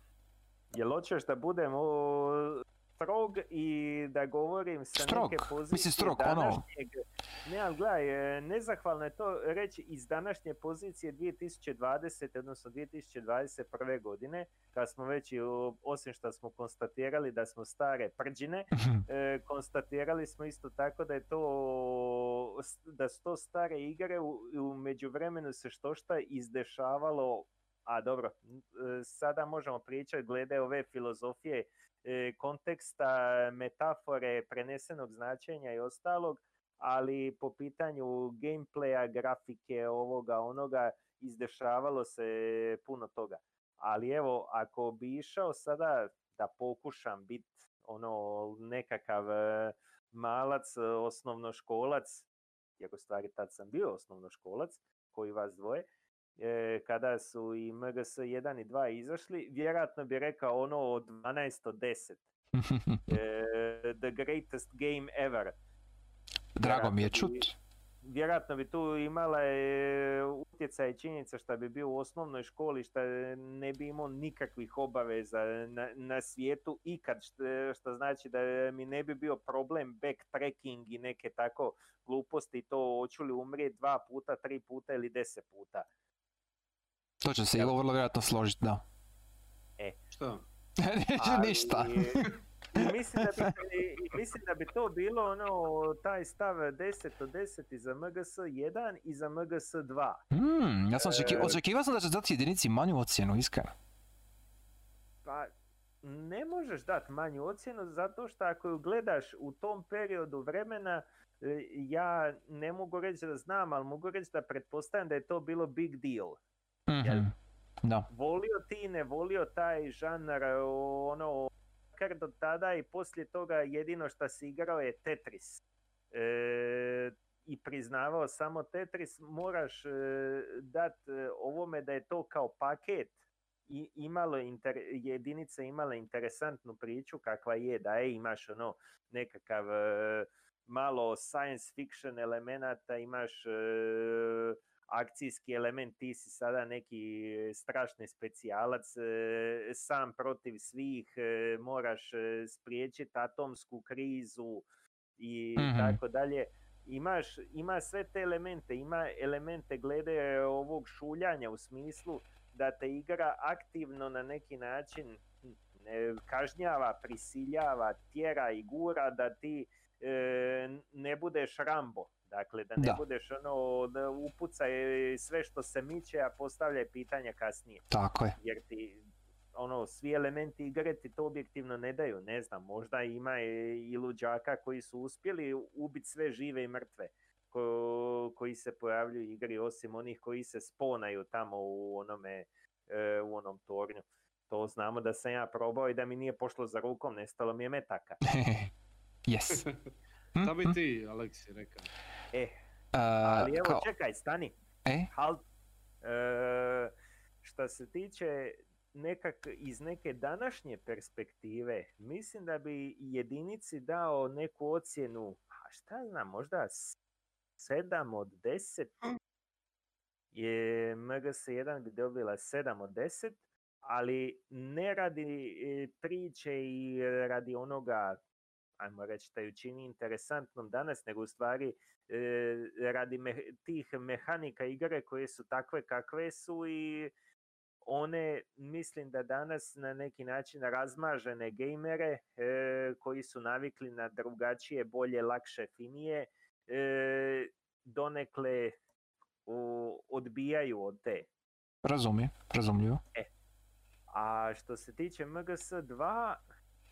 jel hoćeš da budem o, strog i da govorim sa Strog, neke mislim pozicije strog, ono- današnjeg... Ne, ali gledaj, e, nezahvalno je to reći iz današnje pozicije 2020, odnosno 2021. godine, kad smo već, osim što smo konstatirali da smo stare prđine, e, konstatirali smo isto tako da je to da su to stare igre u, u međuvremenu se što šta izdešavalo a dobro. E, sada možemo pričati glede ove filozofije e, konteksta metafore prenesenog značenja i ostalog ali po pitanju gameplaya grafike ovoga onoga izdešavalo se puno toga. Ali evo ako bi išao sada da pokušam biti ono nekakav e, malac, osnovnoškolac, iako stvari tad sam bio osnovnoškolac, koji vas dvoje, kada su i MGS 1 i 2 izašli, vjerojatno bi rekao ono od 12 od 10. E, the greatest game ever. Drago mi je čut. Vjerojatno bi tu imala e, utjecaj i činjenica što bi bio u osnovnoj školi, što ne bi imao nikakvih obaveza na, na svijetu ikad, što, što znači da mi ne bi bio problem backtracking i neke tako gluposti, to hoću li umrijeti dva puta, tri puta ili deset puta. To će se? Ivo vrlo vjerojatno složiti, da. Šta? Neće Ali- ništa. mislim, da bi, i mislim da bi to bilo ono, taj stav 10 od 10 i za MGS 1 i za MGS 2. Hmm, ja sam E, očekivao sam da će dati jedinici manju ocjenu, iskreno. Pa ne možeš dati manju ocjenu zato što ako ju gledaš u tom periodu vremena, e, ja ne mogu reći da znam, ali mogu reći da pretpostavljam da je to bilo big deal. Mhm. Da. volio ti, ne volio taj žanr, ono, makar do tada i poslije toga jedino što si igrao je Tetris. E, I priznavao samo Tetris, moraš e, dat e, ovome da je to kao paket i imalo inter, jedinice imale interesantnu priču kakva je da je imaš ono nekakav e, malo science fiction elemenata, imaš e, akcijski element, ti si sada neki strašni specijalac, e, sam protiv svih, e, moraš e, spriječiti atomsku krizu i Mhm. tako dalje. Imaš, ima sve te elemente, ima elemente glede ovog šuljanja u smislu da te igra aktivno na neki način e, kažnjava, prisiljava, tjera i gura da ti e, ne budeš Rambo. Dakle, da ne Da. budeš ono, da upucaj sve što se miče, a postavljaj pitanja kasnije. Tako je. Jer ti, ono, svi elementi igre ti to objektivno ne daju. Ne znam, možda ima i i luđaka koji su uspjeli ubiti sve žive i mrtve ko- koji se pojavljuju u igri, osim onih koji se sponaju tamo u onome, e, u onom tornju. To znamo da sam ja probao i da mi nije pošlo za rukom, nestalo mi je metaka. yes. Šta bi Mm, mm. ti, Aleksi, rekao? E, Uh, ali evo, kao, čekaj, stani. e, Halt. E, šta se tiče nekak iz neke današnje perspektive, mislim da bi jedinici dao neku ocjenu, a šta znam, možda 7 od 10. Je MGS1 bi dobila 7 od 10, ali ne radi e, priče i radi onoga, ajmo reći, da ju čini interesantnom danas, nego u stvari e, radi me- tih mehanika igre koje su takve kakve su i one mislim da danas na neki način razmažene gejmere e, koji su navikli na drugačije, bolje, lakše, finije e, donekle odbijaju od te. razumijem, razumljivo. A što se tiče MGS2,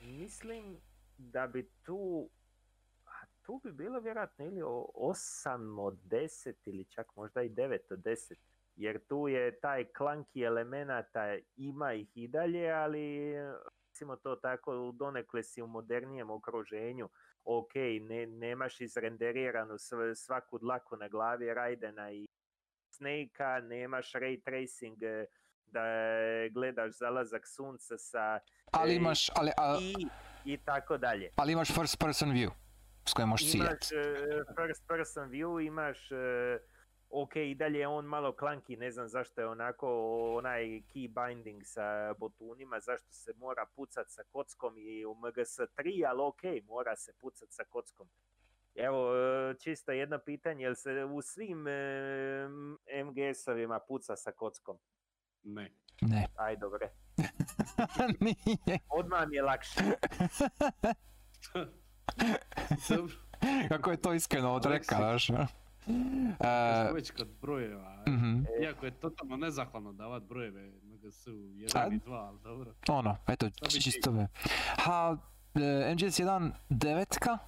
mislim da bi tu a tu bi bilo vjerojatno ili o- 8 od 10 ili čak možda i 9 od 10. Jer tu je taj klanki elemenata, ima ih i dalje, ali recimo to tako u donekle si u modernijem okruženju. Ok, ne, nemaš izrenderiranu sv- svaku dlaku na glavi Raidena i Snake-a, nemaš ray tracing e, da gledaš zalazak sunca sa Ali e, imaš, ali, a- i, i tako dalje. ali imaš first person view s kojim možeš ciljati. Imaš e, first person view, imaš e, ok, i dalje je on malo klanki, ne znam zašto je onako onaj key binding sa botunima, zašto se mora pucat sa kockom i u MGS3, ali ok, mora se pucat sa kockom. Evo, e, čisto jedno pitanje, jel se u svim e, MGS-ovima puca sa kockom? Ne. Ne, Aj, dobre. nije. Odmah mi je lakše. Kako je to iskreno od reka, znaš. smo već kod brojeva. mhm. Iako je totalno nezahvalno davat brojeve MGS-u 1 A- i 2, ali dobro. ono, eto, čisto me. Ha, e, MGS1 devetka,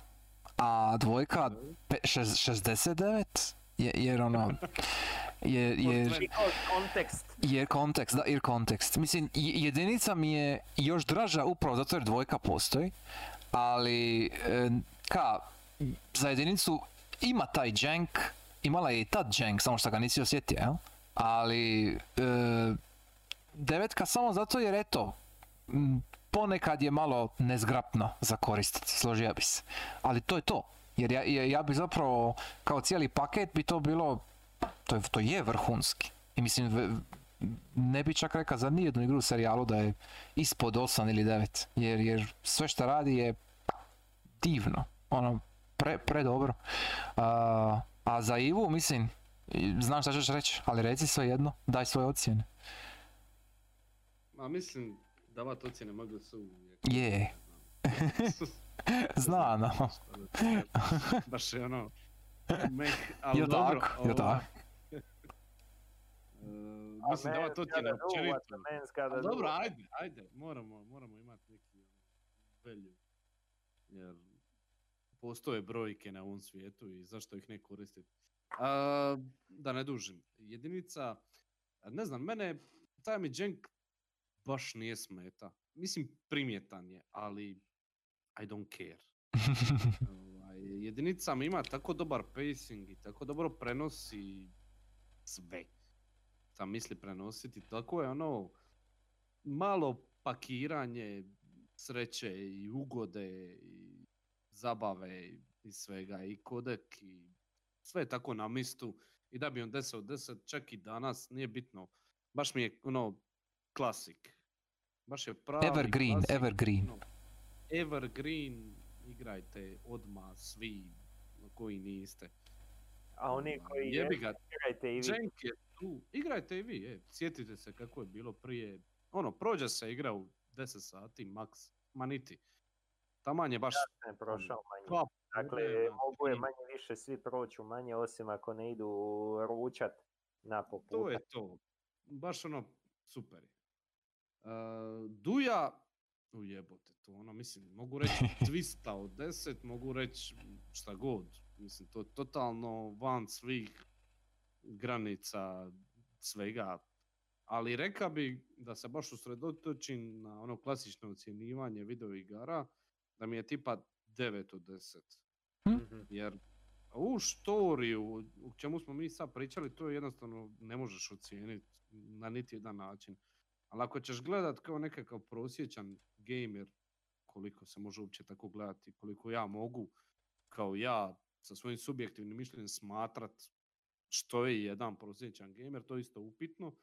a dvojka pe, šez- 69, je, jer ono, je, jer, Because kontekst. jer kontekst, da, jer kontekst. Mislim, je- jedinica mi je još draža upravo zato jer dvojka postoji, ali e, ka, za jedinicu ima taj jank, imala je i tad jank, samo što ga nisi osjetio, jel? Ali e, devetka samo zato jer eto, ponekad je malo nezgrapno za koristiti, složio bi se. Ali to je to. Jer ja, ja, ja bi zapravo, kao cijeli paket bi to bilo, to je, to je vrhunski. I mislim, ne bi čak rekao za nijednu igru u serijalu da je ispod 8 ili 9. Jer, jer sve što radi je divno. Ono, pre, pre dobro. A, a za Ivu, mislim, znam šta ćeš reći, ali reci sve jedno, daj svoje ocjene. Ma mislim, davat ocjene MGS-u je... Je, zna, no. Da ti Baš je ono... Meh, ali Jel dobro. tako, jel ovaj, tako? e, mislim, davat ocjene općenito. Dobro, ajde, ajde, moramo, moramo imati neki ono, value. Jer postoje brojke na ovom svijetu i zašto ih ne koristiti. A, da ne dužim. Jedinica, ne znam, mene taj mi Jenk baš nije smeta. Mislim, primjetan je, ali I don't care. Ovaj, jedinica mi ima tako dobar pacing i tako dobro prenosi sve. Sam misli prenositi, tako je ono malo pakiranje sreće i ugode i zabave i svega i kodek i sve je tako na mistu i da bi on 10 od 10 čak i danas nije bitno baš mi je ono klasik baš je pravi Evergreen, klasik, evergreen. ono, evergreen igrajte odma svi koji niste A oni koji Jebi ga, igrajte i vi. Cenk je tu. Igrajte i vi, e. Sjetite se kako je bilo prije. Ono, prođe se igra u 10 sati, maks. Ma niti. Taman je baš ne prošao manje. dva Dakle, puta, mogu je manje više svi proći u manje, osim ako ne idu ručat na po To je to. Baš ono, super. je. E, Duja, ujebote to, ono, mislim, mogu reći 200 od 10, mogu reći šta god. Mislim, to je totalno van svih granica svega. Ali reka bi da se baš usredotočim na ono klasično ocjenjivanje video igara, da mi je tipa 9 od 10. Mhm. Jer ovu štoriju, u čemu smo mi sad pričali, to jednostavno ne možeš ocijeniti na niti jedan način. Ali ako ćeš gledat kao nekakav prosječan gamer, koliko se može uopće tako gledati, koliko ja mogu, kao ja sa svojim subjektivnim mišljenjem smatrat što je jedan prosječan gamer, to je isto upitno.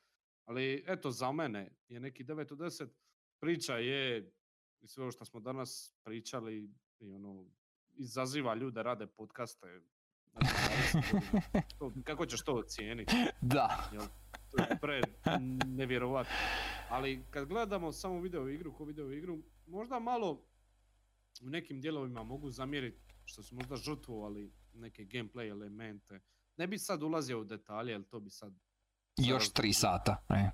Ali eto, za mene je neki 9 od 10. Priča je, i sve ovo što smo danas pričali, i ono, izaziva ljude, rade podcaste. znači, 20 godina. To- Kako ćeš to ocijeniti? Da. Jel, to je pre nevjerovatno. Ali kad gledamo samo video igru ko video igru, možda malo u nekim dijelovima mogu zamjeriti što su možda žrtvovali neke gameplay elemente. Ne bi sad ulazio u detalje, jer to bi sad... Još tri sata. E.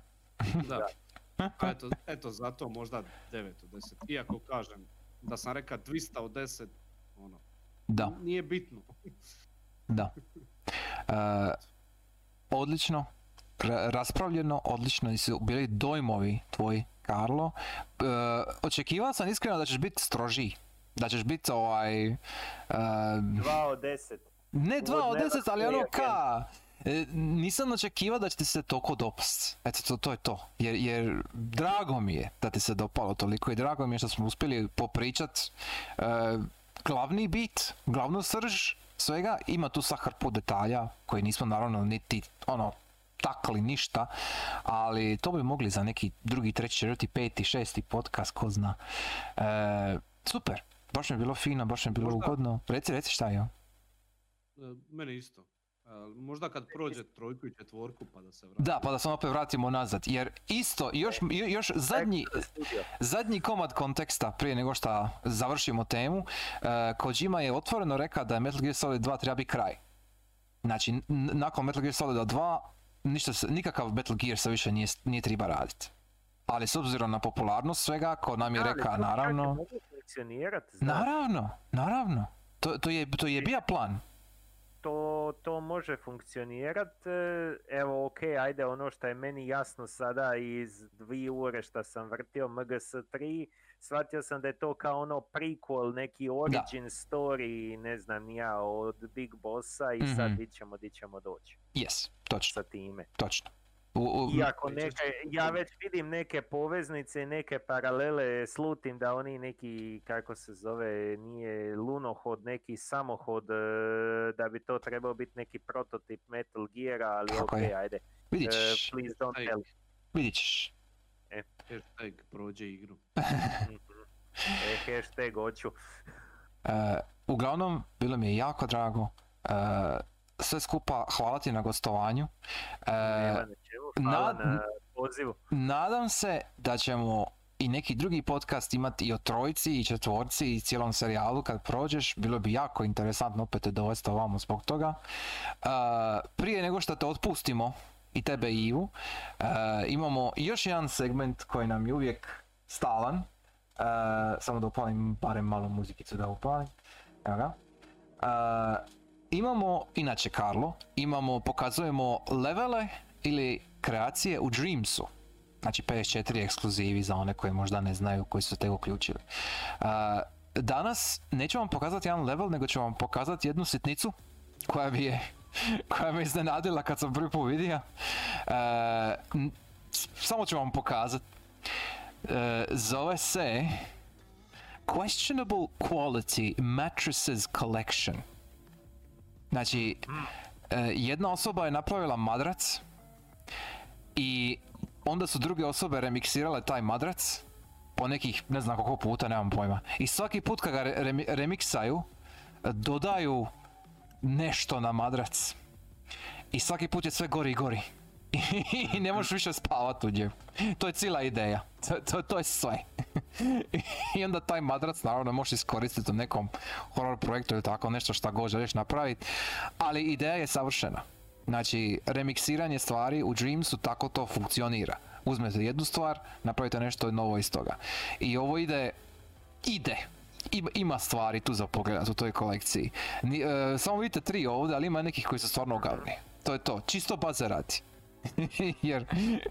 Da. A eto, eto, zato možda 9 od 10. Iako kažem, da sam rekao 200 od 10, ono, Da, nije bitno. da. E, odlično. Ra- raspravljeno, odlično su bili dojmovi tvoji, Karlo. E, očekivao sam iskreno da ćeš biti strožiji. Da ćeš biti ovaj... e, Dva od deset. Ne dva od never deset, ali play ono ka... e, Nisam očekivao da će ti se toliko dopast. Eto, to, to je to. Jer, jer drago mi je da ti se dopalo toliko i drago mi je što smo uspjeli popričat e, glavni bit, glavnu srž svega. Ima tu sa hrpu detalja koji nismo naravno niti ono takli ništa, ali to bi mogli za neki drugi, treći, četvrti, peti, šesti podcast, ko zna. E, super, baš mi je bilo fino, baš mi je bilo Možda- ugodno. Reci, reci šta je. E, Mene isto. E, Možda kad prođe trojku i četvorku pa da se vrati. Da, pa da se opet vratimo nazad, jer isto, još, jo- još zadnji, zadnji komad konteksta prije nego što završimo temu, Kojima je otvoreno rekao da je Metal Gear Solid 2 treba biti kraj. Znači, nakon Metal Gear Solida 2, ništa nikakav Metal Gear se više nije, nije treba raditi. Ali s obzirom na popularnost svega, ko nam je rekao, naravno, naravno, naravno, to, to je, to je bio plan. to, to može funkcionirat. e, Evo, ok, ajde, ono što je meni jasno sada iz dvije ure što sam vrtio MGS3, shvatio sam da je to kao ono prequel, neki origin story, ne znam ja, od Big Bossa i sad Mhm. di ćemo, di ćemo doći Yes, točno, sa time. točno. U, u, Iako neke, ja već vidim neke poveznice neke paralele, slutim da oni neki, kako se zove, nije lunohod, neki samohod, e, da bi to trebao biti neki prototip Metal Geara, ali Tako ok, je. ajde, vidit e, ćeš, please don't tell. vidit ćeš. Hashtag prođe igru. E, hashtag hoću. E, uglavnom, bilo mi je jako drago. E, sve skupa, hvala ti na gostovanju. E, Nema na čemu, hvala nad- na pozivu. nadam se da ćemo i neki drugi podcast imati i o trojci i četvorci i cijelom serijalu kad prođeš. Bilo bi jako interesantno opet te dovesti ovamo zbog toga. E, prije nego što te otpustimo, i tebe Ivu, e, imamo još jedan segment koji nam je uvijek stalan. E, samo da upalim barem malo muzikicu da upalim. Evo ga. E, imamo, inače Karlo, imamo, pokazujemo levele ili kreacije u Dreamsu. Znači PS4 ekskluzivi za one koji možda ne znaju, koji su tek uključili. Uh, danas neću vam pokazati jedan level, nego ću vam pokazati jednu sitnicu koja bi je koja me iznenadila kad sam prvi put vidio. Uh, n- samo ću vam pokazati. Uh, zove se Questionable Quality Mattresses Collection. Znači, e, jedna osoba je napravila madrac i onda su druge osobe remiksirale taj madrac po nekih, ne znam koliko puta, nemam pojma. I svaki put kad ga re- remi- remiksaju, e, dodaju nešto na madrac. I svaki put je sve gori i gori. I ne možeš više spavat u njemu. To je cijela ideja. To, to, to je sve. I onda taj madrac naravno možeš iskoristiti u nekom horror projektu ili tako nešto šta god želiš napraviti. Ali ideja je savršena. Znači, remiksiranje stvari u Dreamsu tako to funkcionira. Uzmete jednu stvar, napravite nešto novo iz toga. I ovo ide, ide. Ima, ima stvari tu za pogledat u toj kolekciji. Ni- e, samo vidite tri ovdje, ali ima nekih koji su stvarno ogavni. To je to, čisto baze radi. Jer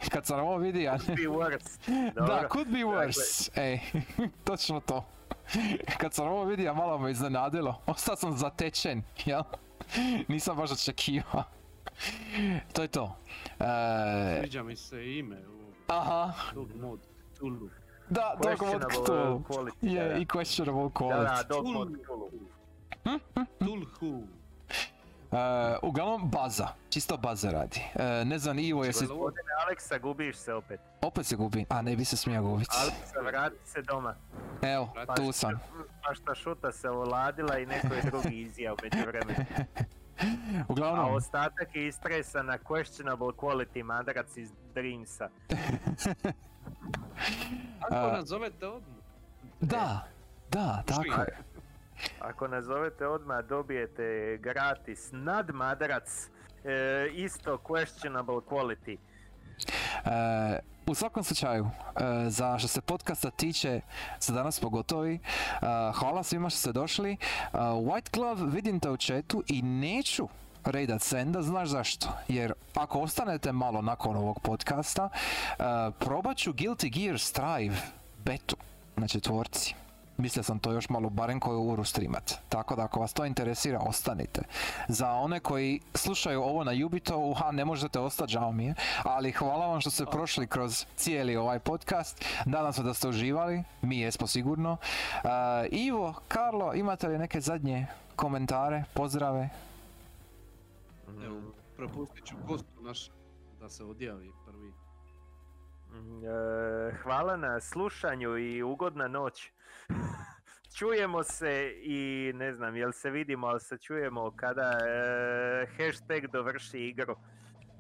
kad sam ovo vidio, ja Could be worse. da, could be Dakle, worse. Ej, točno to. Kad sam ovo vidio, malo me iznenadilo. Ostao sam zatečen, jel? Nisam baš očekivao. To je to. E, Sviđa mi se ime u aha, Mod Tulu. Da, Dog Mod Cthulhu. quality, Je, da. i questionable Da, quality. da, Dog Cthulhu. Mod Cthulhu. Tulhu. E, uglavnom, baza. Čisto baza radi. E, ne znam, Ivo, jesi... Aleksa, gubiš se opet. Opet se gubi. A, ne bi se smio gubiti. Aleksa, vrati se doma. Evo, Pa tu sam. Pa šta šuta se oladila i neko je drugi izjao među vremenu. A Uglavnom, ostatak je istresan na questionable quality madrac iz Dreamsa. Ako A- nazovete odmah. da, da, tako je. Ako nazovete odmah dobijete gratis nad madrac e, isto questionable quality. E, u svakom slučaju, e, za što se podcasta tiče, za danas smo gotovi. E, hvala svima što ste došli. White Glove vidim te u chatu i neću rejdat senda, znaš zašto? Jer ako ostanete malo nakon ovog podcasta, e, probat ću Guilty Gear Strive betu na četvorci. Mislio sam to još malo barem koju uru streamat. Tako da ako vas to interesira, ostanite. Za one koji slušaju ovo na Jubitovu, ha, ne možete ostati, žao mi je. Ali hvala vam što ste prošli kroz cijeli ovaj podcast. Nadam se da ste uživali, mi jesmo sigurno. Uh, Ivo, Karlo, imate li neke zadnje komentare, pozdrave? Evo, propustit ću gostu naš da se odjavi prvi. Mm, e, hvala na slušanju i ugodna noć. čujemo se i ne znam jel se vidimo, ali se čujemo kada e, hashtag dovrši igru.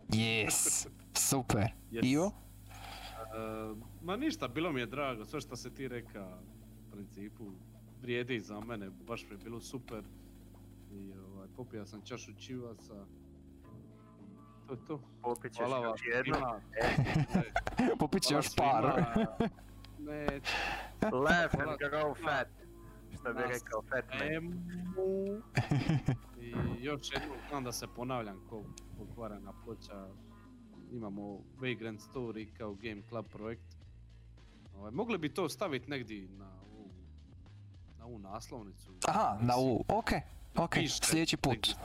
Yes, super. Yes. Ivo? E, ma ništa, bilo mi je drago, sve što se ti reka, u principu, vrijedi za mene, baš mi je bilo super. I popija sam čašu čivaca. To je to. Popit ćeš Hvala još jedno. svima. E, Popit će još par. Ne, laugh Hvala and grow fat. Što bi rekao Fatman. Emu. I još jednom znam da se ponavljam ko pokvarena ploča. Imamo Vagrant Story kao Game Club projekt. Ovaj, mogli bi to staviti negdje na ovu, na ovu naslovnicu. Aha, na u, ok, ok, sljedeći put.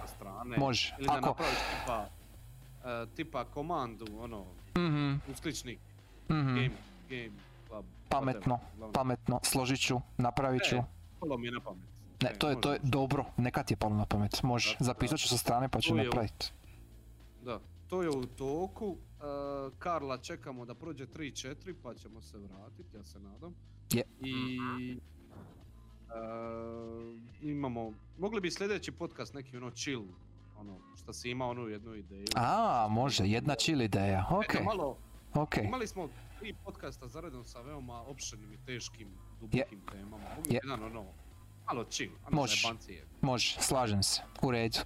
Može. Ili da Ako, napraviš tipa, e, tipa komandu, ono, mhm, uskličnik, mhm. Game, Game Club. Pametno, whatever, pametno, složit ću, napravit ću. E, Palo mi je na pamet. Ne, E, to je, to je dobro, neka ti je palo na pamet, može, Da, zapisat ću sa strane pa ću napraviti. Da, to je u toku. Karla čekamo da prođe 3-4 pa ćemo se vratiti, ja se nadam. Je. I e, imamo, mogli bi sljedeći podcast neki ono chill, ono što si imao onu jednu ideju. A, može, jedna chill ideja, ok, Eto, malo, ok. imali smo tri podcasta zaredom sa veoma opširnim i teškim, dubokim temama. Mogli Je. bi jedan ono, malo chill, ono Može. Može, slažem se, u redu.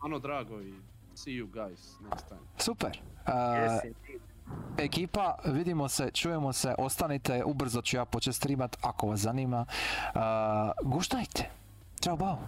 Ano drago i see you guys next time. super. E, Yes. Ekipa, vidimo se, čujemo se, ostanite, ubrzo ću ja početi streamat ako vas zanima. E, guštajte. Ćao, bao.